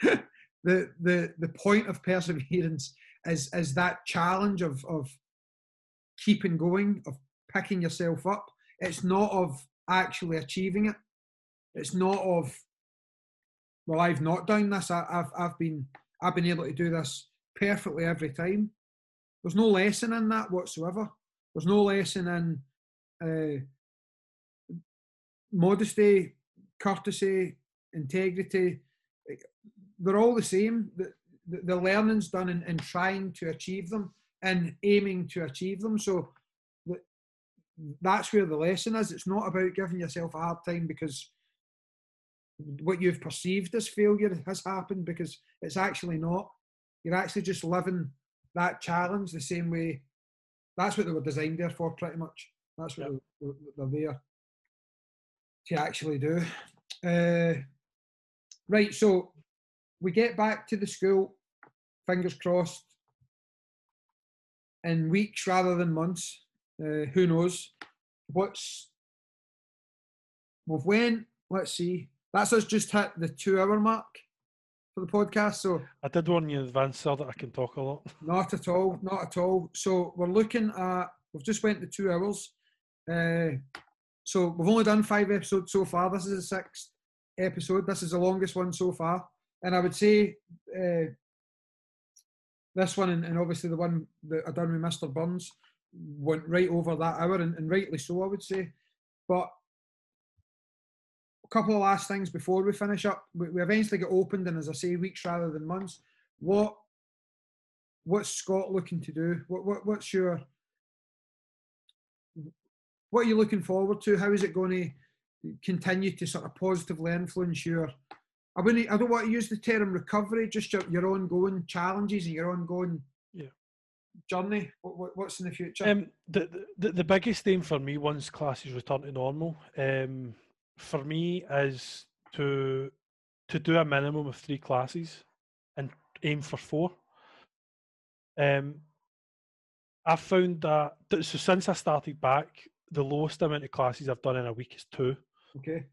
Speaker 1: Yep. the the the point of perseverance is is that challenge of of keeping going, of picking yourself up. It's not of actually achieving it. It's not of well, I've not done this. I, have I've been I've been able to do this perfectly every time. There's no lesson in that whatsoever. There's no lesson in uh, modesty, courtesy, integrity. They're all the same. The, the, the learning's done in, in trying to achieve them and aiming to achieve them. So that's where the lesson is. It's not about giving yourself a hard time because what you've perceived as failure has happened because it's actually not. You're actually just living that challenge the same way. That's what they were designed there for, pretty much. That's what yep. they're, they're there to actually do. Uh, right, so we get back to the school, fingers crossed, in weeks rather than months. Uh, who knows? What's we've went, let's see, that's us just hit the two hour mark for the podcast. So
Speaker 2: I did warn you in advance, sir, that I can talk a lot. [LAUGHS]
Speaker 1: Not at all, not at all. So we're looking at we've just went to two hours. Uh, so we've only done five episodes so far. This is the sixth episode. This is the longest one so far, and I would say uh, this one and, and, obviously the one that I done with Mr. Burns went right over that hour, and, and rightly so, I would say. But a couple of last things before we finish up. We, we eventually get opened, and as I say, weeks rather than months. What what's Scott looking to do? What, what what's your what are you looking forward to? How is it going to continue to sort of positively influence your? I wouldn't. I don't want to use the term recovery. Just your, your ongoing challenges and your ongoing. Journey. What, what's in the future?
Speaker 2: Um, the, the the biggest aim for me once classes return to normal, um, for me is to to do a minimum of three classes and aim for four. Um, I've found that so since I started back, the lowest amount of classes I've done in a week is two.
Speaker 1: Okay.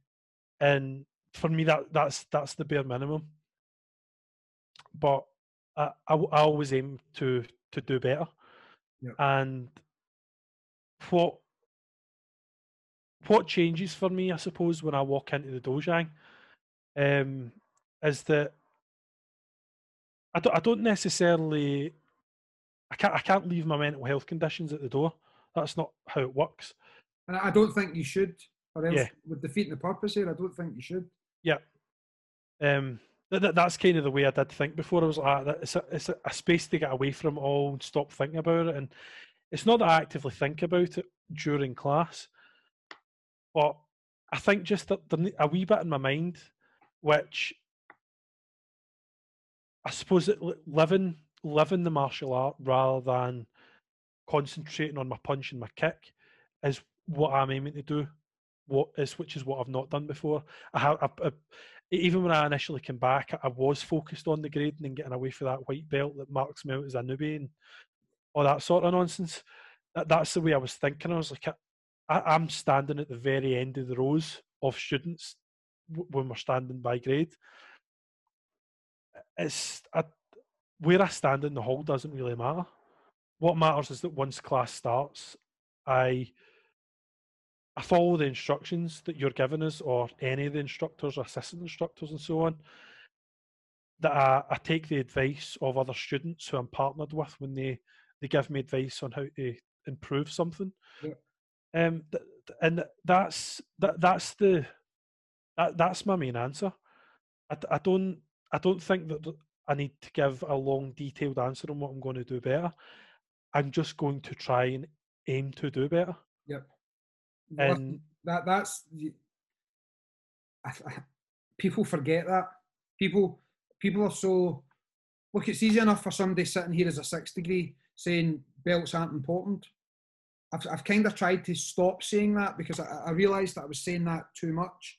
Speaker 2: And for me, that that's that's the bare minimum. But I, I, I always aim to to do better.
Speaker 1: Yep.
Speaker 2: And what what changes for me, I suppose, when I walk into the dojang, um, is that I don't I don't necessarily I can't I can't leave my mental health conditions at the door. That's not how it works.
Speaker 1: And I don't think you should, or else
Speaker 2: Yeah.
Speaker 1: with defeating the purpose here, I don't think you should.
Speaker 2: Yeah. Um, that, that, that's kind of the way I did think before. I was like, "Ah, it's, a, it's a, space to get away from all and stop thinking about it. And it's not that I actively think about it during class, but I think just that a wee bit in my mind, which I suppose that li- living living the martial art rather than concentrating on my punch and my kick is what I'm aiming to do. What is which is what I've not done before. I have I, I, even when I initially came back, I was focused on the grading and getting away from that white belt that marks me out as a newbie and all that sort of nonsense. That, that's the way I was thinking. I was like, I, I'm standing at the very end of the rows of students w- when we're standing by grade. It's I, where I stand in the hall doesn't really matter. What matters is that once class starts, I I follow the instructions that you're giving us, or any of the instructors, or assistant instructors, and so on. That I, I take the advice of other students who I'm partnered with when they they give me advice on how to improve something.
Speaker 1: Yeah.
Speaker 2: Um, th- and that's that that's the that that's my main answer. I, I don't I don't think that I need to give a long detailed answer on what I'm going to do better. I'm just going to try and aim to do better.
Speaker 1: Listen,
Speaker 2: And
Speaker 1: that that's I, I- people forget that people people are so look. It's easy enough for somebody sitting here as a six degree saying belts aren't important. I've, I've kind of tried to stop saying that because I, I realised that I was saying that too much.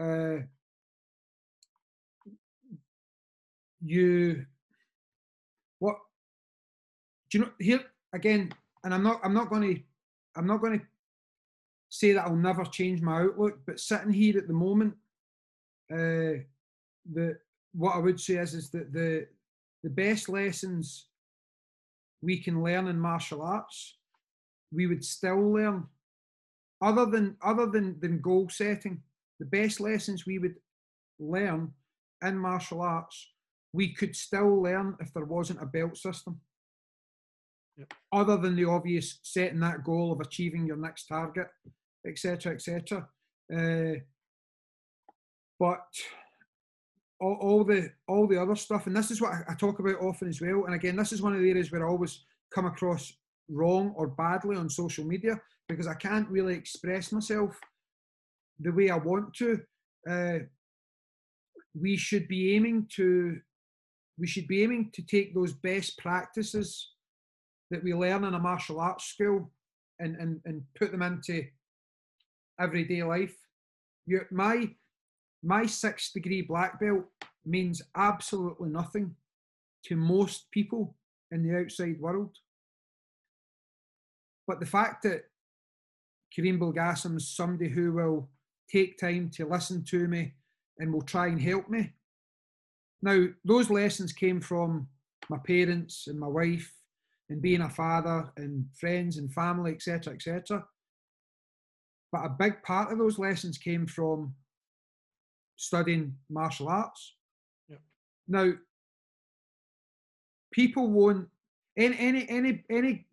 Speaker 1: Uh, you what do you know here again and i'm not i'm not going to i'm not going to say that i'll never change my outlook but sitting here at the moment uh the what i would say is is that the the best lessons we can learn in martial arts we would still learn other than other than than goal setting the best lessons we would learn in martial arts we could still learn if there wasn't a belt system.
Speaker 2: Yep.
Speaker 1: Other than the obvious setting that goal of achieving your next target, etc., etc. Uh, but all, all the all the other stuff, and this is what I, talk about often as well. And again, this is one of the areas where I always come across wrong or badly on social media because I can't really express myself the way I want to. Uh, we should be aiming to we should be aiming to take those best practices that we learn in a martial arts school and, and, and put them into everyday life. you my my six degree black belt means absolutely nothing to most people in the outside world. But the fact that Kareem Bulgasem is somebody who will take time to listen to me and will try and help me. Now, those lessons came from my parents and my wife and being a father and friends and family, etc., etc. But a big part of those lessons came from studying martial arts.
Speaker 2: Yep.
Speaker 1: Now, people won't any any any any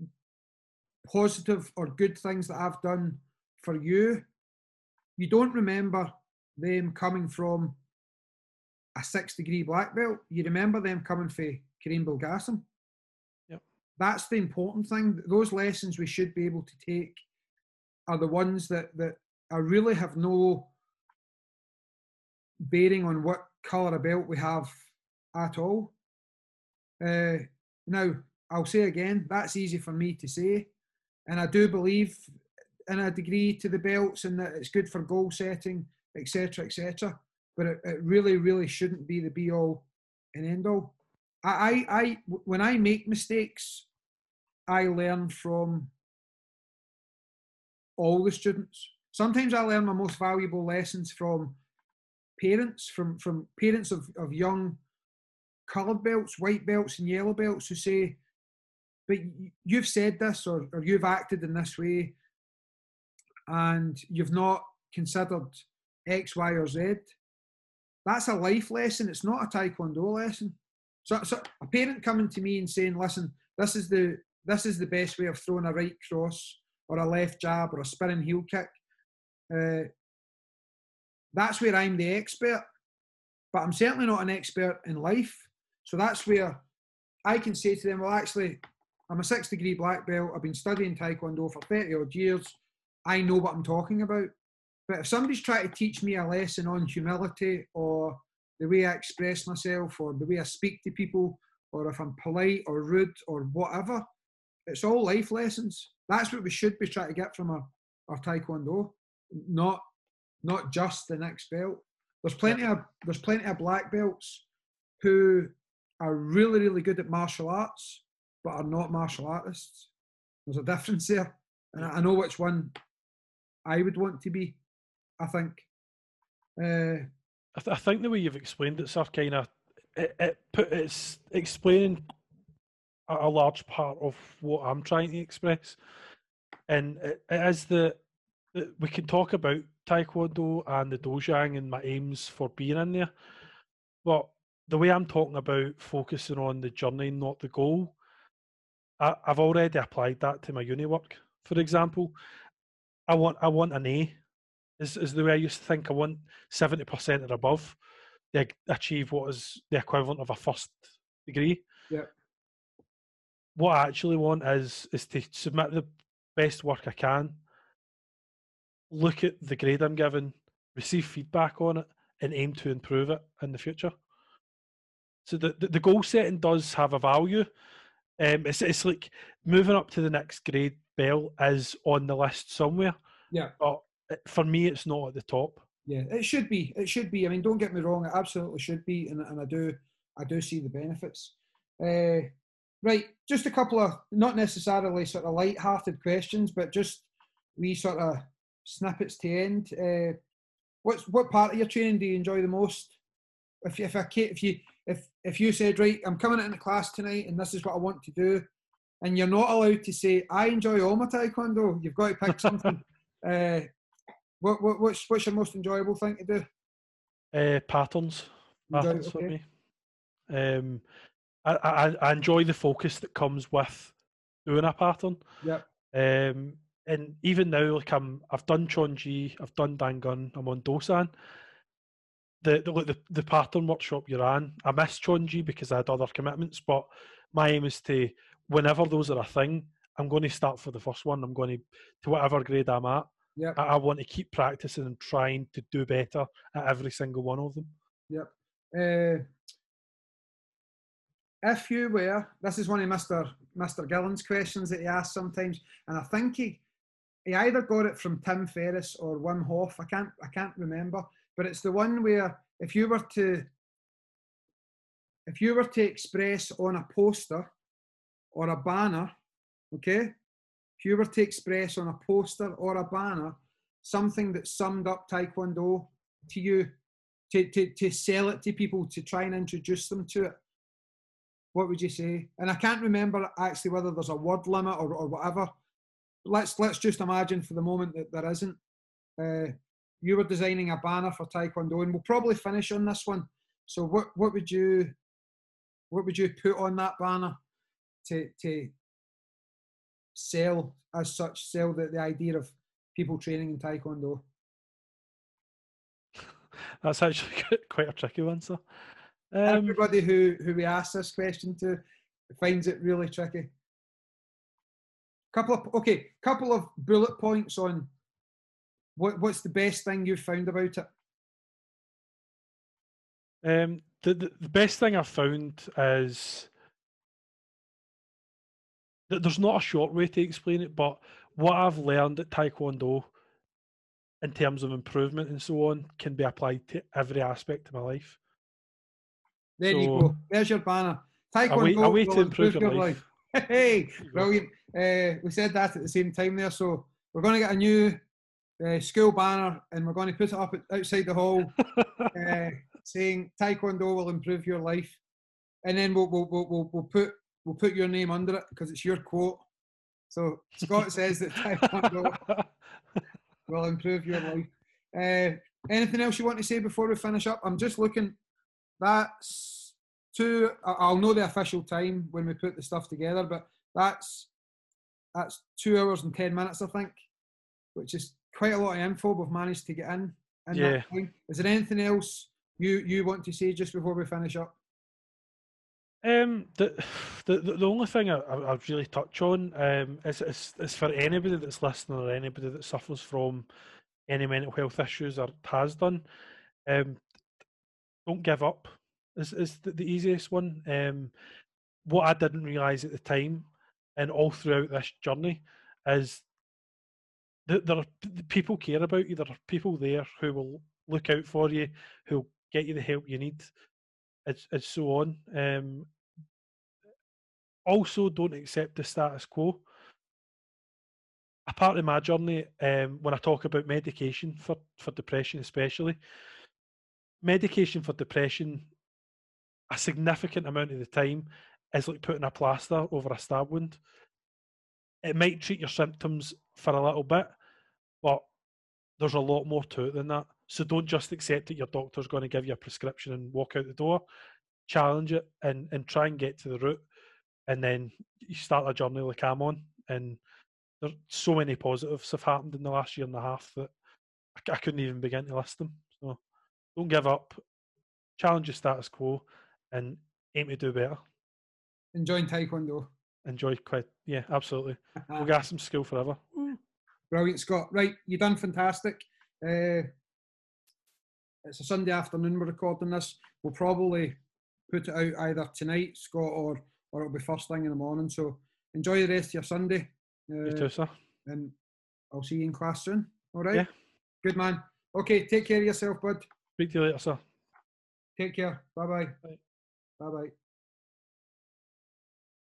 Speaker 1: positive or good things that I've done for you. You don't remember them coming from a six degree black belt. You remember them coming from Kareem Bulgasem.
Speaker 2: Yep.
Speaker 1: That's the important thing. Those lessons we should be able to take are the ones that that I really have no bearing on what colour of belt we have at all. Uh, now, I'll say again, that's easy for me to say, and I do believe in a degree to the belts and that it's good for goal setting, etc., etc. But it, it really, really shouldn't be the be all and end all. I, I, I, when I make mistakes, I learn from all the students. Sometimes I learn my most valuable lessons from parents, from from parents of, of young coloured belts, white belts, and yellow belts who say, "But you've said this, or, or you've acted in this way, and you've not considered X, Y, or Z." That's a life lesson. It's not a taekwondo lesson. So, so a parent coming to me and saying, "Listen, this is the this is the best way of throwing a right cross or a left jab or a spinning heel kick. Uh, that's where I'm the expert, but I'm certainly not an expert in life. So that's where I can say to them, well, actually, I'm a six degree black belt. I've been studying Taekwondo for 30 odd years. I know what I'm talking about. But if somebody's trying to teach me a lesson on humility or the way I express myself or the way I speak to people or if I'm polite or rude or whatever, it's all life lessons. That's what we should be trying to get from our, our Taekwondo, not not just the next belt. There's plenty of there's plenty of black belts who are really, really good at martial arts, but are not martial artists. There's a difference there. And I know which one I would want to be, I think. Uh,
Speaker 2: I, th- I, think the way you've explained it, sir, kind of, it, it put, it's explaining a, large part of what I'm trying to express. And it, it is the, the, we can talk about Taekwondo and the Dojang and my aims for being in there. But the way I'm talking about focusing on the journey, not the goal, I, have already applied that to my uni work. For example, I want I want an A. Is is the way I used to think. I want seventy percent or above to achieve what is the equivalent of a first degree.
Speaker 1: Yeah.
Speaker 2: What I actually want is is to submit the best work I can, look at the grade I'm given, receive feedback on it, and aim to improve it in the future. So the, the, the goal setting does have a value. Um, it's, it's like moving up to the next grade bell is on the list somewhere.
Speaker 1: Yeah.
Speaker 2: But for me, it's not at the top.
Speaker 1: Yeah, it should be. It should be. I mean, don't get me wrong. It absolutely should be, and, and I do. I do see the benefits. Uh, right, just a couple of not necessarily sort of light-hearted questions, but just we sort of snippets to end. Uh, what's what part of your training do you enjoy the most? If if I if you if if you said right, I'm coming into class tonight and this is what I want to do, and you're not allowed to say I enjoy all my taekwondo, you've got to pick [LAUGHS] something. uh, what, what what's what's your most enjoyable thing to do?
Speaker 2: Uh, patterns, patterns okay. for me. Um, I, I I enjoy the focus that comes with doing a pattern.
Speaker 1: Yeah.
Speaker 2: Um, and even now, like I'm, I've done Chonji, I've done Dangun, I'm on Dosan, the the, the the pattern workshop you're on. I missed Chonji because I had other commitments, but my aim is to whenever those are a thing, I'm going to start for the first one. I'm going to to whatever grade I'm at.
Speaker 1: Yeah.
Speaker 2: I, I, want to keep practicing and trying to do better at every single one of them.
Speaker 1: Yep. Uh, if you were, this is one of Mr. Mr. Gillen's questions that he asks sometimes, and I think he he either got it from Tim Ferriss or Wim Hof. I can't I can't remember but it's the one where if you were to if you were to express on a poster or a banner, okay, if you were to express on a poster or a banner something that summed up Taekwondo to you, to, to, to sell it to people, to try and introduce them to it, what would you say? And I can't remember actually whether there's a word limit or, or whatever. Let's let's just imagine for the moment that there isn't. Uh, you were designing a banner for Taekwondo, and we'll probably finish on this one. So, what what would you what would you put on that banner to to sell as such? Sell the, the idea of people training in Taekwondo. [LAUGHS]
Speaker 2: That's actually [LAUGHS] quite a tricky one, sir.
Speaker 1: Um, Everybody who who we ask this question to finds it really tricky. Couple of okay, couple of bullet points on what What's the best thing you've found about it?
Speaker 2: Um, the, the, the best thing I've found is that there's not a short way to explain it, but what I've learned at Taekwondo in terms of improvement and so on can be applied to every aspect of my life.
Speaker 1: There so, you go. There's your banner.
Speaker 2: Taekwondo a way, a way to improve, your life.
Speaker 1: life. [LAUGHS] Hey, brilliant. Uh, we said that at the same time there. So we're going to get a new uh, school banner and we're going to put it up outside the hall [LAUGHS] uh, saying Taekwondo will improve your life. And then we'll, we'll, we'll, we'll, put, we'll put your name under it because it's your quote. So Scott says that Taekwondo [LAUGHS] will improve your life. Uh, anything else you want to say before we finish up? I'm just looking. That's two. I'll know the official time when we put the stuff together, but that's that's two hours and ten minutes, I think, which is quite a lot of info we've managed to get in. in
Speaker 2: Yeah.
Speaker 1: Is there anything else you you want to say just before we finish up?
Speaker 2: Um, the, the the only thing I, I I'd really touch on um is, is is for anybody that's listening or anybody that suffers from any mental health issues or has done, um, don't give up. Is is the, the easiest one. Um, what I didn't realize at the time, and all throughout this journey, is that there are people care about you. There are people there who will look out for you, who'll get you the help you need and, so on. Um, also, don't accept the status quo. A part of my journey, um, when I talk about medication for, for depression, especially, medication for depression, a significant amount of the time, is like putting a plaster over a stab wound. It might treat your symptoms for a little bit, but there's a lot more to it than that. So don't just accept that your doctor's going to give you a prescription and walk out the door. Challenge it and, and try and get to the root. And then you start a journey like I'm on. And there's so many positives have happened in the last year and a half that I couldn't even begin to list them. Don't give up. Challenge your status quo and aim to do better.
Speaker 1: Enjoying Taekwondo.
Speaker 2: Enjoy quite yeah, absolutely. We'll [LAUGHS] get some skill forever.
Speaker 1: Brilliant, Scott. Right, you done fantastic. Uh, it's a Sunday afternoon. We're recording this. We'll probably put it out either tonight, Scott, or or it'll be first thing in the morning. So enjoy the rest of your Sunday,
Speaker 2: You
Speaker 1: uh,
Speaker 2: too, sir.
Speaker 1: and I'll see you in class soon. All right.
Speaker 2: Yeah.
Speaker 1: Good man. Okay, take care of yourself, bud.
Speaker 2: Speak to you later, sir.
Speaker 1: Take care. Bye bye.
Speaker 2: Bye.
Speaker 1: Bye bye.